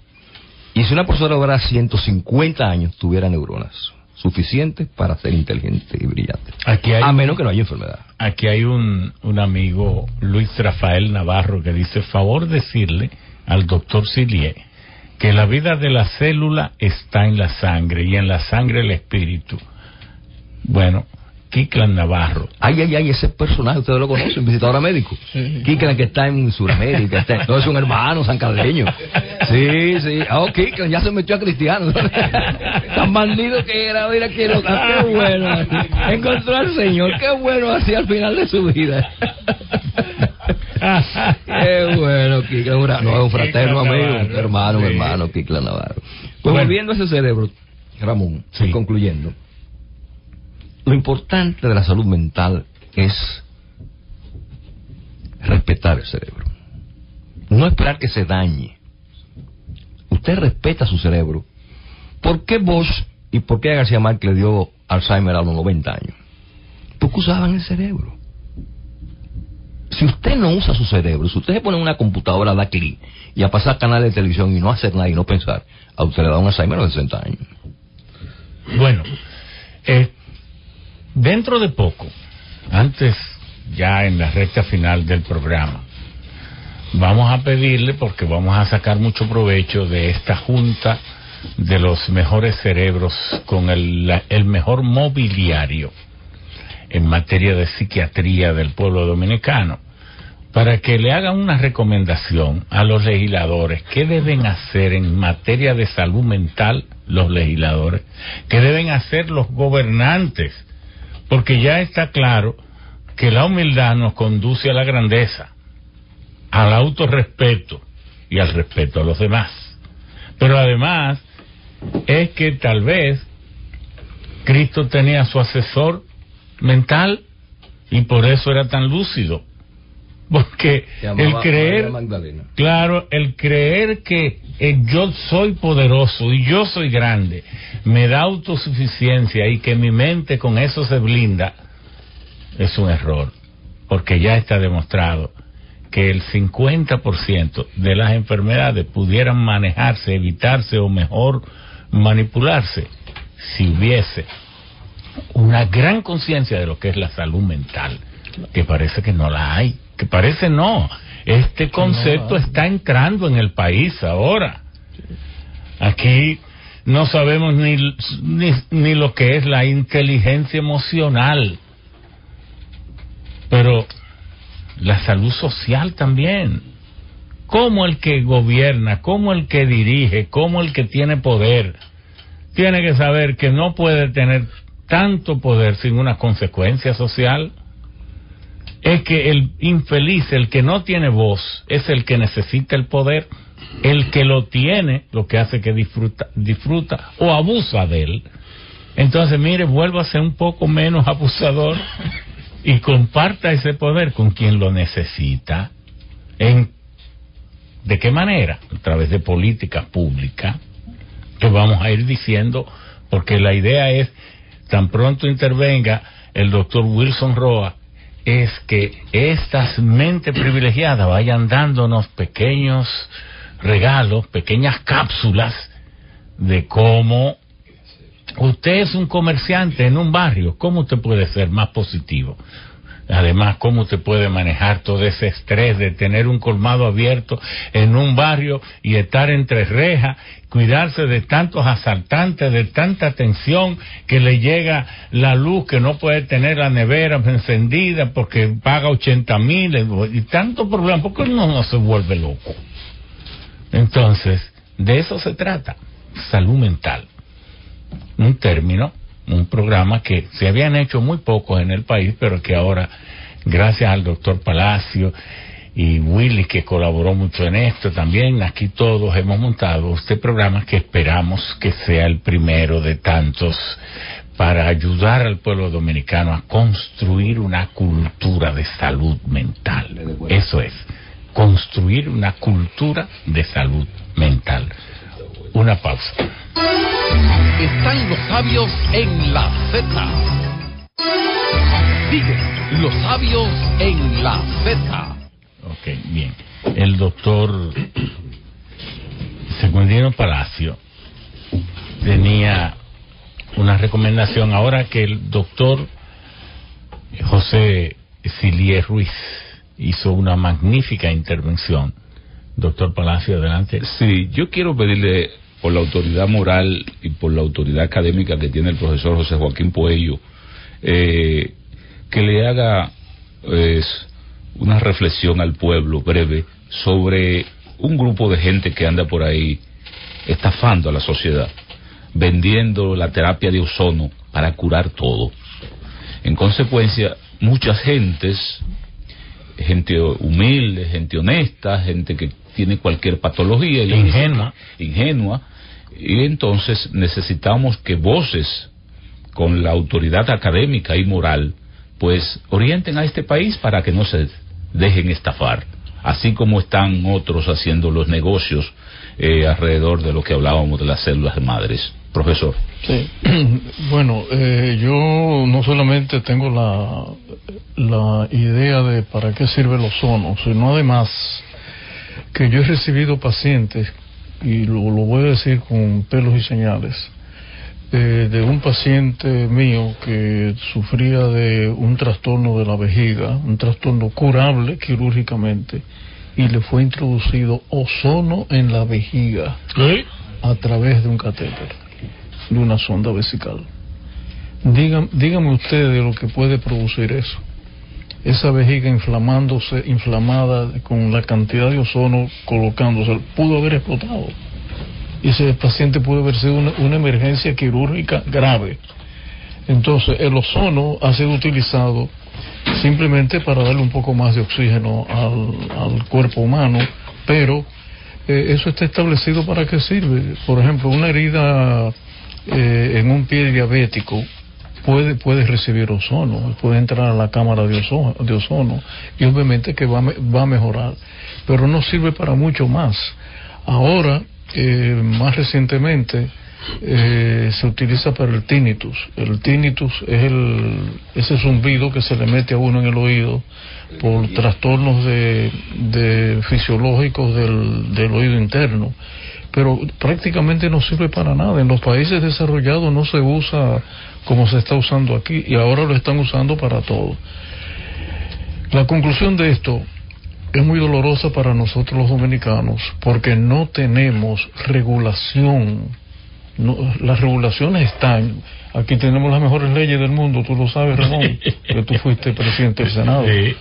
Y si una persona lograra 150 años, tuviera neuronas suficientes para ser inteligente y brillante. Aquí hay a menos que no haya enfermedad. Aquí hay un, un amigo, Luis Rafael Navarro, que dice, favor decirle al doctor Silie que la vida de la célula está en la sangre y en la sangre el espíritu. Bueno, Kiklan Navarro. Ay, ay, ay, ese personaje ustedes lo conocen, visitadora médico. Kiklan que está en Sudamérica, está, no es un hermano sancadeño. Sí, sí. Ah, oh, Kiklan ya se metió a cristiano. Tan bandido que era, mira que lo, ah, qué bueno. Encontró al Señor, qué bueno así al final de su vida. Qué bueno, Kiklan, no es un fraterno amigo, hermano, hermano, Kiklan Navarro. Pues volviendo a ese cerebro, Ramón, Sí. concluyendo. Lo importante de la salud mental es respetar el cerebro. No esperar que se dañe. Usted respeta su cerebro. ¿Por qué Bosch y por qué García Márquez le dio Alzheimer a los 90 años? Porque usaban el cerebro. Si usted no usa su cerebro, si usted se pone en una computadora a dar clic y a pasar canales de televisión y no hacer nada y no pensar, a usted le da un Alzheimer a los 60 años. Bueno, eh, dentro de poco, antes ya en la recta final del programa, vamos a pedirle, porque vamos a sacar mucho provecho de esta junta de los mejores cerebros con el, la- el mejor mobiliario en materia de psiquiatría del pueblo dominicano, para que le hagan una recomendación a los legisladores, qué deben hacer en materia de salud mental los legisladores, qué deben hacer los gobernantes, porque ya está claro que la humildad nos conduce a la grandeza, al autorrespeto y al respeto a los demás. Pero además es que tal vez Cristo tenía su asesor mental y por eso era tan lúcido. Porque el creer, claro, el creer que eh, yo soy poderoso y yo soy grande, me da autosuficiencia y que mi mente con eso se blinda, es un error. Porque ya está demostrado que el 50% de las enfermedades pudieran manejarse, evitarse o mejor manipularse si hubiese una gran conciencia de lo que es la salud mental, que parece que no la hay, que parece no. Este concepto está entrando en el país ahora. Aquí no sabemos ni, ni, ni lo que es la inteligencia emocional, pero la salud social también. Como el que gobierna, como el que dirige, como el que tiene poder, tiene que saber que no puede tener tanto poder sin una consecuencia social. Es que el infeliz, el que no tiene voz, es el que necesita el poder. El que lo tiene, lo que hace que disfruta, disfruta o abusa de él. Entonces, mire, vuélvase un poco menos *laughs* abusador y comparta ese poder con quien lo necesita. ¿En, ¿De qué manera? A través de política pública que vamos a ir diciendo, porque la idea es, tan pronto intervenga el doctor Wilson Roa, es que estas mentes privilegiadas vayan dándonos pequeños regalos, pequeñas cápsulas de cómo usted es un comerciante en un barrio, ¿cómo usted puede ser más positivo? Además, ¿cómo usted puede manejar todo ese estrés de tener un colmado abierto en un barrio y estar entre rejas, cuidarse de tantos asaltantes, de tanta tensión que le llega la luz que no puede tener la nevera encendida porque paga 80 mil y tanto problema? ¿Por qué uno no se vuelve loco? Entonces, de eso se trata, salud mental. Un término un programa que se habían hecho muy pocos en el país, pero que ahora, gracias al doctor Palacio y Willy, que colaboró mucho en esto, también aquí todos hemos montado este programa que esperamos que sea el primero de tantos para ayudar al pueblo dominicano a construir una cultura de salud mental. Eso es, construir una cultura de salud mental. Una pausa. Están los sabios en la Z. Sigue los sabios en la Z. Ok, bien. El doctor Secundino Palacio tenía una recomendación ahora que el doctor José Silier Ruiz hizo una magnífica intervención. Doctor Palacio, adelante. Sí, yo quiero pedirle por la autoridad moral y por la autoridad académica que tiene el profesor José Joaquín Puello, eh, que le haga pues, una reflexión al pueblo breve sobre un grupo de gente que anda por ahí estafando a la sociedad, vendiendo la terapia de ozono para curar todo. En consecuencia, muchas gentes, gente humilde, gente honesta, gente que tiene cualquier patología. Ingenua. Ingenua. Y entonces necesitamos que voces con la autoridad académica y moral, pues orienten a este país para que no se dejen estafar, así como están otros haciendo los negocios eh, alrededor de lo que hablábamos de las células de madres. Profesor. Sí, *clears throat* bueno, eh, yo no solamente tengo la, la idea de para qué sirve el ozono, sino además que yo he recibido pacientes, y lo, lo voy a decir con pelos y señales, eh, de un paciente mío que sufría de un trastorno de la vejiga, un trastorno curable quirúrgicamente, y le fue introducido ozono en la vejiga a través de un catéter, de una sonda vesical. Dígame, dígame usted de lo que puede producir eso esa vejiga inflamándose, inflamada con la cantidad de ozono colocándose, pudo haber explotado. Y ese paciente pudo haber sido una, emergencia quirúrgica grave. Entonces, el ozono ha sido utilizado simplemente para darle un poco más de oxígeno al, al cuerpo humano, pero eh, eso está establecido para qué sirve. Por ejemplo, una herida eh, en un pie diabético puede, puede recibir ozono, puede entrar a la cámara de ozono, de ozono y obviamente que va, va a mejorar, pero no sirve para mucho más. Ahora, eh, más recientemente, eh, se utiliza para el tinnitus. El tinnitus es el, ese zumbido que se le mete a uno en el oído por trastornos de, de fisiológicos del, del oído interno pero prácticamente no sirve para nada. En los países desarrollados no se usa como se está usando aquí y ahora lo están usando para todo. La conclusión de esto es muy dolorosa para nosotros los dominicanos porque no tenemos regulación. No, las regulaciones están. Aquí tenemos las mejores leyes del mundo, tú lo sabes, Ramón, que tú fuiste presidente del Senado. Sí.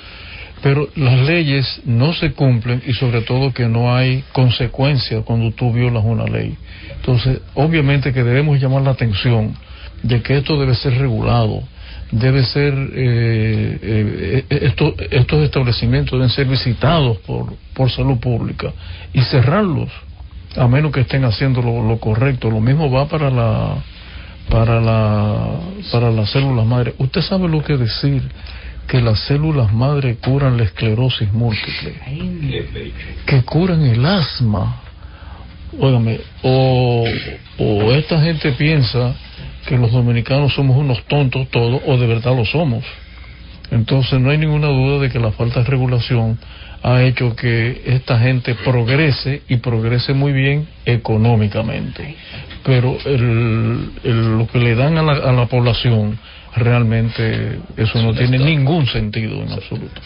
Pero las leyes no se cumplen y sobre todo que no hay consecuencias cuando tú violas una ley. Entonces, obviamente que debemos llamar la atención de que esto debe ser regulado, debe ser, eh, eh, eh, esto- estos establecimientos deben ser visitados por, por salud pública y cerrarlos, a menos que estén haciendo lo, lo correcto. Lo mismo va para la para la para las células madre. Usted sabe lo que decir que las células madre curan la esclerosis múltiple, que curan el asma. Óigame, o, o esta gente piensa que los dominicanos somos unos tontos todos, o de verdad lo somos. Entonces no hay ninguna duda de que la falta de regulación ha hecho que esta gente progrese y progrese muy bien económicamente. Pero el, lo que le dan a la, a la población realmente eso no tiene ningún sentido en absoluto.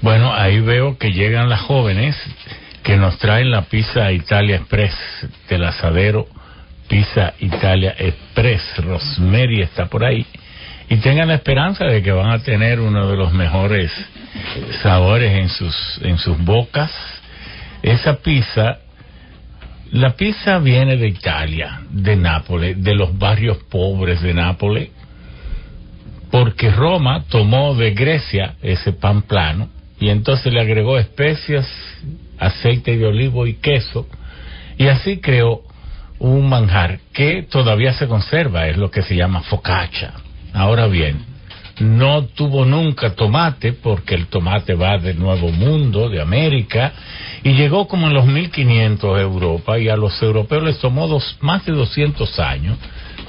Bueno, ahí veo que llegan las jóvenes que nos traen la pizza Italia Express del asadero Pizza Italia Express. Rosemary está por ahí. Y tengan la esperanza de que van a tener uno de los mejores sabores en sus, en sus bocas. Esa pizza, la pizza viene de Italia, de Nápoles, de los barrios pobres de Nápoles porque Roma tomó de Grecia ese pan plano y entonces le agregó especias, aceite de olivo y queso y así creó un manjar que todavía se conserva, es lo que se llama focaccia. Ahora bien, no tuvo nunca tomate porque el tomate va del Nuevo Mundo, de América, y llegó como en los 1500 a Europa y a los europeos les tomó dos, más de 200 años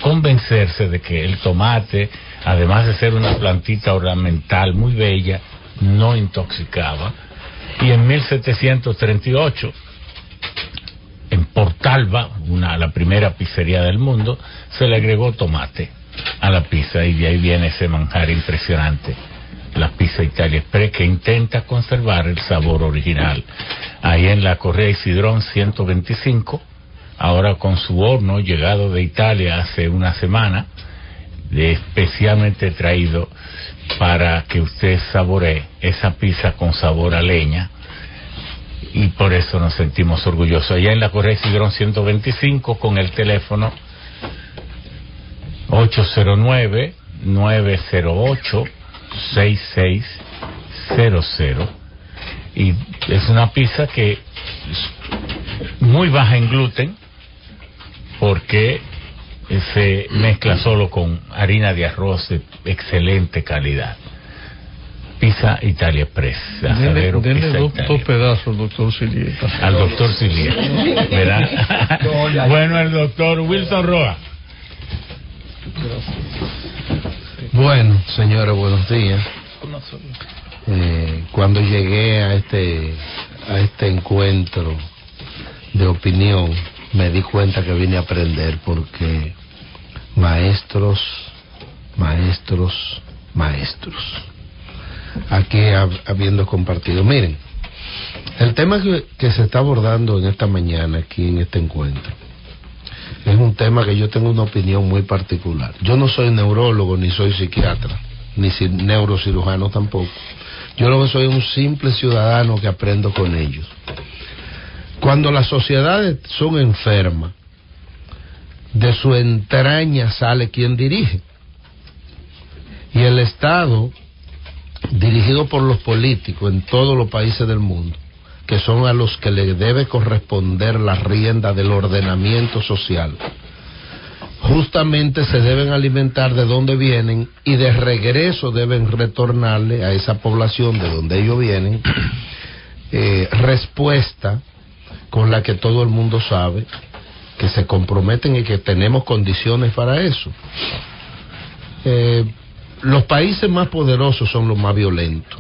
convencerse de que el tomate, además de ser una plantita ornamental muy bella, no intoxicaba. Y en 1738, en Portalba, una, la primera pizzería del mundo, se le agregó tomate a la pizza y de ahí viene ese manjar impresionante, la pizza Italia Express, que intenta conservar el sabor original. Ahí en la Correa Isidrón 125, ahora con su horno llegado de Italia hace una semana, especialmente traído para que usted saboree esa pizza con sabor a leña y por eso nos sentimos orgullosos. Allá en la Correa Isidrón 125 con el teléfono 809-908-6600. Y es una pizza que es muy baja en gluten porque se mezcla solo con harina de arroz de excelente calidad. Pizza Italia Press. Denle, denle dos, dos, pedazos, doctor Silieta. Al doctor Silieta. ¿Verdad? *laughs* bueno, el doctor Wilson Roa. Bueno, señores, buenos días. Eh, cuando llegué a este a este encuentro de opinión, me di cuenta que vine a aprender porque maestros, maestros, maestros. Aquí habiendo compartido. Miren, el tema que, se está abordando en esta mañana aquí en este encuentro es un tema que yo tengo una opinión muy particular. Yo no soy neurólogo, ni soy psiquiatra, ni neurocirujano tampoco. Yo lo que soy un simple ciudadano que aprendo con ellos. Cuando las sociedades son enfermas, de su entraña sale quien dirige. Y el Estado, dirigido por los políticos en todos los países del mundo, que son a los que le debe corresponder la rienda del ordenamiento social, justamente se deben alimentar de donde vienen y de regreso deben retornarle a esa población de donde ellos vienen eh, respuesta con la que todo el mundo sabe que se comprometen y que tenemos condiciones para eso. Eh, los países más poderosos son los más violentos,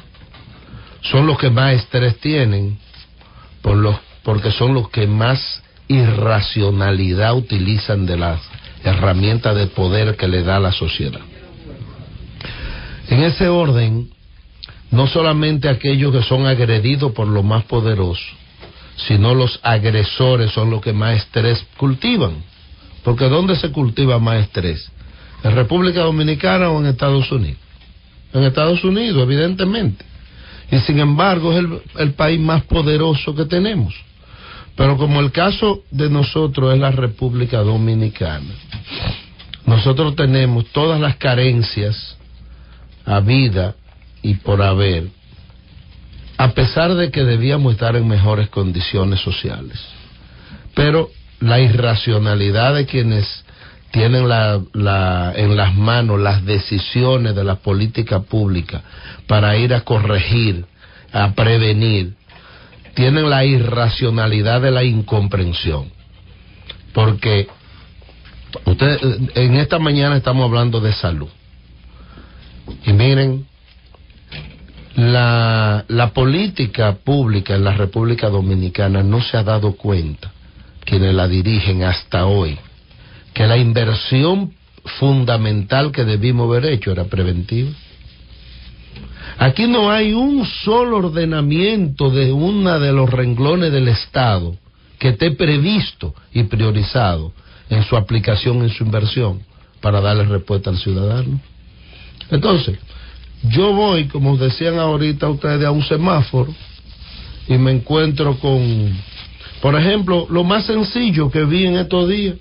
son los que más estrés tienen, por porque son los que más irracionalidad utilizan de las herramientas de poder que le da la sociedad. En ese orden, no solamente aquellos que son agredidos por los más poderosos, sino los agresores son los que más estrés cultivan. Porque ¿dónde se cultiva más estrés? ¿En República Dominicana o en Estados Unidos? En Estados Unidos, evidentemente y sin embargo es el, país más poderoso que tenemos. Pero como el caso de nosotros es la República Dominicana, nosotros tenemos todas las carencias a vida y por haber, a pesar de que debíamos estar en mejores condiciones sociales. Pero la irracionalidad de quienes tienen la, la, en las manos las decisiones de la política pública para ir a corregir, a prevenir, tienen la irracionalidad de la incomprensión. Porque usted, en esta mañana estamos hablando de salud. Y miren, la, la política pública en la República Dominicana no se ha dado cuenta, quienes la dirigen hasta hoy, que la inversión fundamental que debimos haber hecho era preventiva. Aquí no hay un solo ordenamiento de uno de los renglones del Estado que esté previsto y priorizado en su aplicación, en su inversión, para darle respuesta al ciudadano. Entonces, yo voy, como decían ahorita ustedes, a un semáforo y me encuentro con, por ejemplo, lo más sencillo que vi en estos días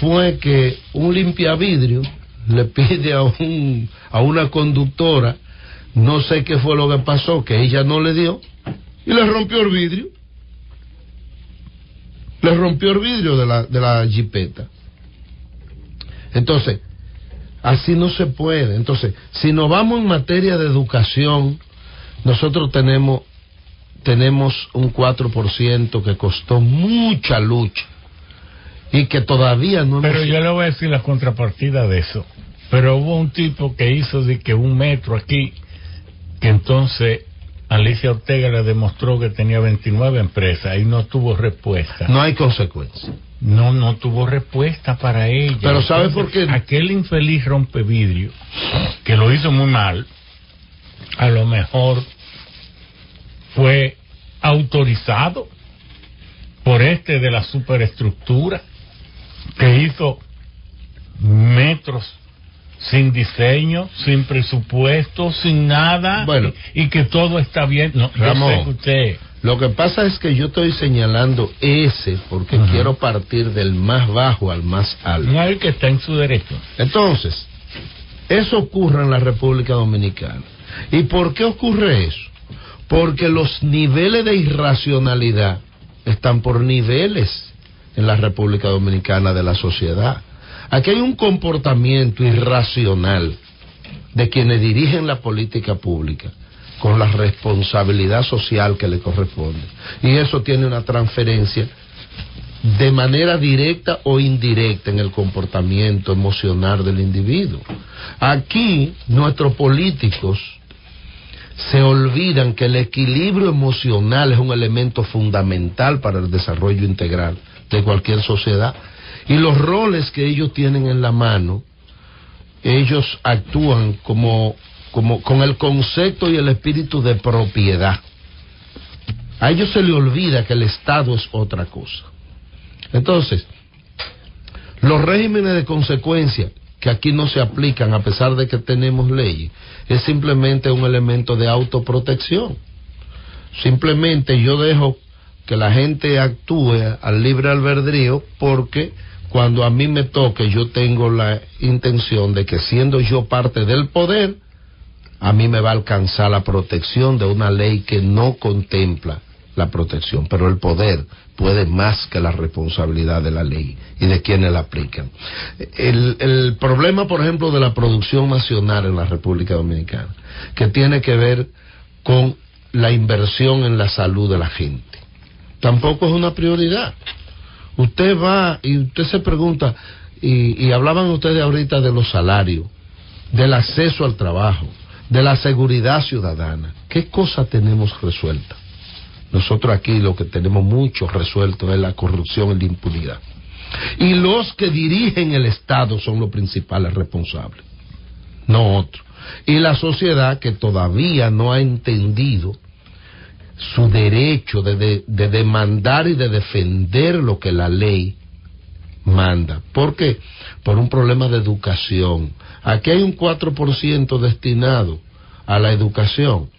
fue que un limpiavidrio le pide a, un, a una conductora, no sé qué fue lo que pasó, que ella no le dio, y le rompió el vidrio. Le rompió el vidrio de la, de la jipeta. Entonces, así no se puede. Entonces, si nos vamos en materia de educación, nosotros tenemos, tenemos un 4% que costó mucha lucha y que todavía no Pero hemos... yo le voy a decir la contrapartida de eso. Pero hubo un tipo que hizo de que un metro aquí, que entonces Alicia Ortega le demostró que tenía 29 empresas y no tuvo respuesta. No hay consecuencia. No, no tuvo respuesta para ella. Pero ¿sabe por qué? Aquel infeliz rompevidrio, que lo hizo muy mal, a lo mejor fue autorizado por este de la superestructura que hizo metros sin diseño, sin presupuesto, sin nada, Bueno. y, y que todo está bien. No, yo Ramón, sé que usted Lo que pasa es que yo estoy señalando ese porque Ajá. quiero partir del más bajo al más alto. no hay que está en su derecho. Entonces, eso ocurre en la República Dominicana. ¿Y por qué ocurre eso? Porque los niveles de irracionalidad están por niveles en la República Dominicana de la sociedad. Aquí hay un comportamiento irracional de quienes dirigen la política pública con la responsabilidad social que le corresponde. Y eso tiene una transferencia de manera directa o indirecta en el comportamiento emocional del individuo. Aquí nuestros políticos se olvidan que el equilibrio emocional es un elemento fundamental para el desarrollo integral de cualquier sociedad y los roles que ellos tienen en la mano, ellos actúan como, como con el concepto y el espíritu de propiedad. A ellos se les olvida que el Estado es otra cosa. Entonces, los regímenes de consecuencia que aquí no se aplican a pesar de que tenemos leyes, es simplemente un elemento de autoprotección. Simplemente yo dejo que la gente actúe al libre albedrío porque cuando a mí me toque yo tengo la intención de que siendo yo parte del poder, a mí me va a alcanzar la protección de una ley que no contempla la protección, pero el poder puede más que la responsabilidad de la ley y de quienes la aplican. El, el problema, por ejemplo, de la producción nacional en la República Dominicana, que tiene que ver con la inversión en la salud de la gente, tampoco es una prioridad. Usted va y usted se pregunta, y, y hablaban ustedes ahorita de los salarios, del acceso al trabajo, de la seguridad ciudadana. ¿Qué cosa tenemos resuelta? Nosotros aquí lo que tenemos mucho resuelto es la corrupción y la impunidad. Y los que dirigen el Estado son los principales responsables, no otros. Y la sociedad que todavía no ha entendido su derecho de, de- de demandar y de defender lo que la ley manda. ¿Por qué? Por un problema de educación. Aquí hay un 4% destinado a la educación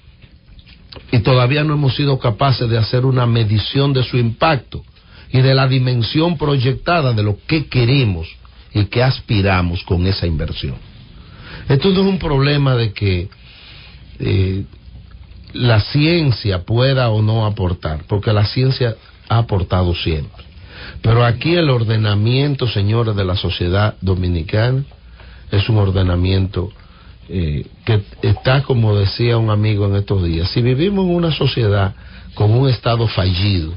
y todavía no hemos sido capaces de hacer una medición de su impacto y de la dimensión proyectada de lo que queremos y que aspiramos con esa inversión. Esto no es un problema de que eh, la ciencia pueda o no aportar, porque la ciencia ha aportado siempre. Pero aquí el ordenamiento, señores, de la sociedad dominicana es un ordenamiento eh, que está, como decía un amigo en estos días, si vivimos en una sociedad con un Estado fallido,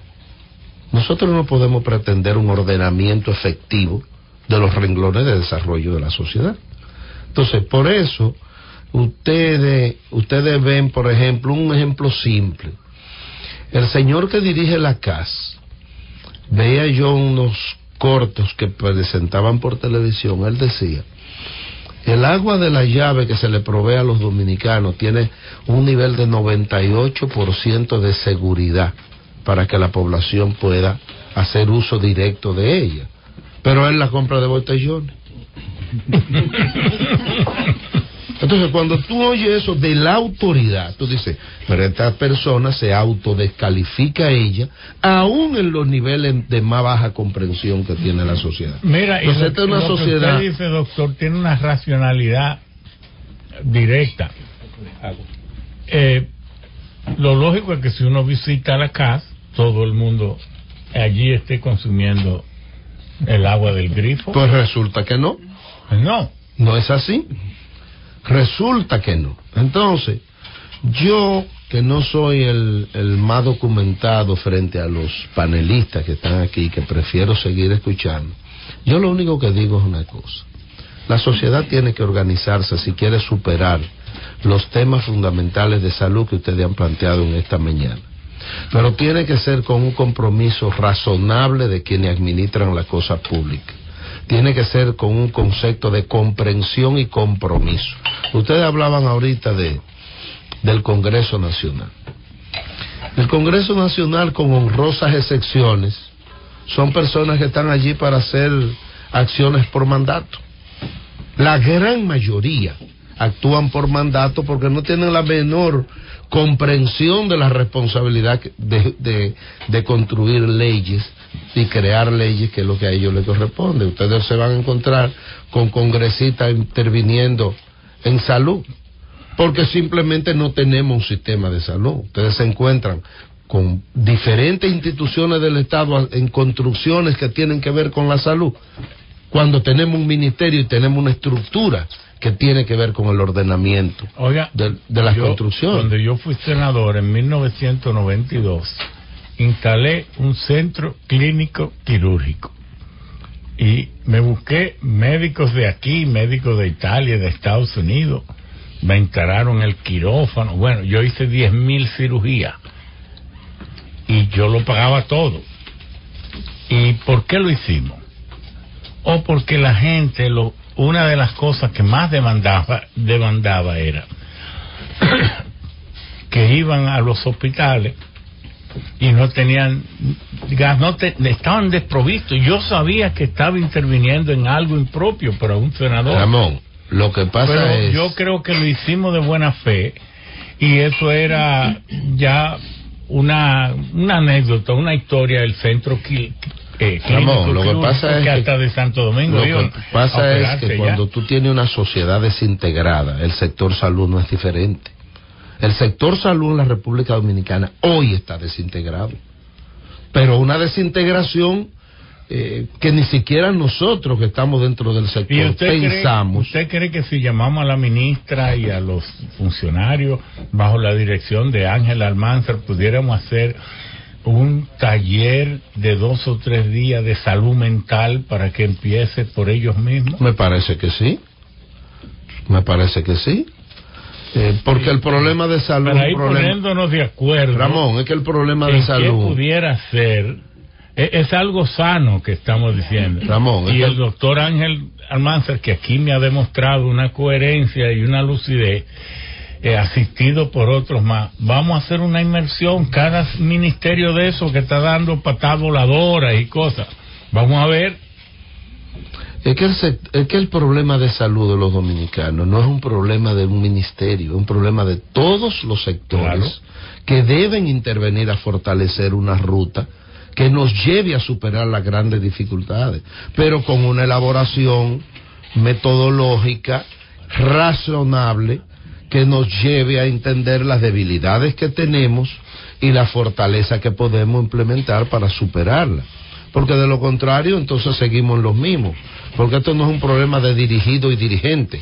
nosotros no podemos pretender un ordenamiento efectivo de los renglones de desarrollo de la sociedad. Entonces, por eso, ustedes, ustedes ven, por ejemplo, un ejemplo simple. El señor que dirige la CAS, veía yo unos cortos que presentaban por televisión, él decía, el agua de la llave que se le provee a los dominicanos tiene un nivel de 98% de seguridad para que la población pueda hacer uso directo de ella. Pero él la compra de botellones. *laughs* Entonces cuando tú oyes eso de la autoridad, tú dices, pero esta persona se autodescalifica a ella, aún en los niveles de más baja comprensión que tiene la sociedad. Mira, y Entonces, lo, esta es una lo que sociedad... usted dice, doctor, tiene una racionalidad directa. Eh, lo lógico es que si uno visita la casa, todo el mundo allí esté consumiendo el agua del grifo. Pues resulta que no. No. No es así. Resulta que no. Entonces, yo que no soy el, más documentado frente a los panelistas que están aquí, que prefiero seguir escuchando, yo lo único que digo es una cosa. La sociedad tiene que organizarse si quiere superar los temas fundamentales de salud que ustedes han planteado en esta mañana. Pero tiene que ser con un compromiso razonable de quienes administran la cosa pública. Tiene que ser con un concepto de comprensión y compromiso. Ustedes hablaban ahorita de, del Congreso Nacional. El Congreso Nacional, con honrosas excepciones, son personas que están allí para hacer acciones por mandato. La gran mayoría actúan por mandato porque no tienen la menor comprensión de la responsabilidad de, de, de, construir leyes y crear leyes que es lo que a ellos les corresponde. Ustedes se van a encontrar con congresistas interviniendo en salud porque simplemente no tenemos un sistema de salud. Ustedes se encuentran con diferentes instituciones del Estado en construcciones que tienen que ver con la salud, cuando tenemos un ministerio y tenemos una estructura que tiene que ver con el ordenamiento Oiga, de, de las yo, construcciones. Cuando yo fui senador en 1992, instalé un centro clínico quirúrgico y me busqué médicos de aquí, médicos de Italia, de Estados Unidos, me instalaron el quirófano. Bueno, yo hice 10.000 cirugías y yo lo pagaba todo. ¿Y por qué lo hicimos? O porque la gente, lo, una de las cosas que más demandaba, demandaba era *coughs* que iban a los hospitales y no tenían gas, no te, estaban desprovistos. Yo sabía que estaba interviniendo en algo impropio para un senador. Ramón, lo que pasa Pero es... yo creo que lo hicimos de buena fe y eso era ya una, una anécdota, una historia del centro qui, eh, Ramón, lo que pasa es que que, hasta de Santo Domingo lo que pasa es que ya. cuando tú tienes una sociedad desintegrada, el sector salud no es diferente. El sector salud en la República Dominicana hoy está desintegrado, pero una desintegración eh, que ni siquiera nosotros que estamos dentro del ¿Y sector usted pensamos. Cree, ¿Usted cree que si llamamos a la ministra y a los funcionarios bajo la dirección de Ángel Almanzar pudiéramos hacer un taller de dos o tres días de salud mental para que empiece por ellos mismos? Me parece que sí. Me parece que sí. Eh, porque el problema de salud. Para ir problema... poniéndonos de acuerdo. Ramón, es que el problema de salud. qué pudiera ser. Es, es, algo sano que estamos diciendo. Ramón. Y es el que... doctor Ángel Almanzar, que aquí me ha demostrado una coherencia y una lucidez, eh, asistido por otros más, vamos a hacer una inmersión. Cada ministerio de eso que está dando patada voladora y cosas. Vamos a ver es que, el, es que el problema de salud de los dominicanos no es un problema de un ministerio, es un problema de todos los sectores claro. que deben intervenir a fortalecer una ruta que nos lleve a superar las grandes dificultades, pero con una elaboración metodológica razonable que nos lleve a entender las debilidades que tenemos y la fortaleza que podemos implementar para superarla. Porque de lo contrario, entonces seguimos los mismos. Porque esto no es un problema de dirigido y dirigente,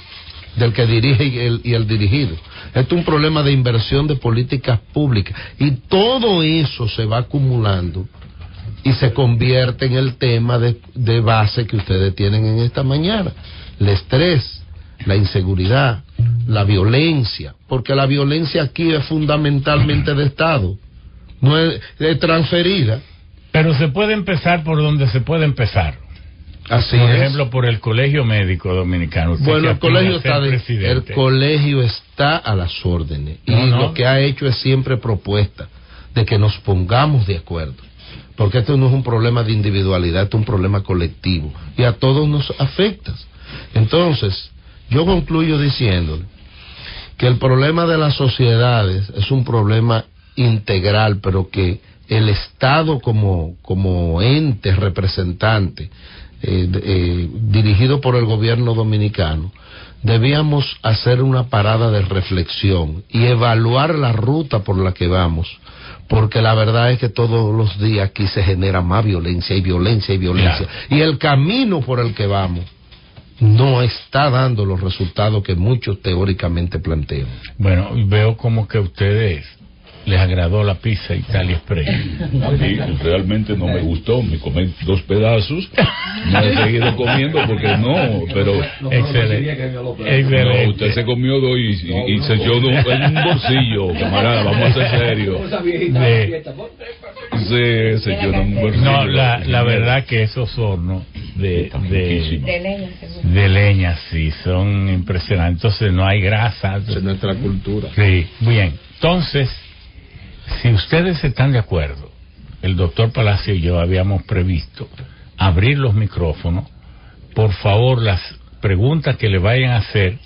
del que dirige y el, y el dirigido. Esto es un problema de inversión de políticas públicas. Y todo eso se va acumulando y se convierte en el tema de, base que ustedes tienen en esta mañana. El estrés, la inseguridad, la violencia. Porque la violencia aquí es fundamentalmente de Estado. No es transferida. Pero se puede empezar por donde se puede empezar. Así por es. ejemplo, por el Colegio Médico Dominicano. Usted Bueno, el colegio, está de, el colegio está a las órdenes. No, y no. lo que ha hecho es siempre propuesta de que nos pongamos de acuerdo. Porque esto no es un problema de individualidad, esto es un problema colectivo. Y a todos nos afecta. Entonces, yo concluyo diciéndole que el problema de las sociedades es un problema integral, pero que el Estado como, como ente representante eh, eh, dirigido por el gobierno dominicano, debíamos hacer una parada de reflexión y evaluar la ruta por la que vamos, porque la verdad es que todos los días aquí se genera más violencia y violencia y violencia, y el camino por el que vamos no está dando los resultados que muchos teóricamente plantean. Bueno, veo como que ustedes les agradó la pizza Italia Express. A mí realmente no me gustó, me comí dos pedazos, no he seguido comiendo porque no, pero... Excelente. No, usted se comió dos y, y- y se echó en un, un bolsillo, camarada, vamos a ser serios. Sí, se echó un bolsillo. No, la, la verdad que esos hornos de, de, De leña, seguro. de leña sí son impresionantes. Entonces no hay grasa. es nuestra cultura. Sí, bien. Entonces, si ustedes están de acuerdo, el doctor Palacio y yo habíamos previsto abrir los micrófonos. Por favor, las preguntas que le vayan a hacer,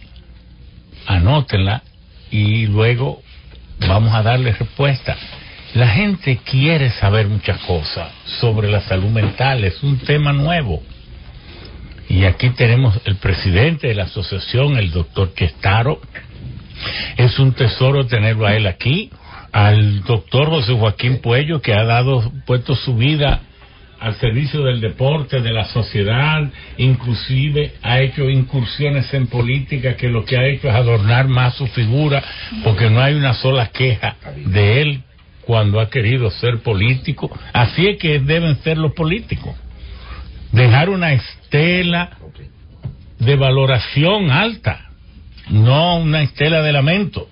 anótenlas y luego vamos a darle respuesta. La gente quiere saber muchas cosas sobre la salud mental, es un tema nuevo. Y aquí tenemos el presidente de la asociación, el doctor Questaro. Es un tesoro tenerlo a él aquí. Al doctor José Joaquín Puello, que ha dado, puesto su vida al servicio del deporte, de la sociedad, inclusive ha hecho incursiones en política que lo que ha hecho es adornar más su figura, porque no hay una sola queja de él cuando ha querido ser político. Así es que deben ser los políticos. Dejar una estela de valoración alta, no una estela de lamento.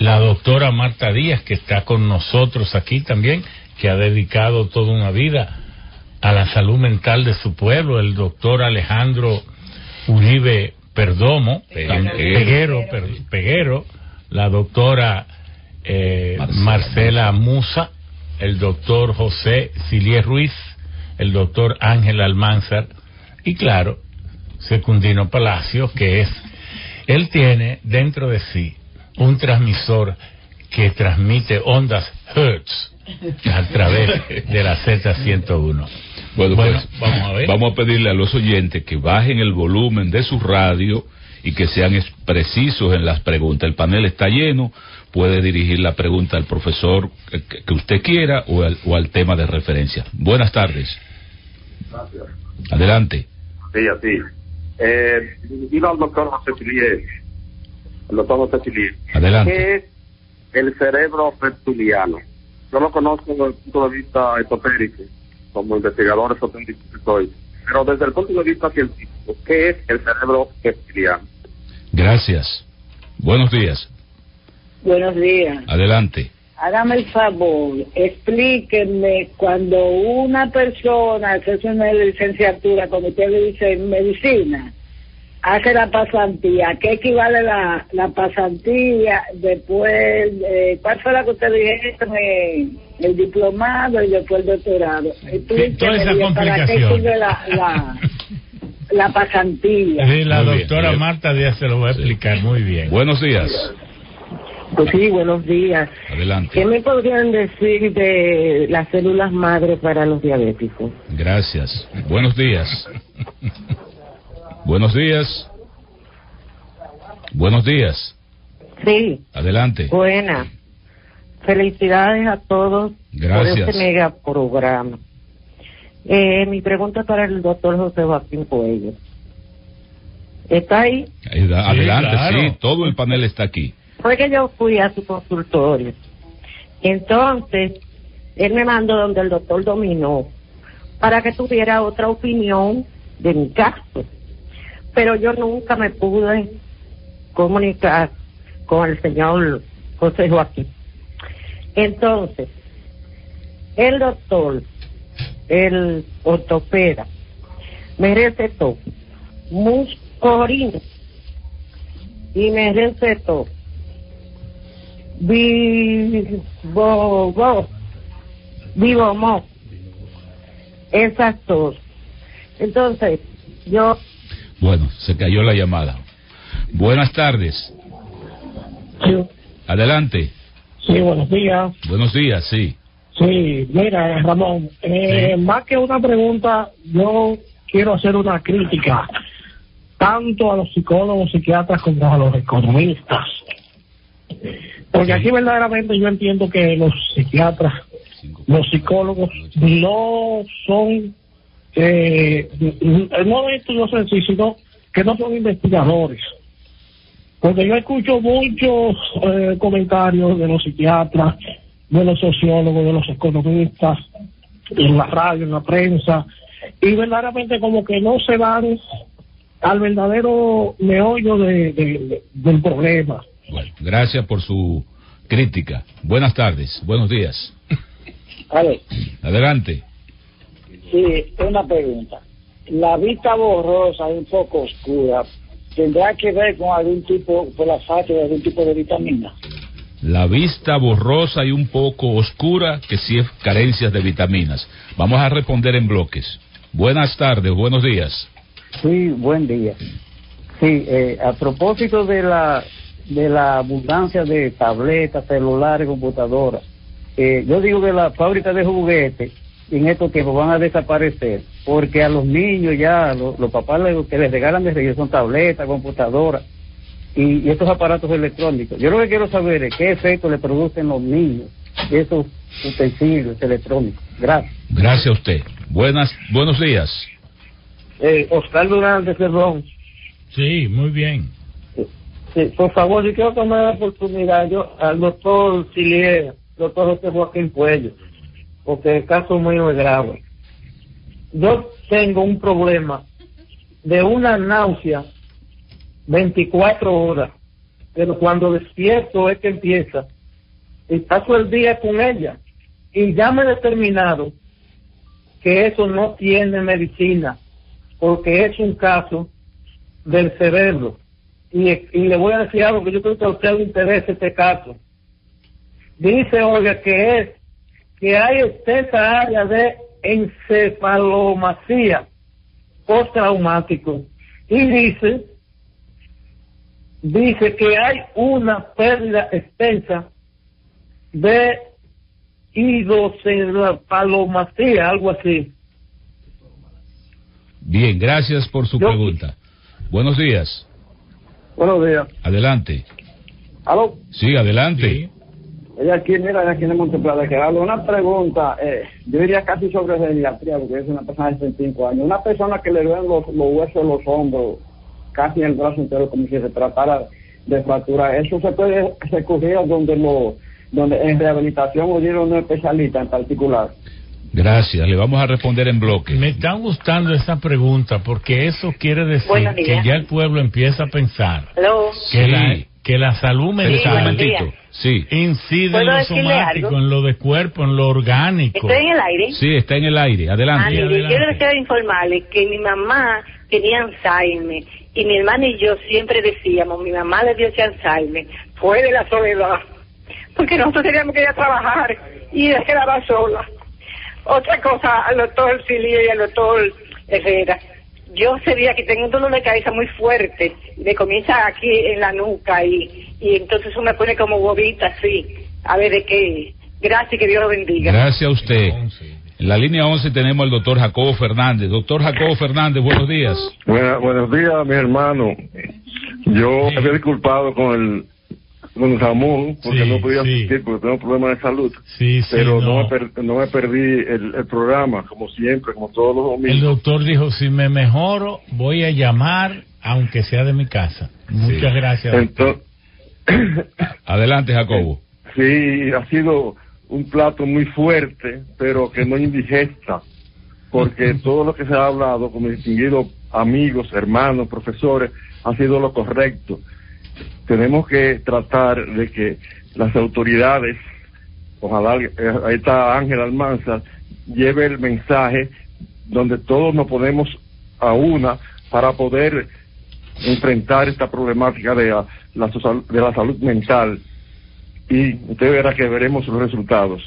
La doctora Marta Díaz, que está con nosotros aquí también, que ha dedicado toda una vida a la salud mental de su pueblo, el doctor Alejandro Uribe Perdomo, Peguero. Peguero, la doctora eh, Marcela Musa, el doctor José Silier Ruiz, el doctor Ángel Almanzar y claro, Secundino Palacio, que es, él tiene dentro de sí un transmisor que transmite ondas Hertz a través de la Z101. Bueno, Bueno, pues, vamos a ver. Vamos a pedirle a los oyentes que bajen el volumen de su radio y que sean precisos en las preguntas. El panel está lleno, puede dirigir la pregunta al profesor que, usted quiera o al, o al tema de referencia. Buenas tardes. Adelante. Sí, así. Eh, dirigido al doctor José Chilier. El doctor José Chilier. Adelante. ¿Qué es el cerebro reptiliano? Yo lo conozco desde el punto de vista esotérico, como investigador esotérico que soy. Pero desde el punto de vista científico, ¿qué es el cerebro reptiliano? Gracias. Buenos días. Buenos días. Adelante. Hágame el favor, explíquenme cuando una persona que hace una licenciatura, como usted le dice, en medicina, hace la pasantía, ¿qué equivale la, la pasantía? Después, eh, ¿cuál fue la que usted dijeron? Eh, el diplomado y después el doctorado. Explíqueme toda esa bien, ¿Para qué complicación. sirve la, la, *laughs* la pasantía? Sí, la Muy doctora bien. Marta Díaz se lo va a explicar muy bien. Buenos días. Pues sí, buenos días. Adelante. ¿Qué me podrían decir de las células madre para los diabéticos? Gracias. Buenos días. *laughs* Buenos días. Buenos días. Sí, Adelante. buena. Felicidades a todos Gracias. por este mega programa. Eh, mi pregunta es para el doctor José Joaquín Puello. ¿Está ahí? Sí, Adelante, claro. sí, todo el panel está aquí. Fue que yo fui a su consultorio. Entonces, él me mandó donde el doctor Dominó para que tuviera otra opinión de mi caso. Pero yo nunca me pude comunicar con el señor José Joaquín. Entonces, el doctor, el ortopeda, me recetó muscorina. Y me recetó vivo vivo. Esas dos entonces yo Bueno, se cayó la llamada. Buenas tardes. Adelante. Sí, buenos días. Buenos días, sí. Sí, mira, Ramón, eh, más que una pregunta, yo quiero hacer una crítica tanto a los psicólogos, psiquiatras como a los economistas. Porque aquí verdaderamente yo entiendo que los psiquiatras, los psicólogos no son, eh, no de en sí, sino que no son investigadores. Porque yo escucho muchos eh, comentarios de los psiquiatras, de los sociólogos, de los economistas, en la radio, en la prensa, y verdaderamente como que no se van al verdadero meollo de, de- del problema. Bueno, gracias por su crítica. Buenas tardes, buenos días. Adelante. Sí, una pregunta. La vista borrosa y un poco oscura, ¿tendrá que ver con algún tipo, por la falta de algún tipo de vitamina? La vista borrosa y un poco oscura, que sí es carencias de vitaminas. Vamos a responder en bloques. Buenas tardes, buenos días. Sí, buen día. Sí, eh, a propósito de la de la abundancia de tabletas, celulares, computadoras, eh, yo digo que las fábricas de juguetes en estos tiempos van a desaparecer, porque a los niños ya, lo- los, papás le- que les regalan de regalo son tabletas, computadoras y, y estos aparatos electrónicos. Yo lo que quiero saber es qué efecto le producen los niños esos utensilios electrónicos. Gracias. Gracias a usted. Buenas, buenos días. Eh, Oscar Durán de Cerrón. Sí, muy bien. Sí, por favor, yo quiero tomar la oportunidad yo, al doctor Silier, doctor José Joaquín Puello, porque el caso mío es grave. Yo tengo un problema de una náusea 24 horas, pero cuando despierto es que empieza. Y paso el día con ella. Y ya me he determinado que eso no tiene medicina, porque es un caso del cerebro. Y, le voy a decir algo que yo creo que a usted le interesa este caso. Dice, oiga, que es que hay extensa área de encefalomasía postraumático. Y dice, dice que hay una pérdida extensa de hidrocefalomasía, algo así. Bien, gracias por su pregunta. Buenos días. Buenos días. Adelante. ¿Aló? Sí, adelante. Ella aquí, mira, ella aquí en Monteplata, que hago una pregunta, eh, yo diría casi sobre geriatría, porque es una persona de 65 años. Una persona que le ven los, los huesos de los hombros, casi el brazo entero, como si se tratara de fractura, ¿eso se puede recurrir a donde lo, donde en rehabilitación o un especialista en particular? Gracias, le vamos a responder en bloque. Me está gustando esa pregunta porque eso quiere decir que ya el pueblo empieza a pensar Hello. que, Sí. la, que la salud mental. Sí. incide en ¿Puedo lo somático, algo? en lo de cuerpo, en lo orgánico. ¿Estoy en el aire? Sí, está en el aire. Adelante. Ah, yo deseo informarle que mi mamá tenía Alzheimer y mi hermana y yo siempre decíamos, mi mamá le dio ese Alzheimer, fue de la soledad, porque nosotros teníamos que ir a trabajar y ella quedaba sola. Otra cosa al doctor Silio y al doctor Herrera, yo ese día que tengo un dolor de cabeza muy fuerte, me comienza aquí en la nuca y, y entonces eso me pone como bobita así, a ver de qué. Gracias y que Dios lo bendiga. Gracias a usted. En la línea 11 tenemos al doctor Jacobo Fernández. Doctor Jacobo Fernández, buenos días. Buena- buenos días, mi hermano. Yo me había disculpado con el con Ramón porque Sí, no podía sí. asistir porque tengo problemas de salud. Sí, sí, pero no, no. me, per- no me perdí el, el programa, como siempre, como todos los El domingos. doctor dijo, si me mejoro, voy a llamar, aunque sea de mi casa. Muchas gracias. Entonces, *coughs* Adelante, Jacobo. sí, ha sido un plato muy fuerte, pero que no indigesta, porque todo lo que se ha hablado con mis distinguidos amigos, hermanos, profesores, ha sido lo correcto. Tenemos que tratar de que las autoridades, ojalá, eh, ahí está Ángel Almanza, lleve el mensaje donde todos nos ponemos a una para poder enfrentar esta problemática de la, la so- de la salud mental y usted verá que veremos los resultados.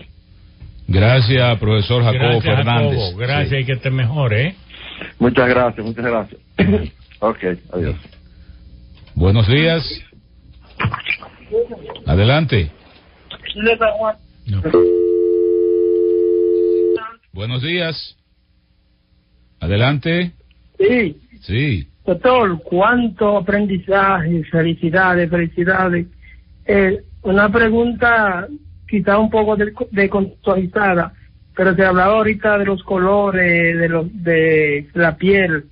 Gracias, profesor Jacobo Gracias, Fernández. Jacobo. Gracias y que te mejore. ¿eh? Muchas gracias, muchas gracias. *coughs* ok, adiós. Buenos días. Adelante. Buenos días. Adelante. Sí, Sí. doctor, cuánto aprendizaje, felicidades, felicidades. Eh, una pregunta quizá un poco de, descontextualizada, pero se hablaba ahorita de los colores, de, los, de la piel.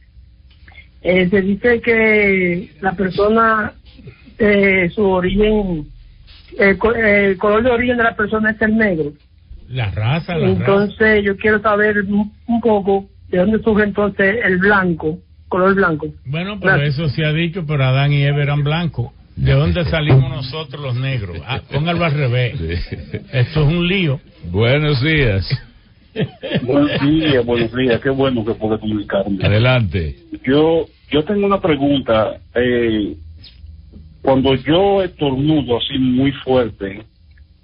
Eh, se dice que la persona, eh, su origen, el, co- el color de origen de la persona es el negro. La raza, la raza. Entonces yo quiero saber un un poco de dónde surge entonces el blanco, color blanco. Bueno, pero eso se ha dicho, pero Adán y Eva eran blancos. ¿De dónde salimos nosotros los negros? Ah, póngalo al revés. Esto es un lío. Buenos días. Buenos días, buenos días. Qué bueno que pude comunicarme. Adelante. Yo, yo tengo una pregunta. Eh, cuando yo estornudo así muy fuerte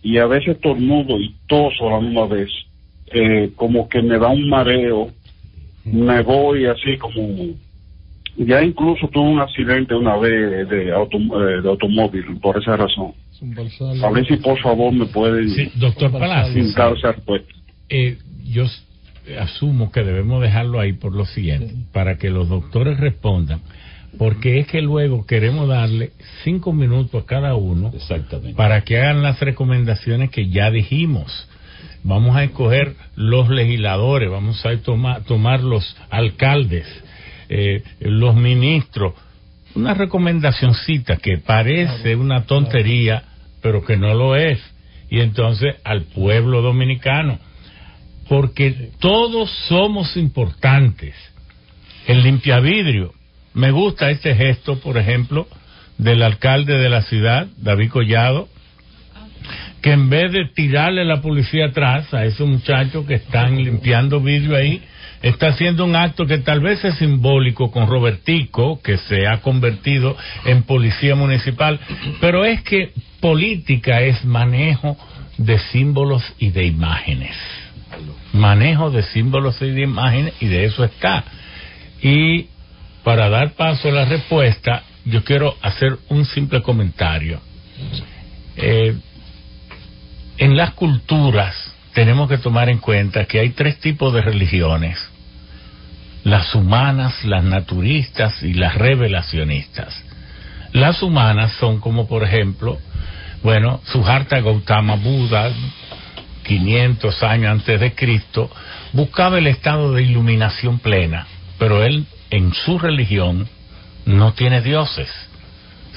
y a veces estornudo y toso a la misma vez, eh, como que me da un mareo, me voy así como... Ya incluso tuve un accidente una vez de, auto, eh, de automóvil por esa razón. A ver si por favor me pueden Sí, doctor Palacios. esa respuesta. Eh, yo asumo que debemos dejarlo ahí por lo siguiente, para que los doctores respondan, porque es que luego queremos darle cinco minutos a cada uno para que hagan las recomendaciones que ya dijimos. Vamos a escoger los legisladores, vamos a tomar, tomar los alcaldes, eh, los ministros, una recomendacioncita que parece una tontería, pero que no lo es. Y entonces al pueblo dominicano, porque todos somos importantes. El limpiavidrio, me gusta este gesto, por ejemplo, del alcalde de la ciudad, David Collado, que en vez de tirarle la policía atrás a esos muchachos que están limpiando vidrio ahí, está haciendo un acto que tal vez es simbólico con Robertico, que se ha convertido en policía municipal, pero es que política es manejo de símbolos y de imágenes. Manejo de símbolos y de imágenes, y de eso está. Y para dar paso a la respuesta, yo quiero hacer un simple comentario. Eh, en las culturas tenemos que tomar en cuenta que hay tres tipos de religiones. Las humanas, las naturistas y las revelacionistas. Las humanas son como por ejemplo, bueno, Suharta Gautama Buda, 500 años antes de Cristo, buscaba el estado de iluminación plena, pero él en su religión no tiene dioses,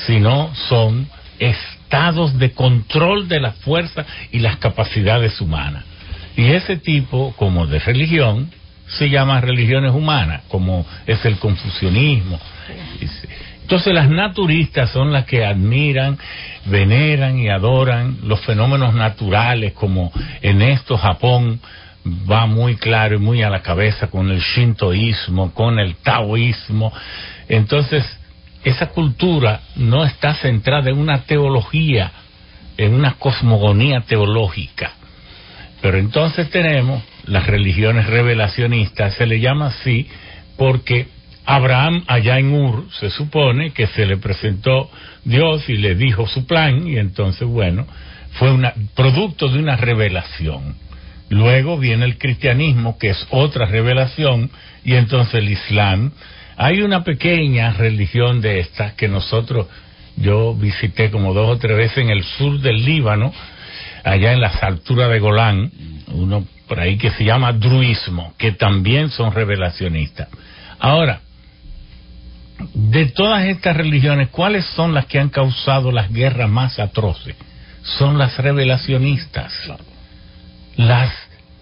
sino son estados de control de la fuerza y las capacidades humanas. Y ese tipo, como de religión, se llama religiones humanas, como es el confucianismo. Entonces las naturistas son las que admiran, veneran y adoran los fenómenos naturales, como en esto Japón va muy claro y muy a la cabeza con el shintoísmo, con el taoísmo. Entonces, esa cultura no está centrada en una teología, en una cosmogonía teológica. Pero entonces tenemos las religiones revelacionistas, se le llama así porque Abraham allá en Ur se supone que se le presentó Dios y le dijo su plan y entonces bueno, fue un producto de una revelación. Luego viene el cristianismo que es otra revelación y entonces el islam. Hay una pequeña religión de estas que nosotros, yo visité como dos o tres veces en el sur del Líbano, allá en las alturas de Golán, uno por ahí que se llama druismo, que también son revelacionistas. Ahora, de todas estas religiones, ¿cuáles son las que han causado las guerras más atroces? Son las revelacionistas. Las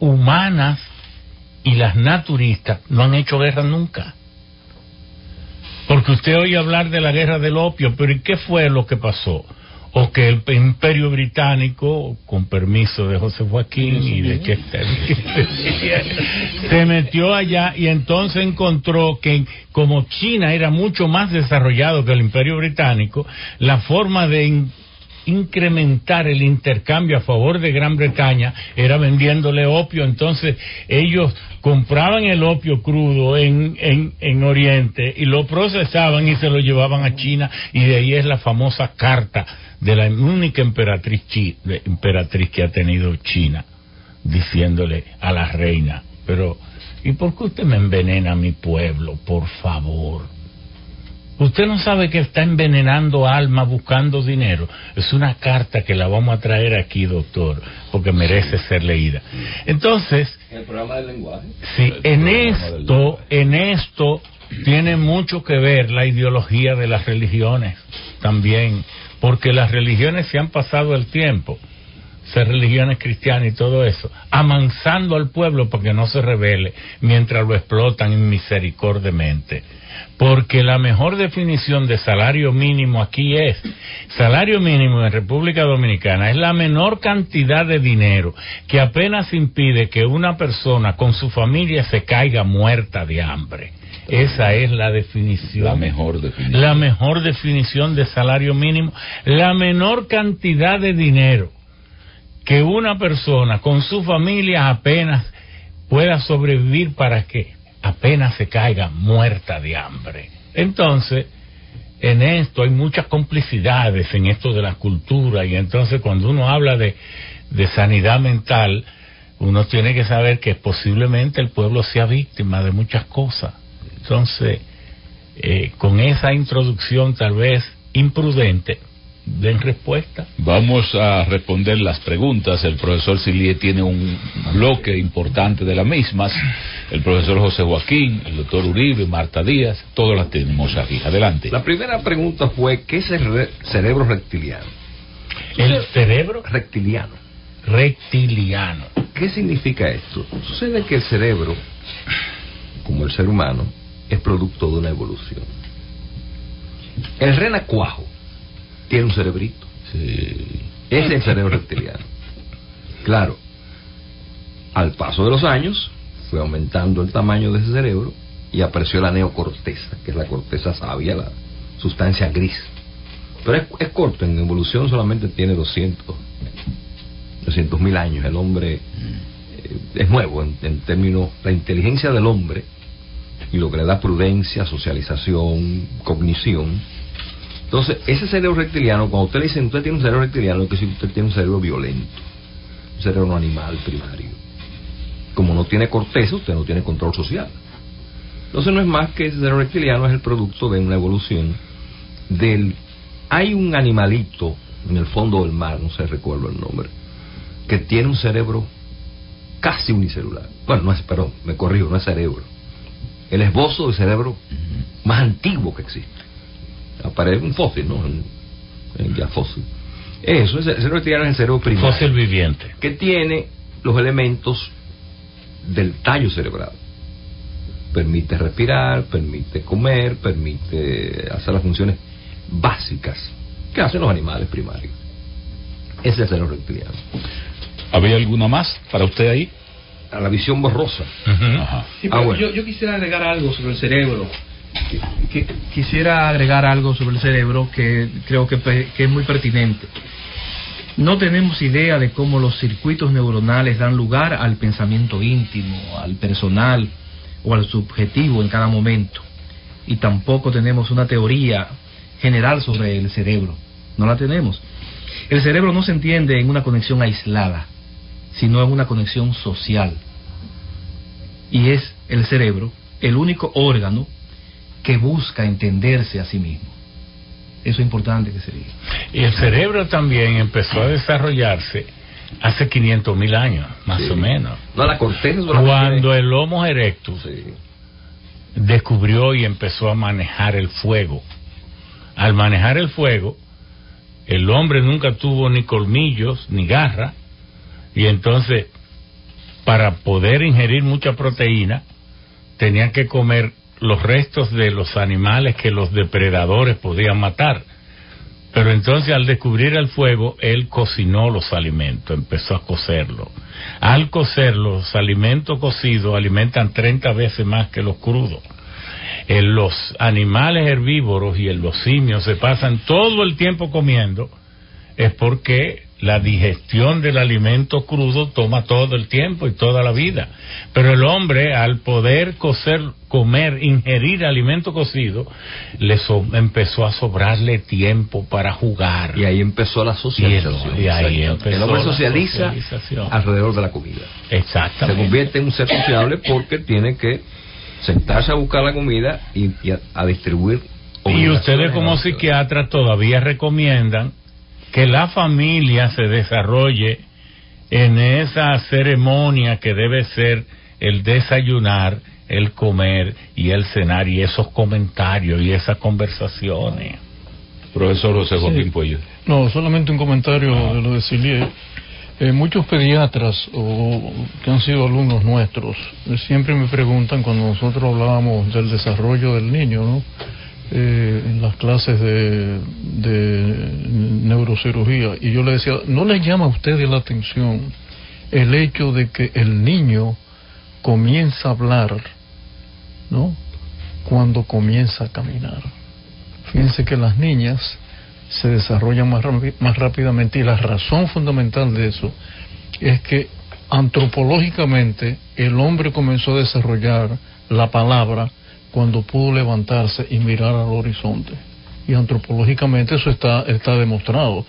humanas y las naturistas no han hecho guerra nunca. Porque usted oye hablar de la guerra del opio, pero ¿y qué fue lo que pasó? O que el imperio británico, con permiso de José Joaquín y de que *laughs* se metió allá y entonces encontró que como China era mucho más desarrollado que el imperio británico, la forma de incrementar el intercambio a favor de Gran Bretaña era vendiéndole opio. Entonces ellos compraban el opio crudo en, en, en Oriente y lo procesaban y se lo llevaban a China y de ahí es la famosa carta de la única emperatriz, emperatriz que ha tenido China diciéndole a la reina, pero ¿y por qué usted me envenena a mi pueblo, por favor? Usted no sabe que está envenenando almas buscando dinero. Es una carta que la vamos a traer aquí, doctor, porque merece ser leída. Entonces, El programa del lenguaje. Sí, en esto, en esto tiene mucho que ver la ideología de las religiones también, porque las religiones se han pasado el tiempo, ser religiones cristianas y todo eso, amansando al pueblo para que no se revele mientras lo explotan misericordiamente. Porque la mejor definición de salario mínimo aquí es, salario mínimo en República Dominicana es la menor cantidad de dinero que apenas impide que una persona con su familia se caiga muerta de hambre. Esa es la definición. La mejor definición. La mejor definición de salario mínimo, la menor cantidad de dinero que una persona con su familia apenas pueda sobrevivir para que apenas se caiga muerta de hambre. Entonces, en esto hay muchas complicidades en esto de la cultura y entonces cuando uno habla de, de sanidad mental, uno tiene que saber que posiblemente el pueblo sea víctima de muchas cosas. Entonces, eh, con esa introducción tal vez imprudente, den respuesta. Vamos a responder las preguntas. El profesor Silie tiene un bloque importante de las mismas. El profesor José Joaquín, el doctor Uribe, Marta Díaz, todas las tenemos aquí. Adelante. La primera pregunta fue, ¿qué es el re- cerebro reptiliano? ¿El cerebro? Reptiliano. Reptiliano. ¿Qué significa esto? Sucede que el cerebro, como el ser humano, es producto de una evolución. El renacuajo tiene un cerebrito. Ese es el cerebro reptiliano. Claro, al paso de los años fue aumentando el tamaño de ese cerebro y apareció la neocorteza, que es la corteza sabia, la sustancia gris. Pero es, es corto, en evolución solamente tiene 200, 200 mil años. El hombre eh, es nuevo en, en términos, la inteligencia del hombre y lo que le da prudencia, socialización, cognición. Entonces, ese cerebro reptiliano, cuando usted le dice, usted tiene un cerebro reptiliano, es que si usted tiene un cerebro violento, un cerebro animal primario. Como no tiene corteza, usted no tiene control social. Entonces no es más que ese cerebro reptiliano es el producto de una evolución del... Hay un animalito en el fondo del mar, no sé recuerdo el nombre, que tiene un cerebro casi unicelular. Bueno, no es, perdón, me corrijo, no es cerebro. El esbozo de cerebro más antiguo que existe. Aparece un fósil, ¿no? En, en ya fósil. Eso, ese- el cerebro reptiliano es el cerebro primario. Fósil viviente. Que tiene los elementos del tallo cerebral. Permite respirar, permite comer, permite hacer las funciones básicas que hacen los animales primarios. Ese es el cerebro reptiliano. ¿Había alguna más para usted ahí? A la visión borrosa. Ajá. Sí, Ah, pero bueno. yo, yo quisiera agregar algo sobre el cerebro. Quisiera agregar algo sobre el cerebro que creo que, que es muy pertinente. No tenemos idea de cómo los circuitos neuronales dan lugar al pensamiento íntimo, al personal o al subjetivo en cada momento. Y tampoco tenemos una teoría general sobre el cerebro. No la tenemos. El cerebro no se entiende en una conexión aislada, sino en una conexión social y es el cerebro el único órgano que busca entenderse a sí mismo. Eso es importante que se diga. Y el cerebro también empezó a desarrollarse hace 500 mil años, más Sí. o menos. No, la corteza solamente Cuando el Homo erectus descubrió y empezó a manejar el fuego. Al manejar el fuego, el hombre nunca tuvo ni colmillos ni garra, y entonces, para poder ingerir mucha proteína, tenía que comer los restos de los animales que los depredadores podían matar. Pero entonces al descubrir el fuego, él cocinó los alimentos, empezó a cocerlos. Al cocer los alimentos cocidos alimentan 30 veces más que los crudos. En los animales herbívoros y en los simios se pasan todo el tiempo comiendo es porque la digestión del alimento crudo toma todo el tiempo y toda la vida. Pero el hombre, al poder cocer, comer, ingerir alimento cocido, le so- empezó a sobrarle tiempo para jugar. Y ahí empezó la socialización. Y, y ahí empezó el hombre socializa alrededor de la comida. Exactamente. Se convierte en un ser sociable porque tiene que sentarse a buscar la comida y, y a, a distribuir. Y ustedes como psiquiatras todavía recomiendan que la familia se desarrolle en esa ceremonia que debe ser el desayunar, el comer y el cenar y esos comentarios y esas conversaciones. Profesor José Joaquín Sí. Puello. No, solamente un comentario de lo de Cilie. Eh, muchos pediatras o que han sido alumnos nuestros eh, siempre me preguntan cuando nosotros hablábamos del desarrollo del niño, ¿no? Eh, en las clases de, de neurocirugía y yo le decía, ¿no le llama a ustedes la atención el hecho de que el niño comienza a hablar, ¿no? Cuando comienza a caminar. Fíjense que las niñas se desarrollan más, más rápidamente y la razón fundamental de eso es que antropológicamente el hombre comenzó a desarrollar la palabra cuando pudo levantarse y mirar al horizonte. Y antropológicamente eso está, está demostrado.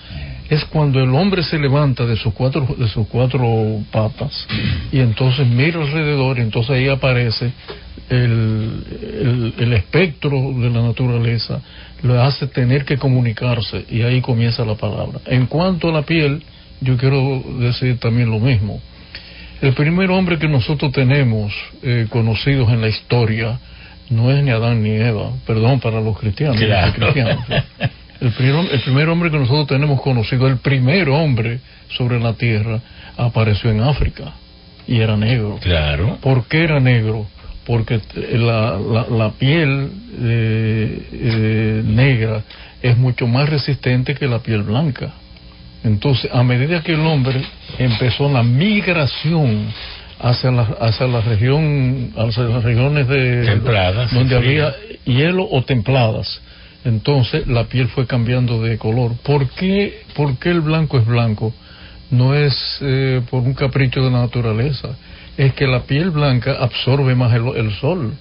Es cuando el hombre se levanta de sus cuatro, de sus cuatro patas y entonces mira alrededor y entonces ahí aparece el, el, espectro de la naturaleza, le hace tener que comunicarse y ahí comienza la palabra. En cuanto a la piel, yo quiero decir también lo mismo. El primer hombre que nosotros tenemos eh, conocidos en la historia no es ni Adán ni Eva, perdón para los cristianos. Claro. los cristianos. El, primer, el primer hombre que nosotros tenemos conocido, el primer hombre sobre la tierra, apareció en África y era negro. Claro. ¿Por qué era negro? Porque la, la, la piel eh, eh, negra es mucho más resistente que la piel blanca. Entonces, a medida que el hombre empezó la migración hacia la, hacia la región, hacia las regiones de Templadas, donde había hielo o templadas, entonces la piel fue cambiando de color. ¿Por qué, por qué el blanco es blanco? No es eh, por un capricho de la naturaleza, es que la piel blanca absorbe más el, el sol.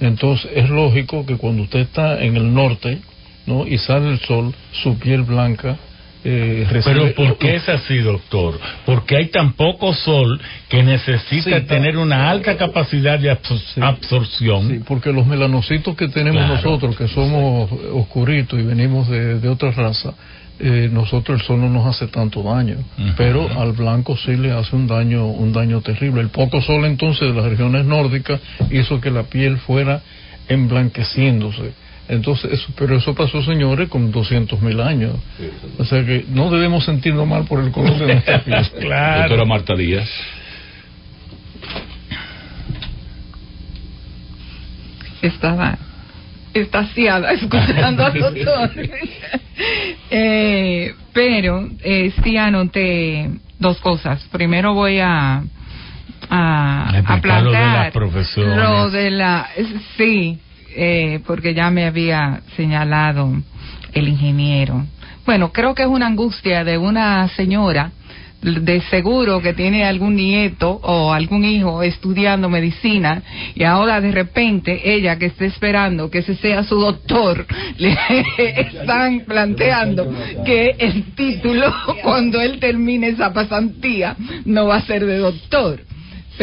Entonces es lógico que cuando usted está en el norte, ¿no? y sale el sol, su piel blanca eh, Pero ¿por qué es así, doctor? Porque hay tan poco sol que necesita Sí, tener una alta capacidad de absor- absorción. Sí, porque los melanocitos que tenemos Claro. nosotros, que somos oscuritos y venimos de, de otra raza, eh, nosotros el sol no nos hace tanto daño, pero al blanco sí le hace un daño, un daño terrible. El poco sol entonces de las regiones nórdicas hizo que la piel fuera emblanqueciéndose. Entonces, eso, pero eso pasó, señores, con 200 mil años. O sea que no debemos sentirnos mal por el color de nuestra *laughs* piel. Doctora Marta Díaz. estaba estaciada *laughs* escuchando al *laughs* doctor. Eh, pero eh, sí anoté dos cosas. Primero voy a a, a lo de plantear las profesiones. lo de la sí, eh, porque ya me había señalado el ingeniero. Bueno, creo que es una angustia de una señora de seguro que tiene algún nieto o algún hijo estudiando medicina y ahora de repente ella que está esperando que ese sea su doctor *laughs* le están planteando que el título *laughs* cuando él termine esa pasantía no va a ser de doctor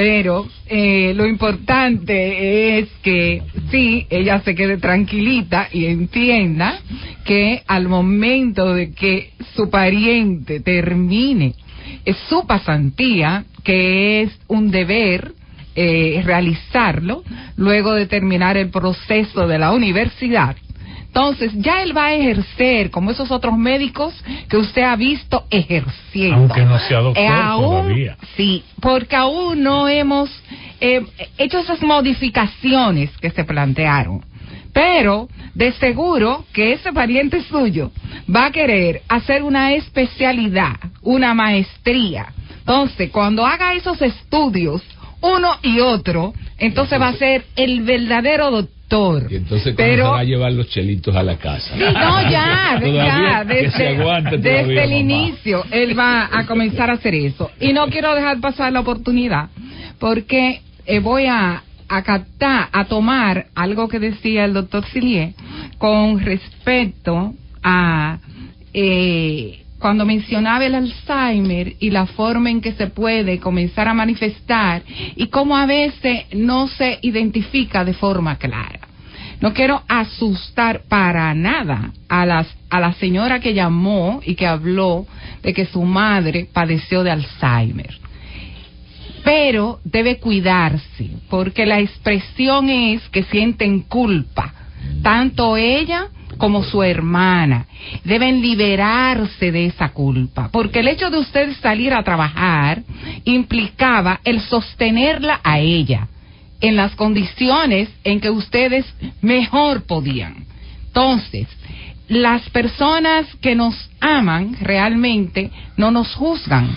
pero eh, lo importante es que sí, ella se quede tranquilita y entienda que al momento de que su pariente termine su pasantía, que es un deber eh, realizarlo luego de terminar el proceso de la universidad, entonces, ya él va a ejercer como esos otros médicos que usted ha visto ejerciendo. Aunque no sea doctor Eh, aún- todavía. Sí, porque aún no hemos eh, hecho esas modificaciones que se plantearon. Pero de seguro que ese pariente suyo va a querer hacer una especialidad, una maestría. Entonces, cuando haga esos estudios, uno y otro, entonces va a ser el verdadero doctor. Y entonces, ¿cómo Pero- se va a llevar los chelitos a la casa? Sí, no, ya, ya, *laughs* desde, aguante desde todavía, el mamá. inicio él va a comenzar a hacer eso. Y no quiero dejar pasar la oportunidad, porque eh, voy a, a captar, a tomar algo que decía el doctor Silier con respecto a eh, cuando mencionaba el Alzheimer y la forma en que se puede comenzar a manifestar y cómo a veces no se identifica de forma clara. No quiero asustar para nada a, las, a la señora que llamó y que habló de que su madre padeció de Alzheimer. Pero debe cuidarse, porque la expresión es que sienten culpa, tanto ella como su hermana. Deben liberarse de esa culpa, porque el hecho de usted salir a trabajar implicaba el sostenerla a ella en las condiciones en que ustedes mejor podían. Entonces, las personas que nos aman realmente no nos juzgan.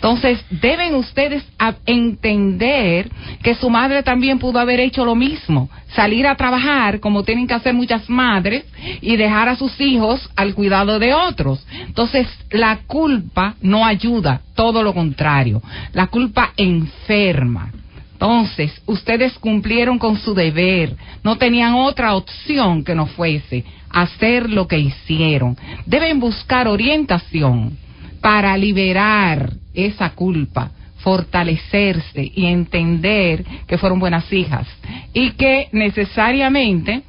Entonces, deben ustedes entender que su madre también pudo haber hecho lo mismo, salir a trabajar como tienen que hacer muchas madres y dejar a sus hijos al cuidado de otros. Entonces, la culpa no ayuda, todo lo contrario, la culpa enferma. Entonces, ustedes cumplieron con su deber, no tenían otra opción que no fuese hacer lo que hicieron. Deben buscar orientación para liberar esa culpa, fortalecerse y entender que fueron buenas hijas y que necesariamente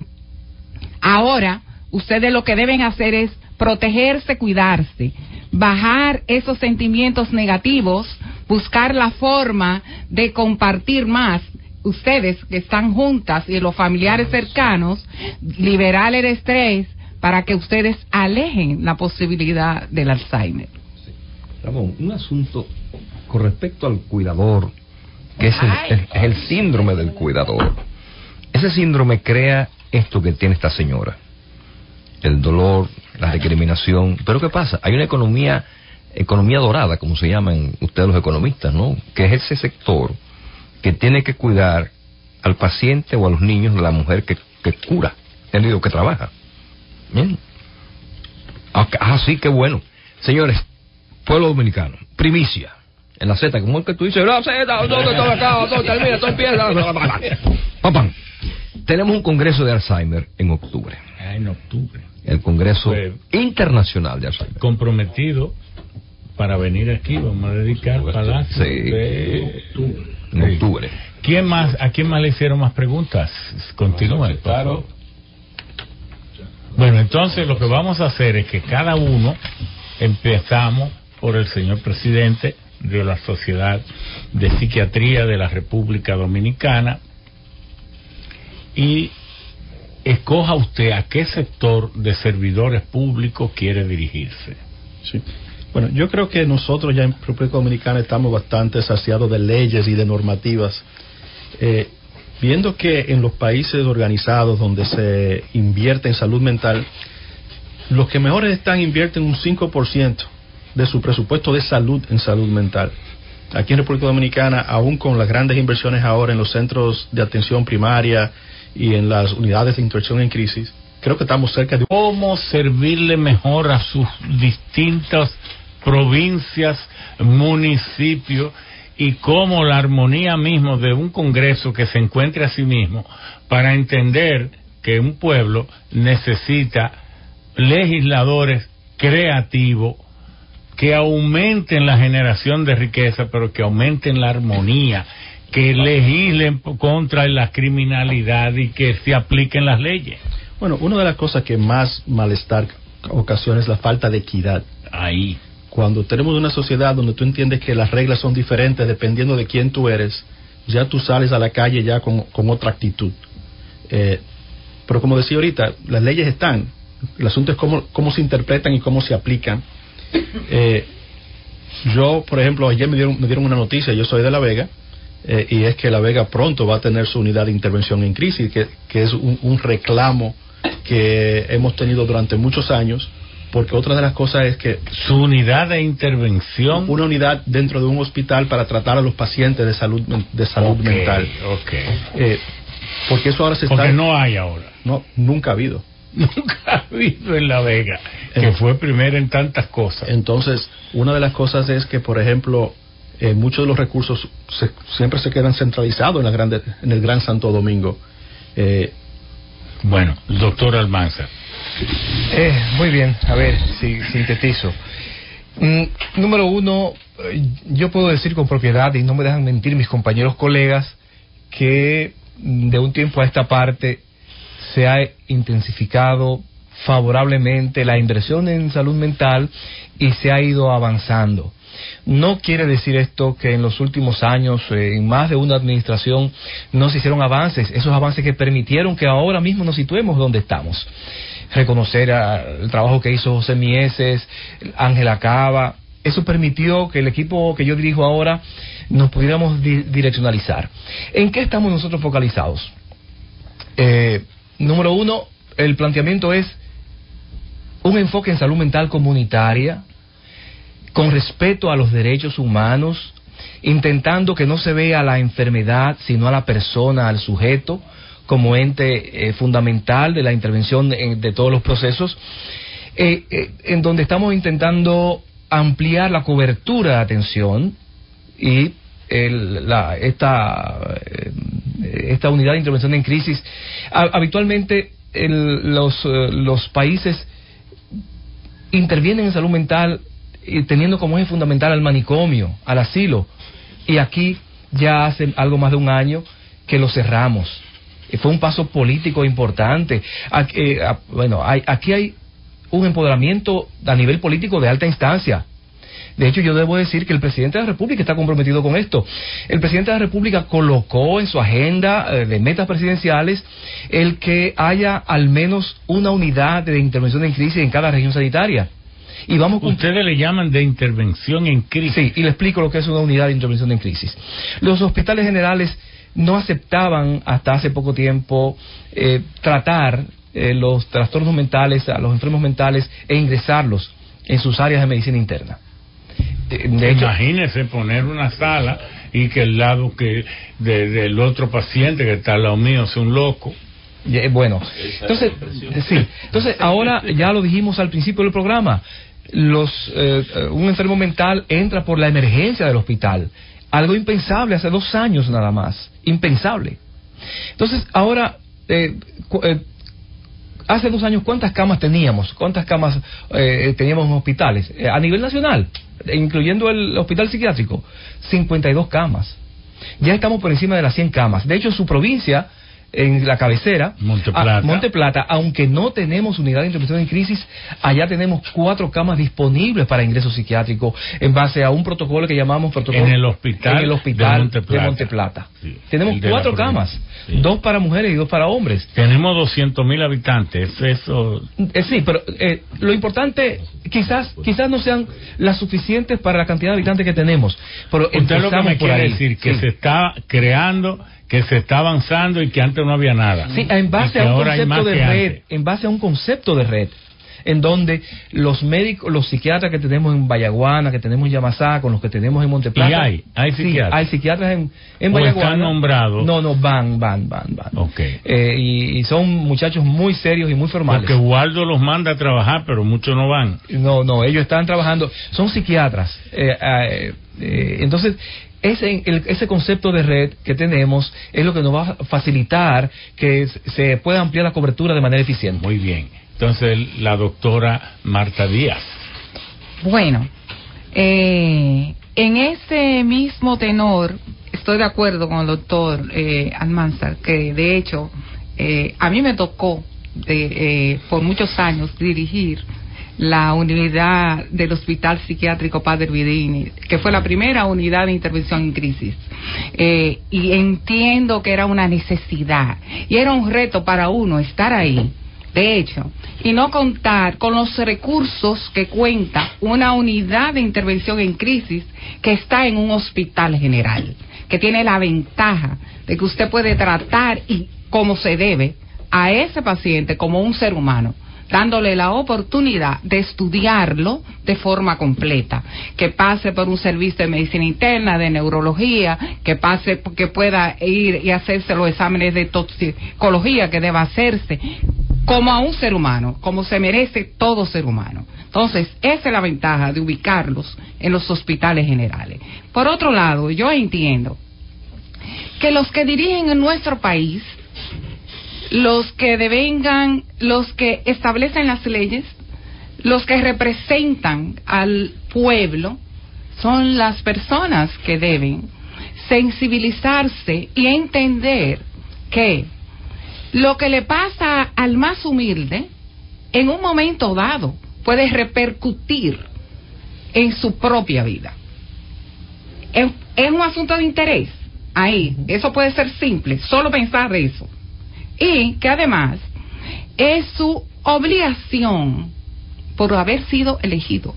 ahora ustedes lo que deben hacer es protegerse, cuidarse, bajar esos sentimientos negativos, buscar la forma de compartir más. Ustedes que están juntas y los familiares cercanos, liberar el estrés para que ustedes alejen la posibilidad del Alzheimer. Ramón, un asunto con respecto al cuidador, que es el, síndrome del cuidador. Ese síndrome crea esto que tiene esta señora. El dolor, la discriminación. Pero ¿qué pasa? Hay una economía, economía dorada, como se llaman ustedes los economistas, ¿no? Que es ese sector que tiene que cuidar al paciente o a los niños de la mujer que, que cura, el que trabaja. Bien. Ah, ah, sí, qué bueno. Señores, pueblo dominicano, primicia. En la Z, como es que tú dices, la Z, ¿dónde? ¿Dónde termina? ¿Dónde empieza? Papá, tenemos un congreso de Alzheimer en octubre. Ah, en octubre. El Congreso Pues- Internacional de Alzheimer. Comprometido para venir aquí, vamos a dedicar palacio Sí. de En octubre. ¿Quién más, ¿A quién más le hicieron más preguntas? Continúen. por favor. Bueno, entonces lo que vamos a hacer es que cada uno empezamos por el señor presidente de la Sociedad de Psiquiatría de la República Dominicana y escoja usted a qué sector de servidores públicos quiere dirigirse. Bueno, yo creo que nosotros ya en República Dominicana estamos bastante saciados de leyes y de normativas. Eh, viendo que en los países organizados donde se invierte en salud mental, los que mejores están invierten un 5% de su presupuesto de salud en salud mental. Aquí en República Dominicana, aún con las grandes inversiones ahora en los centros de atención primaria y en las unidades de intervención en crisis, creo que estamos cerca de cómo servirle mejor a sus distintas provincias, municipios y cómo la armonía mismo de un Congreso que se encuentre a sí mismo para entender que un pueblo necesita legisladores creativos que aumenten la generación de riqueza, pero que aumenten la armonía, que legislen contra la criminalidad y que se apliquen las leyes. Bueno, una de las cosas que más malestar ocasiona es la falta de equidad. Ahí. Cuando tenemos una sociedad donde tú entiendes que las reglas son diferentes dependiendo de quién tú eres, ya tú sales a la calle ya con, con otra actitud. Eh, pero como decía ahorita, las leyes están. El asunto es cómo, cómo se interpretan y cómo se aplican. Eh, yo, por ejemplo, ayer me dieron, me dieron una noticia, yo soy de La Vega, eh, y es que La Vega pronto va a tener su unidad de intervención en crisis, que, que es un, un reclamo que hemos tenido durante muchos años, porque otra de las cosas es que... Su unidad de intervención... Una unidad dentro de un hospital para tratar a los pacientes de salud, de salud mental. ok. Eh, Porque eso ahora se Porque está... no hay ahora. No, nunca ha habido. *laughs* Nunca ha habido en La Vega, que Eh. fue primero en tantas cosas. Entonces, una de las cosas es que, por ejemplo, eh, muchos de los recursos se- siempre se quedan centralizados en, la grande, en el Gran Santo Domingo. Eh, Bueno, doctor Almanza. Eh, muy bien, a ver, si sintetizo. Mm, número uno, eh, yo puedo decir con propiedad, y no me dejan mentir mis compañeros colegas, que mm, de un tiempo a esta parte se ha intensificado favorablemente la inversión en salud mental y se ha ido avanzando. No quiere decir esto que en los últimos años, eh, en más de una administración, no se hicieron avances, esos avances que permitieron que ahora mismo nos situemos donde estamos. Reconocer el trabajo que hizo José Mieses, Ángela Cava, eso permitió que el equipo que yo dirijo ahora nos pudiéramos di- direccionalizar. ¿En qué estamos nosotros focalizados? Eh, número uno, el planteamiento es un enfoque en salud mental comunitaria, con respeto a los derechos humanos, intentando que no se vea la enfermedad, sino a la persona, al sujeto, como ente eh, fundamental de la intervención en- de todos los procesos, eh, eh, en donde estamos intentando ampliar la cobertura de atención y el- la- esta, eh, esta unidad de intervención en crisis. Ha- habitualmente el- los, eh, los países intervienen en salud mental eh, teniendo como eje fundamental al manicomio, al asilo. Y aquí ya hace algo más de un año que lo cerramos. Fue un paso político importante. Aquí, eh, bueno, hay- aquí hay un empoderamiento a nivel político de alta instancia. De hecho, yo debo decir que el presidente de la República está comprometido con esto. El presidente de la República colocó en su agenda eh, de metas presidenciales el que haya al menos una unidad de intervención en crisis en cada región sanitaria. Y vamos Ustedes le llaman de intervención en crisis. Sí, y le explico lo que es una unidad de intervención en crisis. Los hospitales generales no aceptaban hasta hace poco tiempo eh, tratar eh, los trastornos mentales, a los enfermos mentales e ingresarlos en sus áreas de medicina interna. De- de hecho- Imagínese poner una sala y que el lado que de- del otro paciente que está al lado mío sea un loco. Eh, Bueno, entonces, sí, entonces ahora ya lo dijimos al principio del programa, los, eh, un enfermo mental entra por la emergencia del hospital, algo impensable hace dos años nada más, impensable. Entonces ahora, eh, cu- eh, hace dos años, ¿cuántas camas teníamos? ¿Cuántas camas eh, teníamos en hospitales? Eh, a nivel nacional, incluyendo el hospital psiquiátrico, 52 camas. Ya estamos por encima de las 100 camas. De hecho, su provincia, en la cabecera, Monteplata. a- Monteplata, aunque no tenemos unidad de intervención en crisis, allá tenemos cuatro camas disponibles para ingreso psiquiátrico en base a un protocolo que llamamos protocolo En el hospital en el hospital de Monteplata. de Monteplata. Tenemos de la cuatro camas, dos para mujeres y dos para hombres. Tenemos 200 mil habitantes. Eso. Eh, sí, pero eh, lo importante, quizás quizás no sean las suficientes para la cantidad de habitantes que tenemos. Pero Usted lo que me por quiere ahí. decir que Sí. se está creando, que se está avanzando y que antes no había nada. Sí, en base a un concepto de red, antes. en base a un concepto de red, en donde los médicos, los psiquiatras que tenemos en Vallaguana, que tenemos en Yamasá, con los que tenemos en Monteplata. Y hay, hay Sí, psiquiatras. hay psiquiatras en, en ¿O están nombrados? No, no, van, van, van, van. Ok. Eh, y, y son muchachos muy serios y muy formales. Porque Waldo los manda a trabajar, pero muchos no van. No, no, ellos están trabajando, son psiquiatras. Eh, eh, eh, entonces, ese, el- ese concepto de red que tenemos es lo que nos va a facilitar que se pueda ampliar la cobertura de manera eficiente. Muy bien. Entonces, la doctora Marta Díaz. Bueno, eh, en ese mismo tenor, estoy de acuerdo con el doctor eh, Almanzar, que de hecho eh, a mí me tocó de, eh, por muchos años dirigir la unidad del Hospital Psiquiátrico Padre Vidini, que fue la primera unidad de intervención en crisis. Eh, y entiendo que era una necesidad y era un reto para uno estar ahí de hecho, y no contar con los recursos que cuenta una unidad de intervención en crisis que está en un hospital general, que tiene la ventaja de que usted puede tratar y como se debe a ese paciente como un ser humano, dándole la oportunidad de estudiarlo de forma completa, que pase por un servicio de medicina interna, de neurología, que pase, que pueda ir y hacerse los exámenes de toxicología que deba hacerse, como a un ser humano, como se merece todo ser humano. Entonces, esa es la ventaja de ubicarlos en los hospitales generales. Por otro lado, yo entiendo que los que dirigen en nuestro país los que devengan, los que establecen las leyes, los que representan al pueblo, son las personas que deben sensibilizarse y entender que lo que le pasa al más humilde, en un momento dado, puede repercutir en su propia vida. Es, un asunto de interés. Ahí, eso puede ser simple, solo pensar de eso y que además es su obligación por haber sido elegido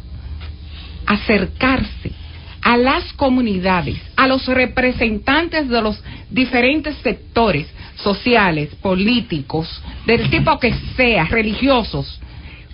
acercarse a las comunidades, a los representantes de los diferentes sectores sociales, políticos, del tipo que sea, religiosos,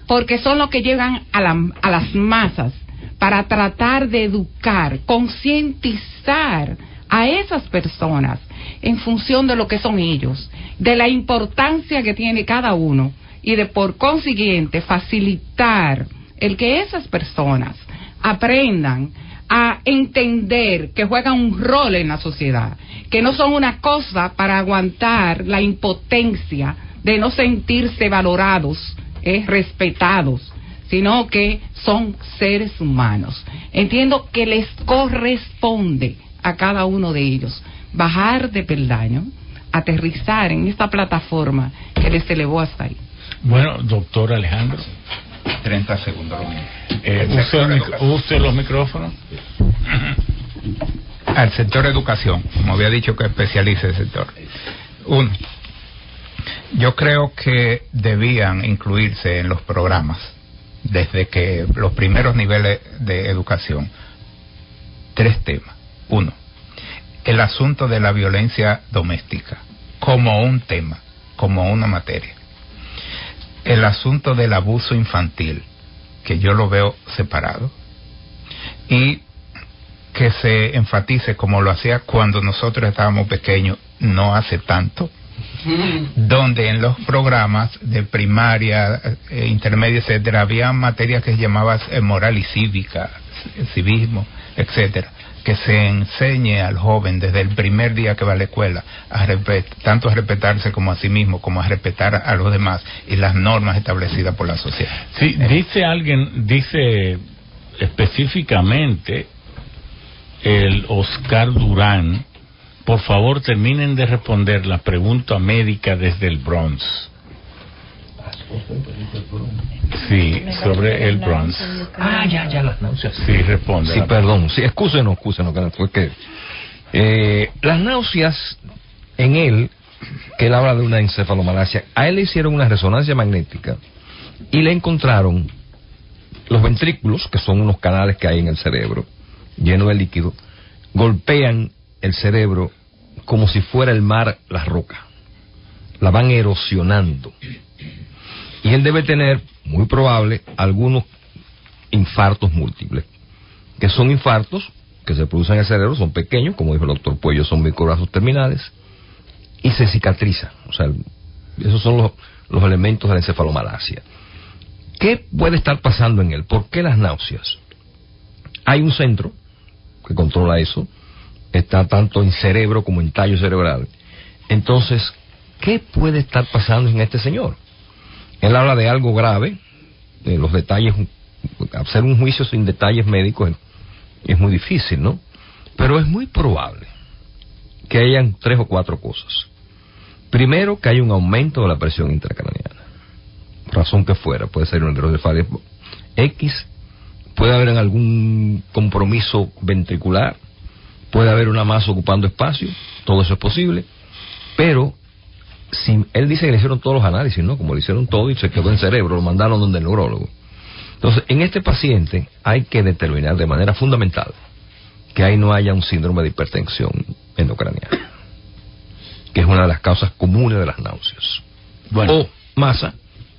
porque son los que llegan a, a las masas para tratar de educar, concientizar a esas personas en función de lo que son ellos, de la importancia que tiene cada uno y de por consiguiente facilitar el que esas personas aprendan a entender que juegan un rol en la sociedad, que no son una cosa para aguantar la impotencia de no sentirse valorados, eh, respetados, sino que son seres humanos. Entiendo que les corresponde a cada uno de ellos bajar de peldaño, aterrizar en esta plataforma que les elevó hasta ahí. Bueno, doctor Alejandro. 30 segundos. Eh, los micrófonos. Al sector educación, como había dicho que especialice el sector. Uno, yo creo que debían incluirse en los programas desde que los primeros niveles de educación tres temas. Uno, el asunto de la violencia doméstica como un tema, como una materia. El asunto del abuso infantil, que yo lo veo separado. Y que se enfatice como lo hacía cuando nosotros estábamos pequeños, no hace tanto, *laughs* donde en los programas de primaria, eh, intermedia, etcétera, había materias que se llamaban eh, moral y cívica, civismo, etcétera que se enseñe al joven desde el primer día que va a la escuela a tanto a respetarse como a sí mismo, como a respetar a los demás y las normas establecidas por la sociedad. Sí, dice alguien, dice específicamente el Oscar Durán, por favor terminen de responder la pregunta médica desde el Bronx. Sí, sobre el Bronx. Ah, ya, ya, las náuseas. Sí, responde. Sí, perdón. Sí, excúsenos, excúsenos, fue que... Eh, las náuseas, en él, que él habla de una encefalomalacia, a él le hicieron una resonancia magnética y le encontraron los ventrículos, que son unos canales que hay en el cerebro, llenos de líquido, golpean el cerebro como si fuera el mar la roca. La van erosionando. Y él debe tener, muy probable, algunos infartos múltiples, que son infartos que se producen en el cerebro, son pequeños, como dijo el doctor Puello, son microbrazos terminales, y se cicatriza. O sea, esos son los, los elementos de la encefalomalacia. ¿Qué puede estar pasando en él? ¿Por qué las náuseas? Hay un centro que controla eso, está tanto en cerebro como en tallo cerebral. Entonces, ¿qué puede estar pasando en este señor? Él habla de algo grave, de los detalles, hacer un juicio sin detalles médicos es, muy difícil, ¿no? Pero es muy probable que hayan tres o cuatro cosas. Primero, que hay un aumento de la presión intracraneana. Razón que fuera, puede ser un hidrocefalia X, puede haber algún compromiso ventricular, puede haber una masa ocupando espacio, todo eso es posible, pero si él dice que le hicieron todos los análisis, ¿no? Como le hicieron todo y se quedó en cerebro, lo mandaron donde el neurólogo. Entonces, en este paciente hay que determinar de manera fundamental que ahí no haya un síndrome de hipertensión endocraniana, que es una de las causas comunes de las náuseas. O masa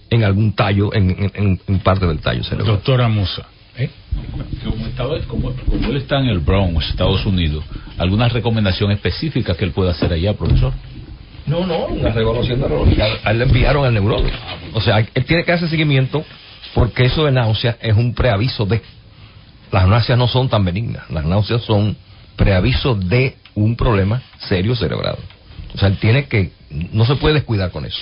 en algún tallo, en, en- en- en parte del tallo cerebral. Doctora Musa. Como, estaba- como- como él está en el Bronx, Estados Unidos, ¿alguna recomendación específica que él pueda hacer allá, profesor? No, no, una revaluación neurológica. A él le enviaron al neurólogo. O sea, él tiene que hacer seguimiento porque eso de náusea es un preaviso de. Las náuseas no son tan benignas. Las náuseas son preaviso de un problema serio cerebral. O sea, él tiene que. No se puede descuidar con eso.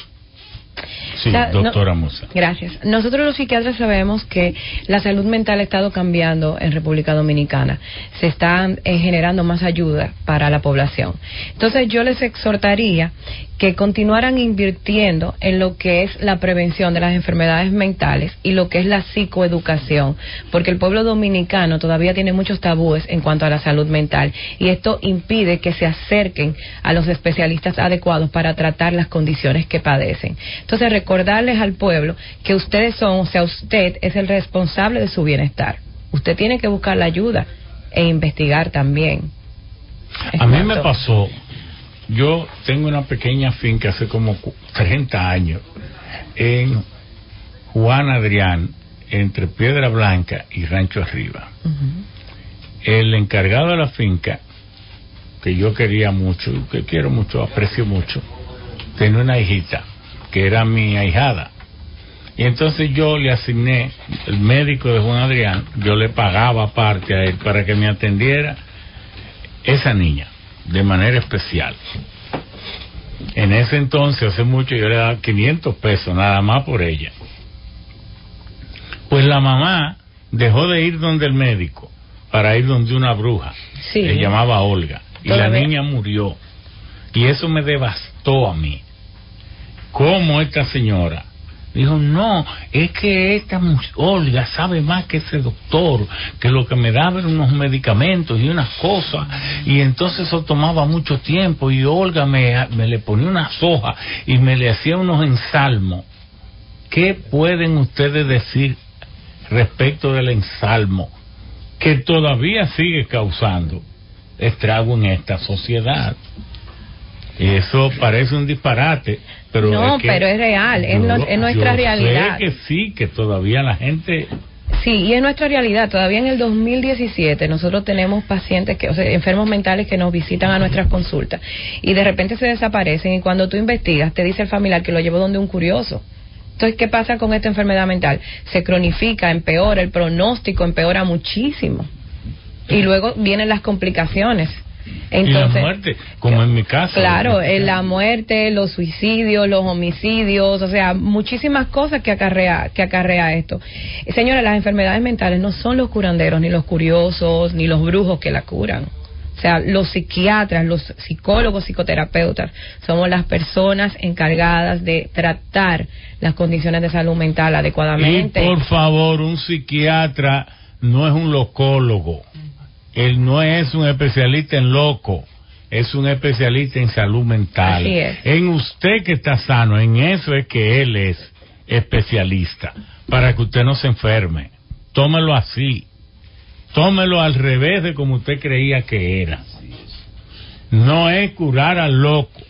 Sí, La- no- doctora Musa. Gracias. Nosotros los psiquiatras sabemos que la salud mental ha estado cambiando en República Dominicana. Se están eh, generando más ayuda para la población. Entonces yo les exhortaría que continuaran invirtiendo en lo que es la prevención de las enfermedades mentales y lo que es la psicoeducación, porque el pueblo dominicano todavía tiene muchos tabúes en cuanto a la salud mental y esto impide que se acerquen a los especialistas adecuados para tratar las condiciones que padecen. Entonces recordarles al pueblo que ustedes son, o sea, usted es el responsable de su bienestar. Usted tiene que buscar la ayuda e investigar también. A mí me pasó, yo tengo una pequeña finca hace como cu- 30 años en Juan Adrián, entre Piedra Blanca y Rancho Arriba. El encargado de la finca, que yo quería mucho, que quiero mucho, aprecio mucho, tenía una hijita, que era mi ahijada. Y entonces yo le asigné, el médico de Juan Adrián, yo le pagaba aparte a él para que me atendiera esa niña de manera especial. En ese entonces, hace mucho, yo le daba 500 pesos nada más por ella. Pues la mamá dejó de ir donde el médico para ir donde una bruja. Sí. Se llamaba Olga. Y la niña murió. Y eso me devastó a mí. ¿Cómo esta señora? Dijo, no, es que esta Olga sabe más que ese doctor, que lo que me daba eran unos medicamentos y unas cosas, y entonces eso tomaba mucho tiempo, y Olga me, me le ponía unas hojas y me le hacía unos ensalmos. ¿Qué pueden ustedes decir respecto del ensalmo que todavía sigue causando estrago en esta sociedad? Eso parece un disparate, pero no, es que pero es real, es, no- es nuestra yo realidad. Sé que sí, que todavía la gente Sí, y es nuestra realidad. Todavía en el 2017 nosotros tenemos pacientes, que, o sea, enfermos mentales que nos visitan a nuestras consultas y de repente se desaparecen y cuando tú investigas te dice el familiar que lo llevó donde un curioso. Entonces, ¿qué pasa con esta enfermedad mental? Se cronifica, empeora, el pronóstico empeora muchísimo. Y luego vienen las complicaciones. Y la Entonces, muerte, como en mi caso. Claro, eh, la muerte, los suicidios, los homicidios, o sea, muchísimas cosas que acarrea, que acarrea esto. Señora, las enfermedades mentales no son los curanderos, ni los curiosos, ni los brujos que la curan. O sea, los psiquiatras, los psicólogos, psicoterapeutas, somos las personas encargadas de tratar las condiciones de salud mental Y adecuadamente. por favor, un psiquiatra no es un locólogo. Él no es un especialista en loco. Es un especialista en salud mental. Así es. En usted que está sano, en eso es que él es especialista. Para que usted no se enferme. Tómelo así. Tómelo al revés de como usted creía que era. No es curar al loco.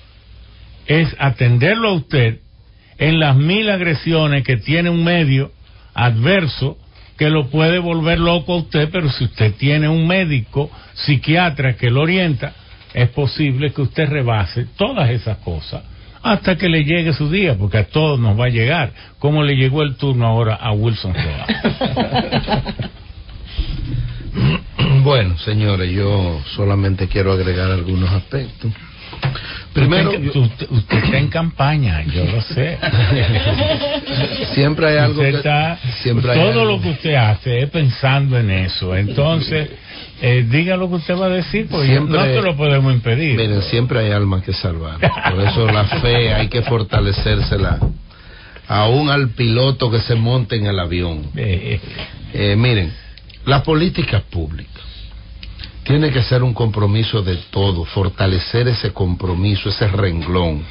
Es atenderlo a usted en las mil agresiones que tiene un medio adverso que lo puede volver loco a usted, pero si usted tiene un médico psiquiatra que lo orienta, es posible que usted rebase todas esas cosas hasta que le llegue su día, porque a todos nos va a llegar, como le llegó el turno ahora a Wilson Roa. *laughs* Bueno, señores, yo solamente quiero agregar algunos aspectos. Primero, usted, está en campaña, yo lo sé. *laughs* siempre hay algo Usted que está- siempre hay todo algo- lo que usted hace es pensando en eso. Entonces, eh, diga lo que usted va a decir, porque Siempre- no se lo podemos impedir. Miren, siempre hay almas que salvar. Por eso la fe hay que fortalecérsela. Aún al piloto que se monte en el avión. Eh, Eh, miren, las políticas públicas tiene que ser un compromiso de todo, fortalecer ese compromiso, ese renglón.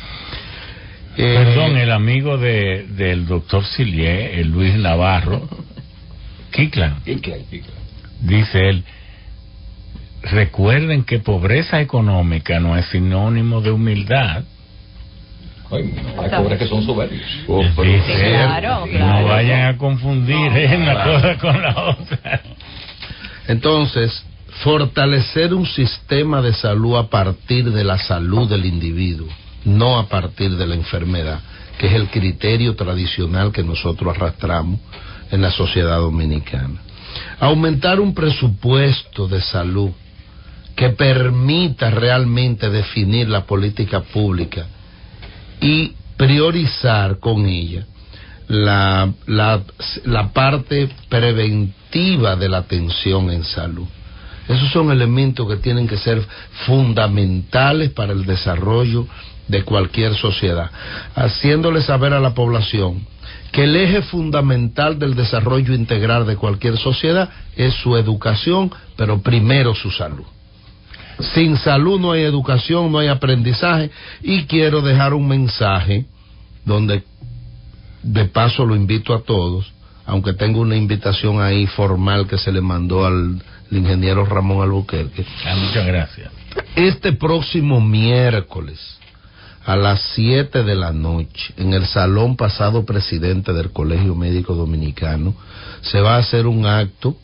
Eh, Perdón, el amigo de, del doctor Silier, el Luis Navarro, Kiklan, dice él, recuerden que pobreza económica no es sinónimo de humildad. Hay pobres que son soberbios. Sí, claro, claro. No vayan a confundir eh, una claro. cosa con la otra. Entonces, fortalecer un sistema de salud a partir de la salud del individuo, no a partir de la enfermedad, que es el criterio tradicional que nosotros arrastramos en la sociedad dominicana. Aumentar un presupuesto de salud que permita realmente definir la política pública y priorizar con ella la, la, parte preventiva de la atención en salud. Esos son elementos que tienen que ser fundamentales para el desarrollo de cualquier sociedad, haciéndole saber a la población que el eje fundamental del desarrollo integral de cualquier sociedad es su educación, pero primero su salud. Sin salud no hay educación, no hay aprendizaje y quiero dejar un mensaje donde de paso lo invito a todos, aunque tengo una invitación ahí formal que se le mandó al, ingeniero Ramón Albuquerque. Ah, muchas gracias. Este próximo miércoles a las 7 de la noche en el salón pasado presidente del Colegio Médico Dominicano se va a hacer un acto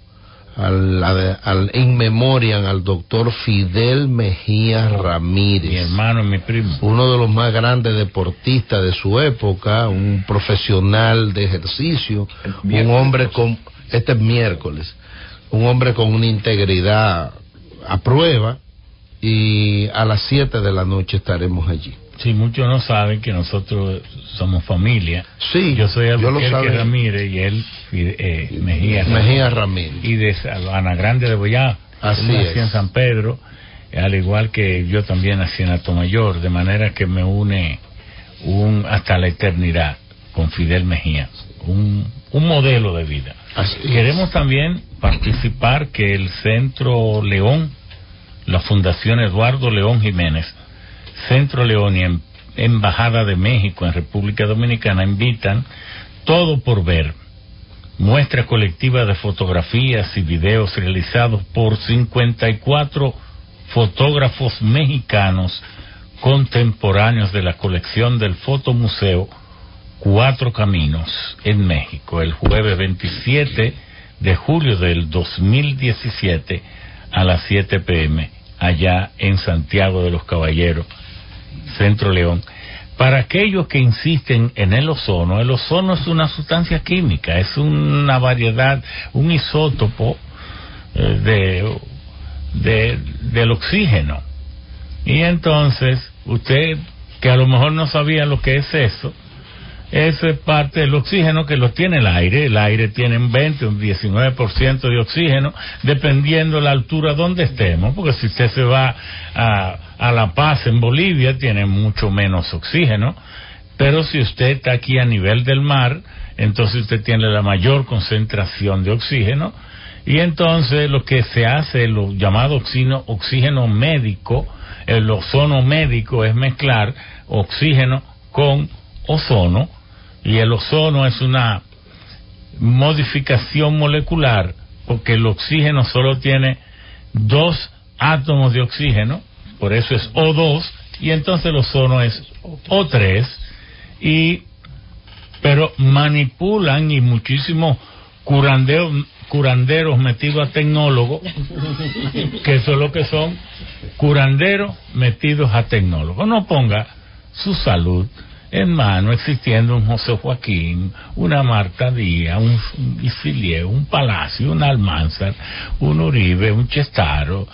al, al, en memoria al doctor Fidel Mejía Ramírez. Mi hermano y mi primo. Uno de los más grandes deportistas de su época, un profesional de ejercicio, un hombre con, este es miércoles, un hombre con una integridad a prueba y a las 7 de la noche estaremos allí. Sí, muchos no saben que nosotros somos familia. Sí, yo soy Albuquerque. Ramírez y él eh, Mejía, Mejía Ramírez. Y de Ana Grande de Boyá. Así es. en San Pedro, al igual que yo también nací en Atomayor, de manera que me une un hasta la eternidad con Fidel Mejía, un, un modelo de vida. Queremos también participar que el Centro León, la Fundación Eduardo León Jiménez, Centro León y em- Embajada de México en República Dominicana invitan Todo por Ver, muestra colectiva de fotografías y videos realizados por 54 fotógrafos mexicanos contemporáneos de la colección del Fotomuseo Cuatro Caminos en México, el jueves 27 de julio del 2017 a las 7 pm, allá en Santiago de los Caballeros, Centro León. Para aquellos que insisten en el ozono, el ozono es una sustancia química, es una variedad, un isótopo eh, de, de- del oxígeno. Y entonces, usted que a lo mejor no sabía lo que es eso, eso es parte del oxígeno que lo tiene el aire. El aire tiene un 20, un 19% de oxígeno, dependiendo la altura donde estemos, porque si usted se va a, a La Paz en Bolivia, tiene mucho menos oxígeno, pero si usted está aquí a nivel del mar, entonces usted tiene la mayor concentración de oxígeno, y entonces lo que se hace, lo llamado oxígeno, oxígeno médico, el ozono médico es mezclar oxígeno con ozono, y el ozono es una modificación molecular, porque el oxígeno solo tiene dos átomos de oxígeno, por eso es O2, y entonces el ozono es O3, y pero manipulan y muchísimos curanderos, curanderos metidos a tecnólogos, que eso es lo que son, curanderos metidos a tecnólogos. No ponga su salud en mano, existiendo un José Joaquín, una Marta Díaz, un, un Isilieu, un Palacio, un Almanzar, un Uribe, un Chestaro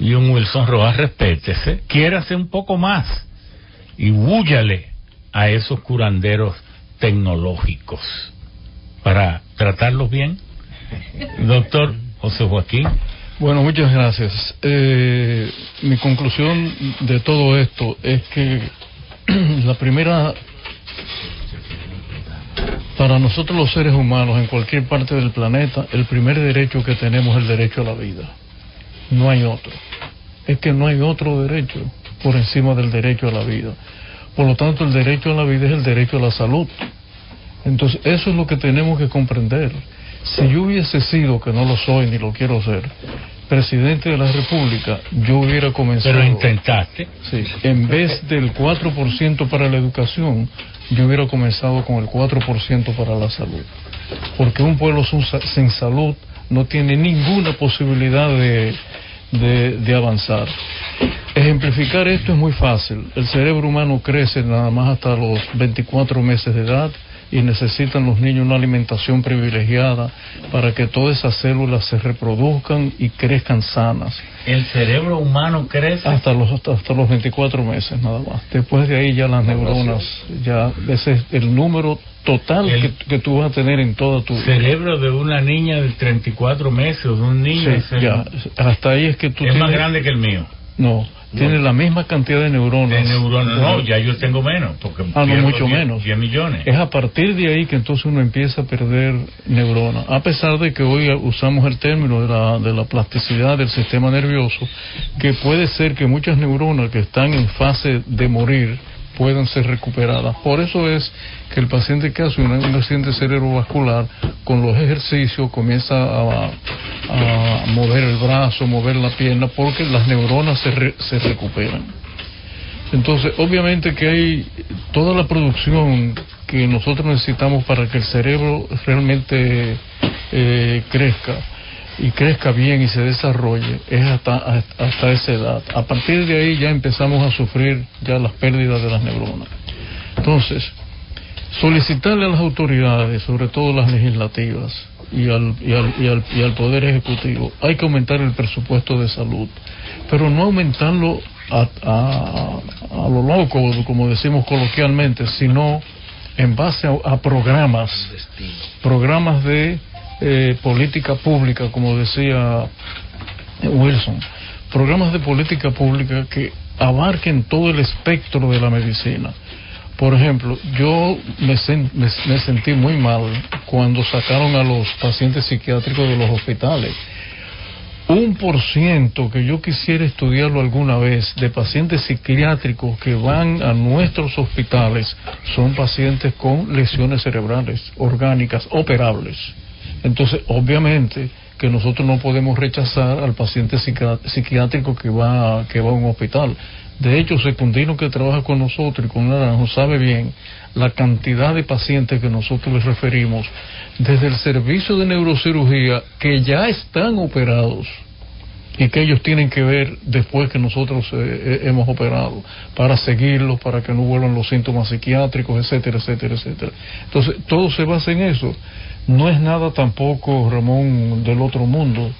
y un Wilson Rojas, respétese, quiérase un poco más y húyale a esos curanderos tecnológicos para tratarlos bien. *laughs* Doctor José Joaquín. Bueno, muchas gracias. Eh, mi conclusión de todo esto es que *clears throat* la primera, para nosotros los seres humanos en cualquier parte del planeta, el primer derecho que tenemos es el derecho a la vida. No hay otro. Es que no hay otro derecho por encima del derecho a la vida. Por lo tanto, el derecho a la vida es el derecho a la salud. Entonces, eso es lo que tenemos que comprender. Si yo hubiese sido, que no lo soy ni lo quiero ser, presidente de la República, yo hubiera comenzado. Pero intentaste. Sí, en vez del 4% para la educación, yo hubiera comenzado con el 4% para la salud. Porque un pueblo sin sa- sin salud no tiene ninguna posibilidad de, de, avanzar. Ejemplificar esto es muy fácil. El cerebro humano crece nada más hasta los 24 meses de edad y necesitan los niños una alimentación privilegiada para que todas esas células se reproduzcan y crezcan sanas. El cerebro humano crece. Hasta los, hasta, hasta los 24 meses nada más. Después de ahí ya las neuronas, ya ese es el número total El- que, que tú vas a tener en toda tu vida. cerebro de una niña de 34 meses o de un niño Sí, ya, hasta ahí es que tú es más grande que el mío. No, tiene la misma cantidad de neuronas. De neuronas. No, ya yo tengo menos. Porque Ah, no, mucho 10 menos. 10 millones. Es a partir de ahí que entonces uno empieza a perder neuronas. A pesar de que hoy usamos el término de la, de la plasticidad del sistema nervioso, que puede ser que muchas neuronas que están en fase de morir puedan ser recuperadas. Por eso es que el paciente que hace un, accidente cerebrovascular, con los ejercicios comienza a, a mover el brazo, mover la pierna, porque las neuronas se, re- se recuperan. Entonces, obviamente que hay toda la producción que nosotros necesitamos para que el cerebro realmente eh, crezca y crezca bien y se desarrolle es hasta, hasta esa edad. A partir de ahí ya empezamos a sufrir ya las pérdidas de las neuronas. Entonces, solicitarle a las autoridades, sobre todo las legislativas y al, y al, y al, y al Poder Ejecutivo, hay que aumentar el presupuesto de salud, pero no aumentarlo a, a, a lo loco, como decimos coloquialmente, sino en base a, a programas, programas de eh, política pública, como decía Wilson, programas de política pública que abarquen todo el espectro de la medicina. Por ejemplo, yo me, me sentí muy mal cuando sacaron a los pacientes psiquiátricos de los hospitales. Un por ciento que yo quisiera estudiarlo alguna vez de pacientes psiquiátricos que van a nuestros hospitales son pacientes con lesiones cerebrales orgánicas operables. Entonces, obviamente que nosotros no podemos rechazar al paciente psiqui- psiquiátrico que va, que va a un hospital. De hecho, Secundino que trabaja con nosotros y con Naranjo sabe bien la cantidad de pacientes que nosotros les referimos desde el servicio de neurocirugía que ya están operados y que ellos tienen que ver después que nosotros eh, eh, hemos operado para seguirlos, para que no vuelvan los síntomas psiquiátricos, etcétera, etcétera, etcétera. Entonces, todo se basa en eso. No es nada tampoco, Ramón, del otro mundo.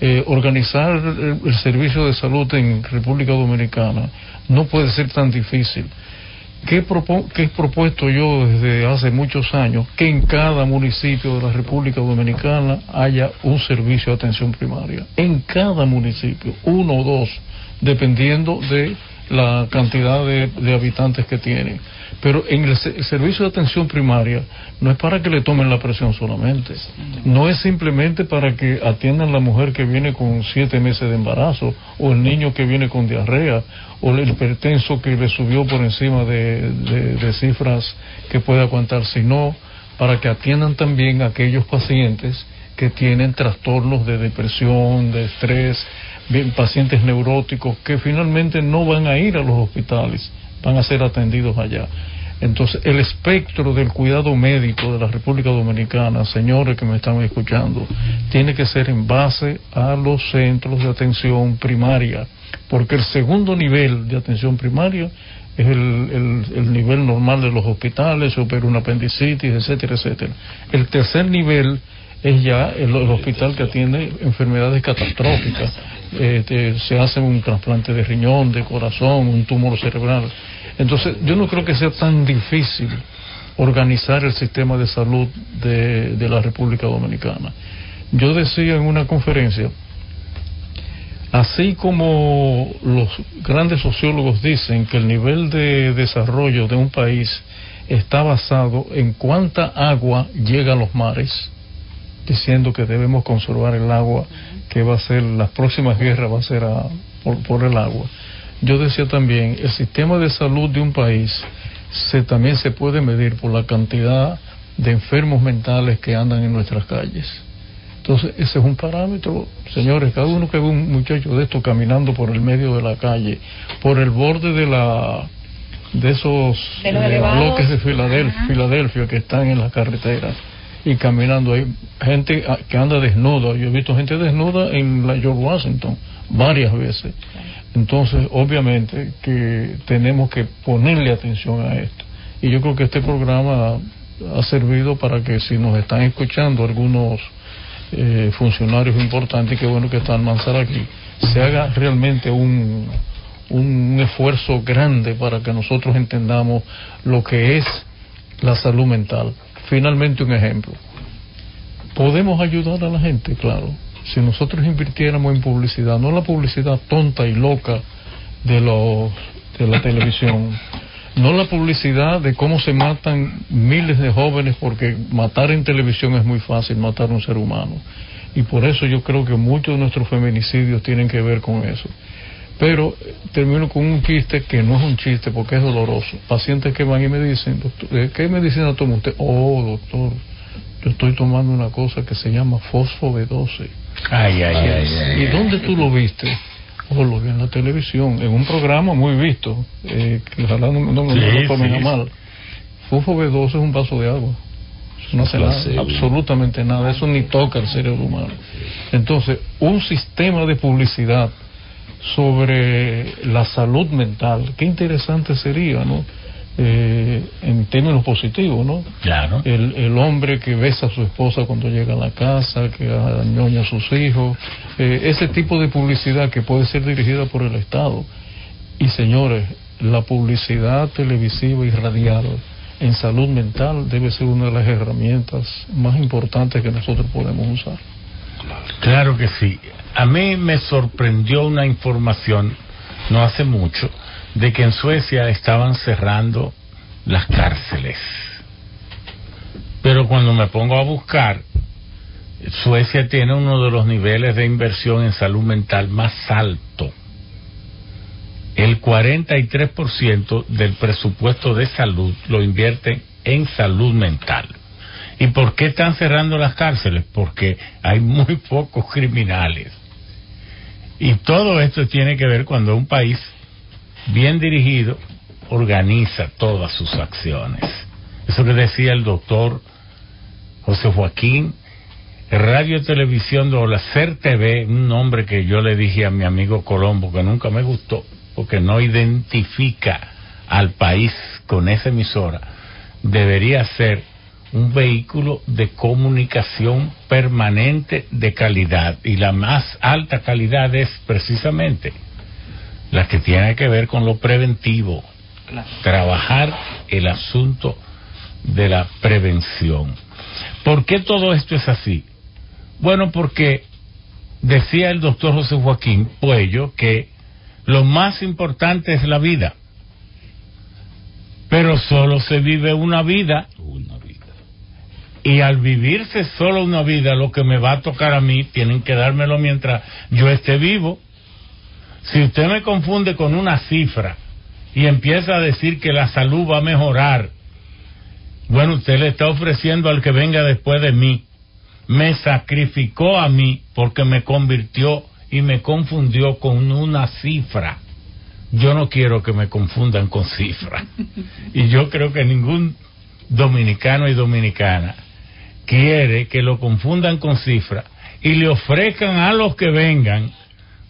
Eh, organizar el, servicio de salud en República Dominicana no puede ser tan difícil. ¿Qué, propo- qué he propuesto yo desde hace muchos años? Que en cada municipio de la República Dominicana haya un servicio de atención primaria. En cada municipio, uno o dos, dependiendo de la cantidad de, de habitantes que tienen. Pero en el, se- el servicio de atención primaria no es para que le tomen la presión solamente, no es simplemente para que atiendan la mujer que viene con siete meses de embarazo, o el niño que viene con diarrea, o el hipertenso que le subió por encima de, de- de cifras que puede aguantar, sino para que atiendan también a aquellos pacientes que tienen trastornos de depresión, de estrés, bien, pacientes neuróticos que finalmente no van a ir a los hospitales, van a ser atendidos allá. Entonces, el espectro del cuidado médico de la República Dominicana, señores que me están escuchando, tiene que ser en base a los centros de atención primaria, porque el segundo nivel de atención primaria es el, el- el nivel normal de los hospitales, opera una apendicitis, etcétera, etcétera. El tercer nivel es ya el, el hospital que atiende enfermedades catastróficas. Eh, te- se hace un trasplante de riñón, de corazón, un tumor cerebral. Entonces, yo no creo que sea tan difícil organizar el sistema de salud de, de la República Dominicana. Yo decía en una conferencia, así como los grandes sociólogos dicen que el nivel de desarrollo de un país está basado en cuánta agua llega a los mares, diciendo que debemos conservar el agua, que va a ser, las próximas guerras va a ser a- por, por el agua. Yo decía también, el sistema de salud de un país se, también se puede medir por la cantidad de enfermos mentales que andan en nuestras calles. Entonces, ese es un parámetro, señores, cada uno que ve un muchacho de esto caminando por el medio de la calle, por el borde de la de esos De eh, bloques de Filadelfia, Filadelfia que están en las carreteras y caminando. Hay gente ah, que anda desnuda. Yo he visto gente desnuda en la George Washington varias veces. Entonces obviamente que tenemos que ponerle atención a esto. Y yo creo que este programa ha servido para que si nos están escuchando algunos eh, funcionarios importantes que bueno que están Manzar aquí se haga realmente un un esfuerzo grande para que nosotros entendamos lo que es la salud mental. Finalmente un ejemplo. Podemos ayudar a la gente, claro, si nosotros invirtiéramos en publicidad, no la publicidad tonta y loca de los de la televisión, no la publicidad de cómo se matan miles de jóvenes porque matar en televisión es muy fácil, matar a un ser humano. Y por eso yo creo que muchos de nuestros feminicidios tienen que ver con eso. Pero eh, termino con un chiste que no es un chiste porque es doloroso. Pacientes que van y me dicen, doctor, eh, ¿qué medicina toma usted? Oh, doctor, yo estoy tomando una cosa que se llama fosfo B12. Ay, ay, ay, ay, ¿Y ay. dónde tú lo viste? Oh, lo vi en la televisión, en un programa muy visto, eh, que ojalá no, no me Sí, lo sí. mal. Fosfo B12 es un vaso de agua. Eso no hace nada, absolutamente nada. Eso ni toca el cerebro humano. Entonces, un sistema de publicidad sobre la salud mental, qué interesante sería, ¿no? Eh, en términos positivos, ¿no? Claro. El, el hombre que besa a su esposa cuando llega a la casa, que añoña a sus hijos, eh, ese tipo de publicidad que puede ser dirigida por el Estado. Y señores, la publicidad televisiva y radial en salud mental debe ser una de las herramientas más importantes que nosotros podemos usar. Claro que sí. A mí me sorprendió una información no hace mucho de que en Suecia estaban cerrando las cárceles. Pero cuando me pongo a buscar, Suecia tiene uno de los niveles de inversión en salud mental más alto. El 43% del presupuesto de salud lo invierten en salud mental. ¿Y por qué están cerrando las cárceles? Porque hay muy pocos criminales. Y todo esto tiene que ver cuando un país bien dirigido organiza todas sus acciones. Eso que decía el doctor José Joaquín, Radio Televisión de la CER TV, un nombre que yo le dije a mi amigo Colombo que nunca me gustó, porque no identifica al país con esa emisora, debería ser un vehículo de comunicación permanente de calidad y la más alta calidad es precisamente la que tiene que ver con lo preventivo, trabajar el asunto de la prevención. ¿Por qué todo esto es así? Bueno, porque decía el doctor José Joaquín Puello que lo más importante es la vida, pero solo se vive una vida. Y al vivirse solo una vida, lo que me va a tocar a mí, tienen que dármelo mientras yo esté vivo. Si usted me confunde con una cifra y empieza a decir que la salud va a mejorar, bueno, usted le está ofreciendo al que venga después de mí. Me sacrificó a mí porque me convirtió y me confundió con una cifra. Yo no quiero que me confundan con cifras. Y yo creo que ningún dominicano y dominicana quiere que lo confundan con cifras y le ofrezcan a los que vengan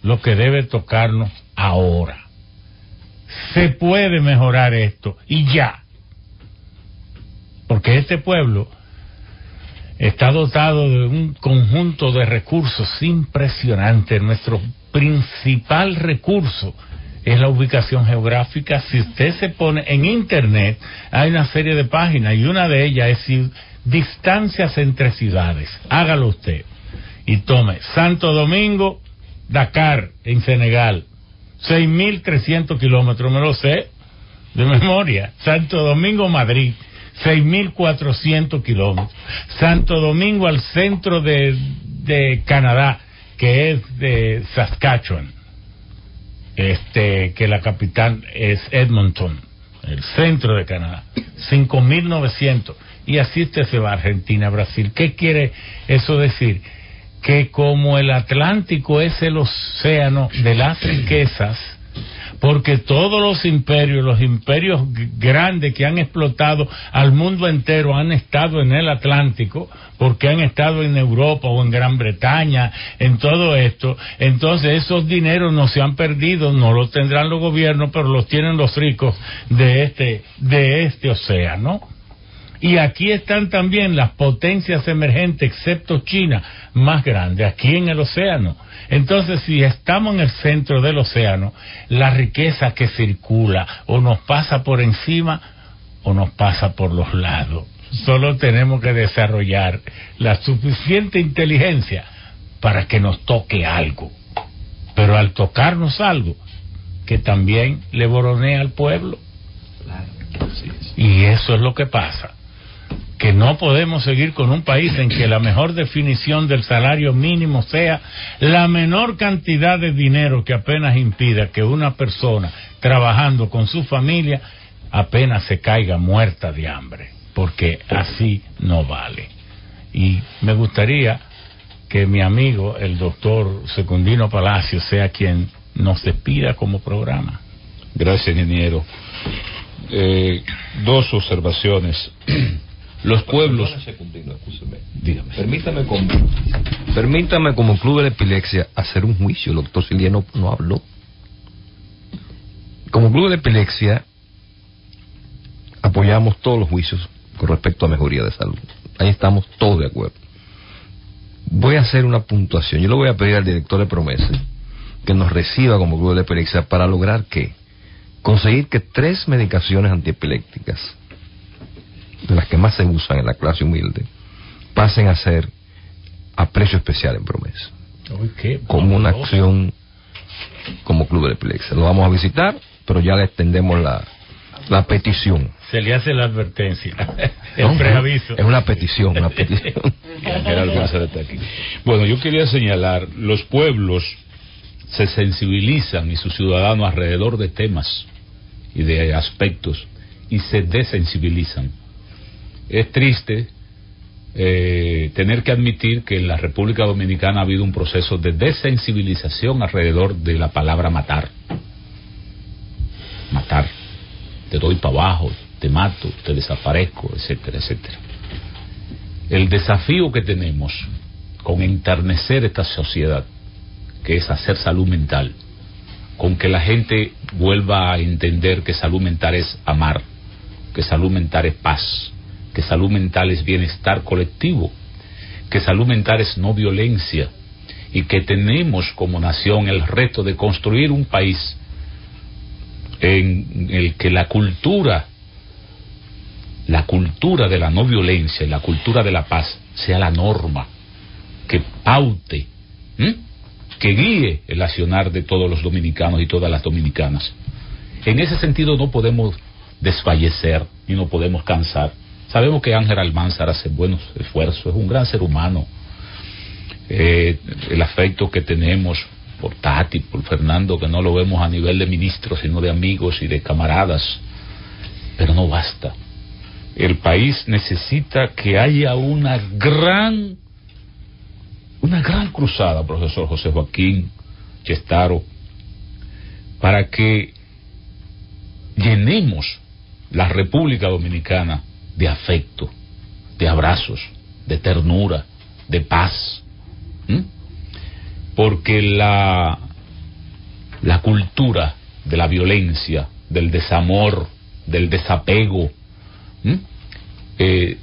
lo que debe tocarnos ahora. Se puede mejorar esto y ya. Porque este pueblo está dotado de un conjunto de recursos impresionantes. Nuestro principal recurso es la ubicación geográfica. Si usted se pone en Internet, hay una serie de páginas y una de ellas es distancias entre ciudades. Hágalo usted. Y tome Santo Domingo, Dakar, en Senegal. 6.300 kilómetros, me lo sé de memoria. Santo Domingo, Madrid. 6.400 kilómetros. Santo Domingo al centro de, de Canadá, que es de Saskatchewan. Este, que la capital es Edmonton, el centro de Canadá. 5.900. Y así usted se va a Argentina, Brasil. ¿Qué quiere eso decir? que como el Atlántico es el océano de las riquezas, porque todos los imperios, los imperios grandes que han explotado al mundo entero han estado en el Atlántico, porque han estado en Europa o en Gran Bretaña, en todo esto, entonces esos dineros no se han perdido, no los tendrán los gobiernos, pero los tienen los ricos de este, de este océano. Y aquí están también las potencias emergentes, excepto China, más grandes, aquí en el océano. Entonces, si estamos en el centro del océano, la riqueza que circula o nos pasa por encima o nos pasa por los lados. Solo tenemos que desarrollar la suficiente inteligencia para que nos toque algo. Pero al tocarnos algo, que también le boronea al pueblo. Y eso es lo que pasa que no podemos seguir con un país en que la mejor definición del salario mínimo sea la menor cantidad de dinero que apenas impida que una persona trabajando con su familia apenas se caiga muerta de hambre, porque así no vale. Y me gustaría que mi amigo, el doctor Secundino Palacio, sea quien nos despida como programa. Gracias, ingeniero. Eh, dos observaciones. *clears throat* Los pueblos. Dígame. Permítame como, permítame como club de la epilepsia hacer un juicio. El doctor Siliano no habló. Como club de la epilepsia apoyamos todos los juicios con respecto a mejoría de salud. Ahí estamos todos de acuerdo. Voy a hacer una puntuación. Yo le voy a pedir al director de Promesa que nos reciba como club de la epilepsia para lograr que conseguir que tres medicaciones antiepilépticas de las que más se usan en la clase humilde, pasen a ser a precio especial en promesa, como una acción como Club de Epilepsia. Lo vamos a visitar, pero ya le extendemos la, la petición. Se le hace la advertencia, *laughs* el No, preaviso. Es una petición, una petición. *laughs* Bueno, yo quería señalar, los pueblos se sensibilizan y sus ciudadanos alrededor de temas y de aspectos y se desensibilizan. Es triste eh, tener que admitir que en la República Dominicana ha habido un proceso de desensibilización alrededor de la palabra matar. Matar. Te doy para abajo, te mato, te desaparezco, etcétera, etcétera. El desafío que tenemos con enternecer esta sociedad, que es hacer salud mental, con que la gente vuelva a entender que salud mental es amar, que salud mental es paz, que salud mental es bienestar colectivo, que salud mental es no violencia y que tenemos como nación el reto de construir un país en el que la cultura, la cultura de la no violencia y la cultura de la paz sea la norma, que paute, que guíe el accionar de todos los dominicanos y todas las dominicanas. En ese sentido no podemos desfallecer y no podemos cansar. Sabemos que Ángel Almanzar hace buenos esfuerzos, es un gran ser humano. Eh, el afecto que tenemos por Tati, por Fernando, que no lo vemos a nivel de ministros, sino de amigos y de camaradas. Pero no basta. El país necesita que haya una gran, una gran cruzada, profesor José Joaquín Chestaro, para que llenemos la República Dominicana de afecto, de abrazos, de ternura, de paz. Porque la, la cultura de la violencia, del desamor, del desapego, eh,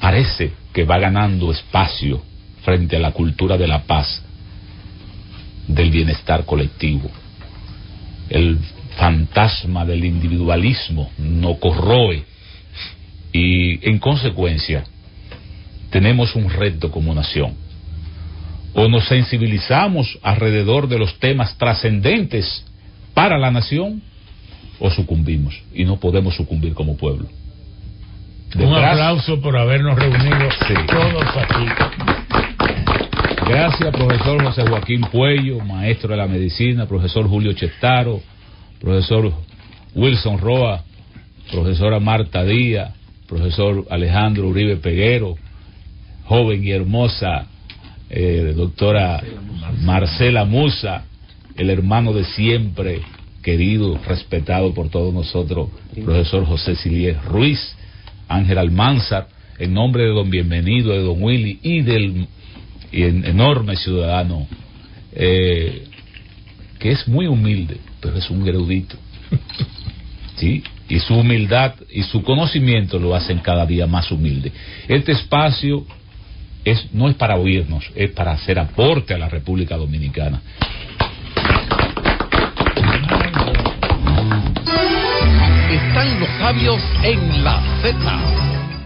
parece que va ganando espacio frente a la cultura de la paz, del bienestar colectivo. El fantasma del individualismo no corroe y en consecuencia tenemos un reto como nación. O nos sensibilizamos alrededor de los temas trascendentes para la nación o sucumbimos y no podemos sucumbir como pueblo. Un aplauso por habernos reunido todos aquí. Gracias, profesor José Joaquín Puello, maestro de la medicina, profesor Julio Chestaro, profesor Wilson Roa, profesora Marta Díaz, profesor Alejandro Uribe Peguero, joven y hermosa eh, doctora Marcela Musa, el hermano de siempre, querido, respetado por todos nosotros, profesor José Silier Ruiz, Ángel Almanzar, en nombre de don Bienvenido, de don Willy y del enorme ciudadano, eh, que es muy humilde, pero es un erudito. *laughs* ¿Sí? Y su humildad y su conocimiento lo hacen cada día más humilde. Este espacio es, no es para oírnos, es para hacer aporte a la República Dominicana. Están los sabios en la Z.